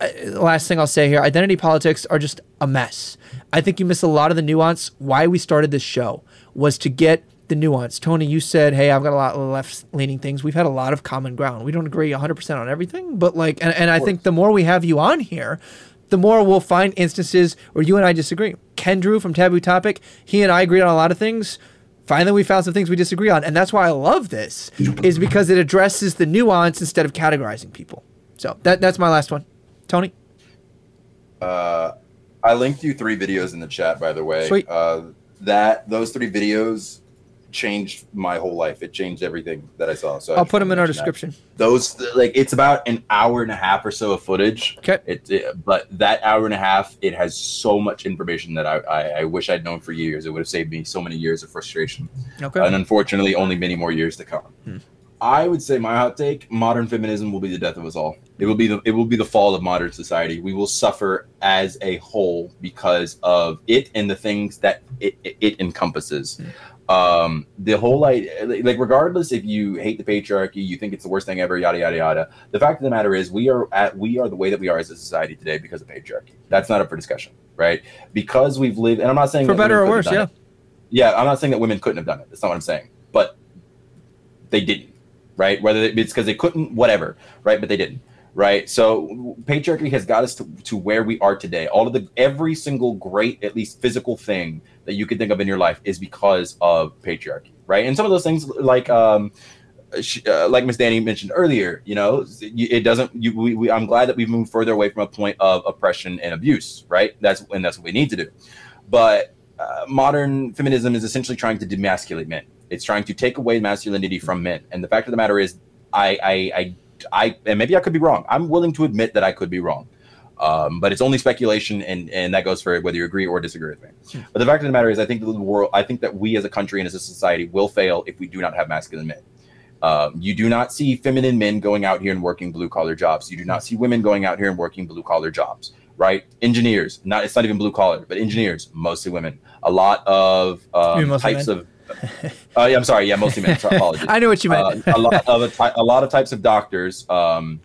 Uh, last thing I'll say here identity politics are just a mess. I think you miss a lot of the nuance. Why we started this show was to get the nuance. Tony, you said, hey, I've got a lot of left leaning things. We've had a lot of common ground. We don't agree 100% on everything, but like, and, and I think the more we have you on here, the more we'll find instances where you and I disagree. Ken Drew from Taboo Topic, he and I agreed on a lot of things. Finally, we found some things we disagree on, and that's why I love this, is because it addresses the nuance instead of categorizing people. So that that's my last one, Tony. Uh, I linked you three videos in the chat, by the way. Sweet. Uh, that those three videos changed my whole life. It changed everything that I saw. So I'll put them in our description. That. Those like it's about an hour and a half or so of footage. Okay. It, it, but that hour and a half, it has so much information that I, I, I wish I'd known for years. It would have saved me so many years of frustration. Okay. And unfortunately, only many more years to come. Hmm. I would say my hot take: modern feminism will be the death of us all. It will be the it will be the fall of modern society. We will suffer as a whole because of it and the things that it, it, it encompasses. Hmm um the whole like like regardless if you hate the patriarchy you think it's the worst thing ever yada yada yada the fact of the matter is we are at we are the way that we are as a society today because of patriarchy. That's not up for discussion right? Because we've lived and i'm not saying for better or worse yeah. it. yeah i'm not saying that women couldn't have done it. That's not what i'm saying. But they didn't right? Whether it's because they couldn't whatever right? But they didn't right? So patriarchy has got us to, to where we are today. All of the every single great, at least physical thing that you could think of in your life is because of patriarchy, right? And some of those things, like um, uh, like Miss Danny mentioned earlier, you know, it doesn't. You, we, we, I'm glad that we've moved further away from a point of oppression and abuse, right? That's and that's what we need to do. But uh, modern feminism is essentially trying to demasculate men. It's trying to take away masculinity from men. And the fact of the matter is, I, I, I I and maybe I could be wrong. I'm willing to admit that I could be wrong. Um, but it's only speculation, and and that goes for whether you agree or disagree with me. But the fact of the matter is, I think the world, I think that we as a country and as a society will fail if we do not have masculine men. Um, you do not see feminine men going out here and working blue collar jobs. You do not see women going out here and working blue collar jobs, right? Engineers, not it's not even blue collar, but engineers, mostly women. A lot of um, types men? of. Uh, yeah, I'm sorry. Yeah, mostly men. Apologies. I know what you meant. Uh, a lot of a, ty- a, lot of types of doctors. Um,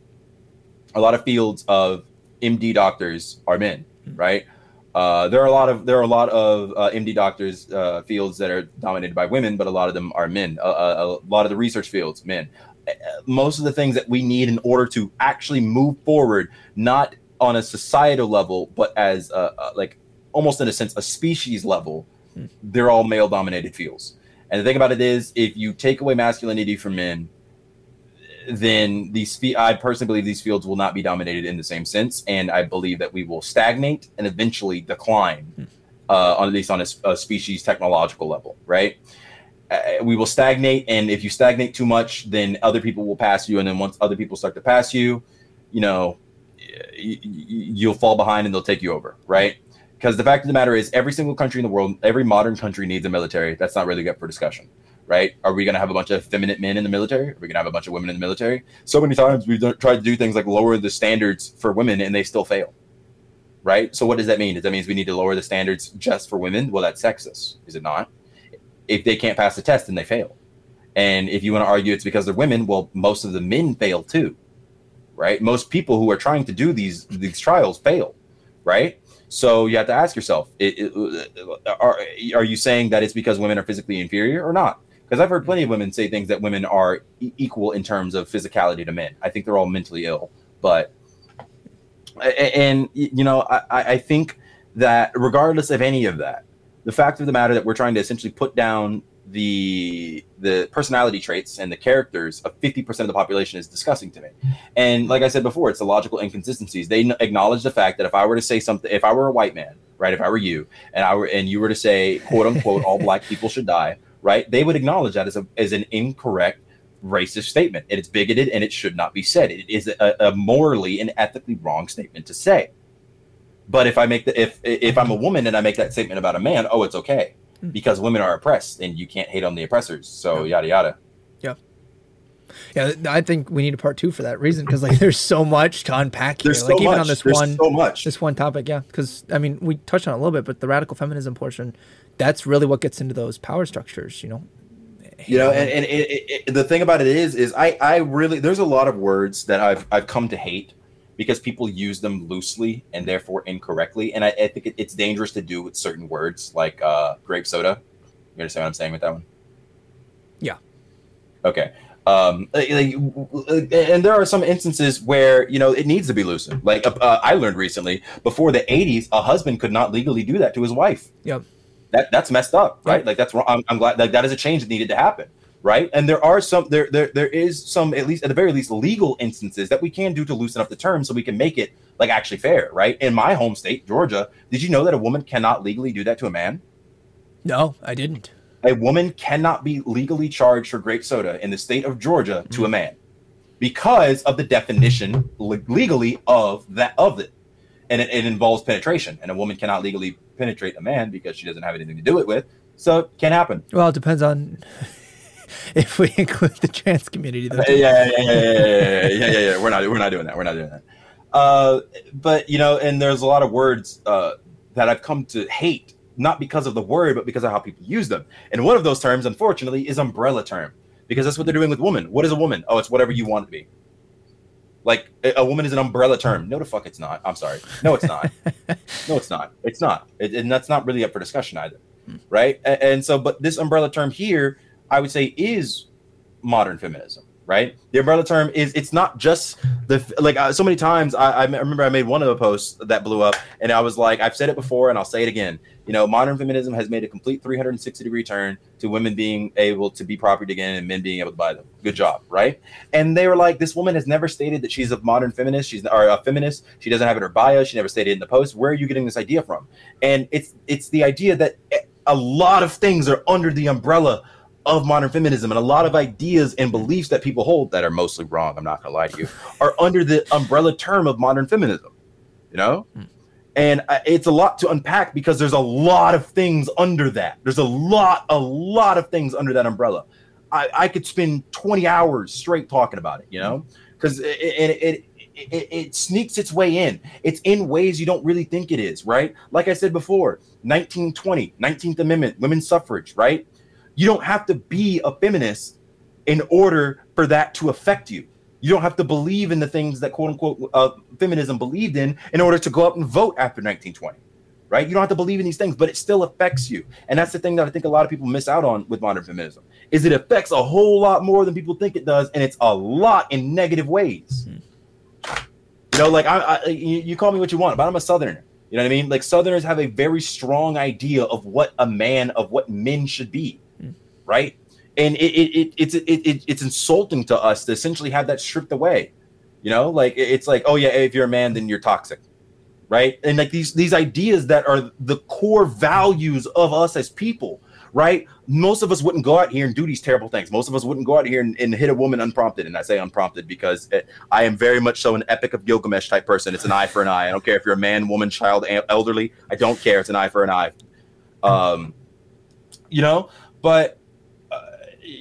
a lot of fields of MD doctors are men, hmm. right? Uh, there are a lot of there are a lot of uh, MD doctors uh, fields that are dominated by women, but a lot of them are men. a lot of the research fields, men. Most of the things that we need in order to actually move forward, not on a societal level, but as a, a, like almost in a sense a species level. They're all male dominated fields. And the thing about it is, if you take away masculinity from men, then these I personally believe these fields will not be dominated in the same sense, and I believe that we will stagnate and eventually decline, hmm. uh, on at least on a, a species technological level, right? Uh, we will stagnate, and if you stagnate too much, then other people will pass you, and then once other people start to pass you, you know, you'll fall behind and they'll take you over, right? Because the fact of the matter is, every single country in the world, every modern country needs a military. That's not really good for discussion right? Are we going to have a bunch of feminine men in the military? Are we going to have a bunch of women in the military? So many times we've tried to do things like lower the standards for women and they still fail, right? So what does that mean? Does that mean we need to lower the standards just for women? Well, that's sexist, is it not? If they can't pass the test, then they fail. And if you want to argue it's because they're women, well, most of the men fail too, right? Most people who are trying to do these these trials fail, right? So you have to ask yourself: it, it, are are you saying that it's because women are physically inferior or not? because I've heard plenty of women say things that women are equal in terms of physicality to men. I think they're all mentally ill, but and you know I, I think that regardless of any of that, the fact of the matter that we're trying to essentially put down the the personality traits and the characters of 50% of the population is disgusting to me. And like I said before, it's the logical inconsistencies. They acknowledge the fact that if I were to say something, if I were a white man, right, if I were you, and I were and you were to say, quote unquote, all black people should die, right? They would acknowledge that as, a, as an incorrect racist statement. And it's bigoted and it should not be said. It is a, a morally and ethically wrong statement to say. But if I make the if if I'm a woman and I make that statement about a man, oh, it's okay. Mm. because women are oppressed and you can't hate on the oppressors. So yada yada. Yeah. Yeah, I think we need a part two for that reason because like there's so much to unpack here. There's like so even much. on this there's one, so much. this one topic, yeah. Because I mean, we touched on it a little bit, but the radical feminism portion that's really what gets into those power structures, you know. You know, and, and it, it, the thing about it is, is I, I really there's a lot of words that I've I've come to hate because people use them loosely and therefore incorrectly, and I, I think it's dangerous to do with certain words like uh, grape soda. You understand what I'm saying with that one? Yeah. Okay. Um, like, and there are some instances where you know it needs to be loosened. Like uh, I learned recently, before the '80s, a husband could not legally do that to his wife. Yep that that's messed up, right? Like that's wrong. I'm, I'm glad like that is a change that needed to happen, right? And there are some there there there is some at least at the very least legal instances that we can do to loosen up the terms so we can make it like actually fair, right? In my home state, Georgia, did you know that a woman cannot legally do that to a man? No, I didn't. A woman cannot be legally charged for grape soda in the state of Georgia to a mm-hmm. man because of the definition legally of that of it and it, it, involves penetration and a woman cannot legally penetrate a man because she doesn't have anything to do it with so it can happen well it depends on if we include the trans community though. Yeah, yeah, yeah, yeah, yeah, yeah, yeah, yeah, We're not, we're not doing that. We're not doing that. Uh, but you know, and there's a lot of words uh, that I've come to hate, not because of the word, but because of how people use them. And one of those terms, unfortunately, is umbrella term, because that's what they're doing with woman. What is a woman? Oh, it's whatever you want to be. Like a woman is an umbrella term. No, the fuck, it's not. I'm sorry. No, it's not. no, it's not. It's not. It, and that's not really up for discussion either, hmm. right? And, and so, but this umbrella term here, I would say, is modern feminism right? The umbrella term is it's not just the like uh, so many times I, I, remember I made one of the posts that blew up and I was like I've said it before and I'll say it again. You know, modern feminism has made a complete 360 degree turn to women being able to be property again and men being able to buy them. Good job, right? And they were like, this woman has never stated that she's a modern feminist. She's or a feminist. She doesn't have it in her bio. She never stated in the post. Where are you getting this idea from? And it's it's the idea that a lot of things are under the umbrella of modern feminism and a lot of ideas and beliefs that people hold that are mostly wrong i'm not going to lie to you are under the umbrella term of modern feminism you know? And uh, it's a lot to unpack because there's a lot of things under that. There's a lot, a lot of things under that umbrella. I, I could spend 20 hours straight talking about it, you know, because it, it, it, it, it sneaks its way in. It's in ways you don't really think it is, right? Like I said before, 1920, 19th Amendment, women's suffrage, right? You don't have to be a feminist in order for that to affect you. You don't have to believe in the things that quote unquote uh, feminism believed in in order to go up and vote after 1920, right? You don't have to believe in these things, but it still affects you. And that's the thing that I think a lot of people miss out on with modern feminism is it affects a whole lot more than people think it does, and it's a lot in negative ways. Mm-hmm. You know, like I, I you, you call me what you want, but I'm a Southerner. You know what I mean? Like Southerners have a very strong idea of what a man, of what men should be. Right? And it, it, it it's it, it, it's insulting to us to essentially have that stripped away. You know, like it's like, oh yeah, if you're a man, then you're toxic, right? And like these these ideas that are the core values of us as people right? Most of us wouldn't go out here and do these terrible things. Most of us wouldn't go out here and, and hit a woman unprompted. And I say unprompted because it, I am very much so an epic of Gilgamesh type person. It's an eye for an eye. I don't care if you're a man, woman, child, elderly. I don't care. It's an eye for an eye. Um, you know, but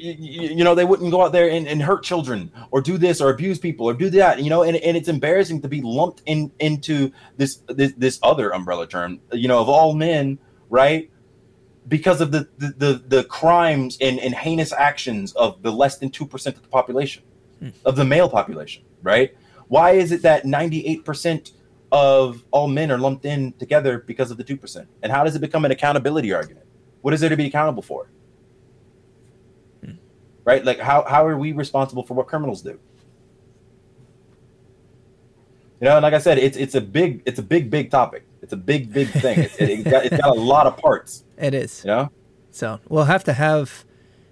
you, know they wouldn't go out there and, and, hurt children or do this or abuse people or do that you know and, and it's embarrassing to be lumped in into this, this this other umbrella term you know of all men right because of the the, the, the crimes and, and heinous actions of the less than 2% of the population hmm. of the male population right why is it that 98% of all men are lumped in together because of the 2% and how does it become an accountability argument what is there to be accountable for. Right? Like how, how are we responsible for what criminals do? You know and like i said it's it's a big it's a big big topic. It's a big big thing. It's, it, got, it's got a lot of parts. It is. You know, So we'll have to have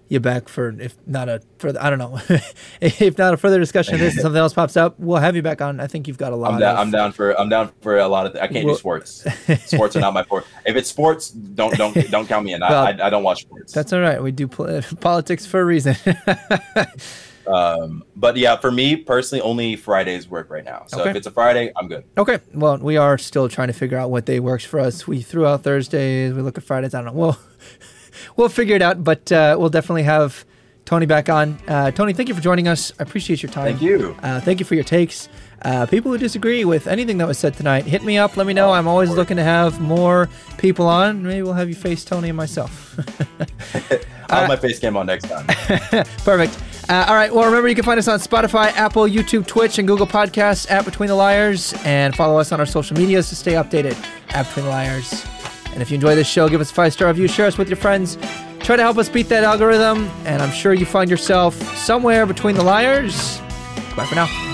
you back for if not a further I don't know if not a further discussion of this and something else pops up we'll have you back on I think you've got a lot I'm down, of, I'm down for I'm down for a lot of th- I can't well, do sports sports are not my sport if it's sports don't don't don't count me in well, I, I, don't watch sports that's all right we do pol- politics for a reason Um, but yeah, for me personally, only Fridays work right now. So okay. if it's a Friday, I'm good. Okay. Well, we are still trying to figure out what day works for us. We threw out Thursdays. We look at Fridays. I don't know. We'll we'll figure it out. But uh, we'll definitely have Tony back on. Uh, Tony, thank you for joining us. I appreciate your time. Thank you. Uh, thank you for your takes. Uh, people who disagree with anything that was said tonight, hit me up. Let me know. I'm always looking to have more people on. Maybe we'll have you face Tony and myself. I'll have my face cam on next time. Perfect. Uh, all right. Well, remember you can find us on Spotify, Apple, YouTube, Twitch, and Google Podcasts at Between the Liars, and follow us on our social medias to stay updated at Between the Liars. And if you enjoy this show, give us a five star review, share us with your friends, try to help us beat that algorithm, and I'm sure you find yourself somewhere between the liars. Bye for now.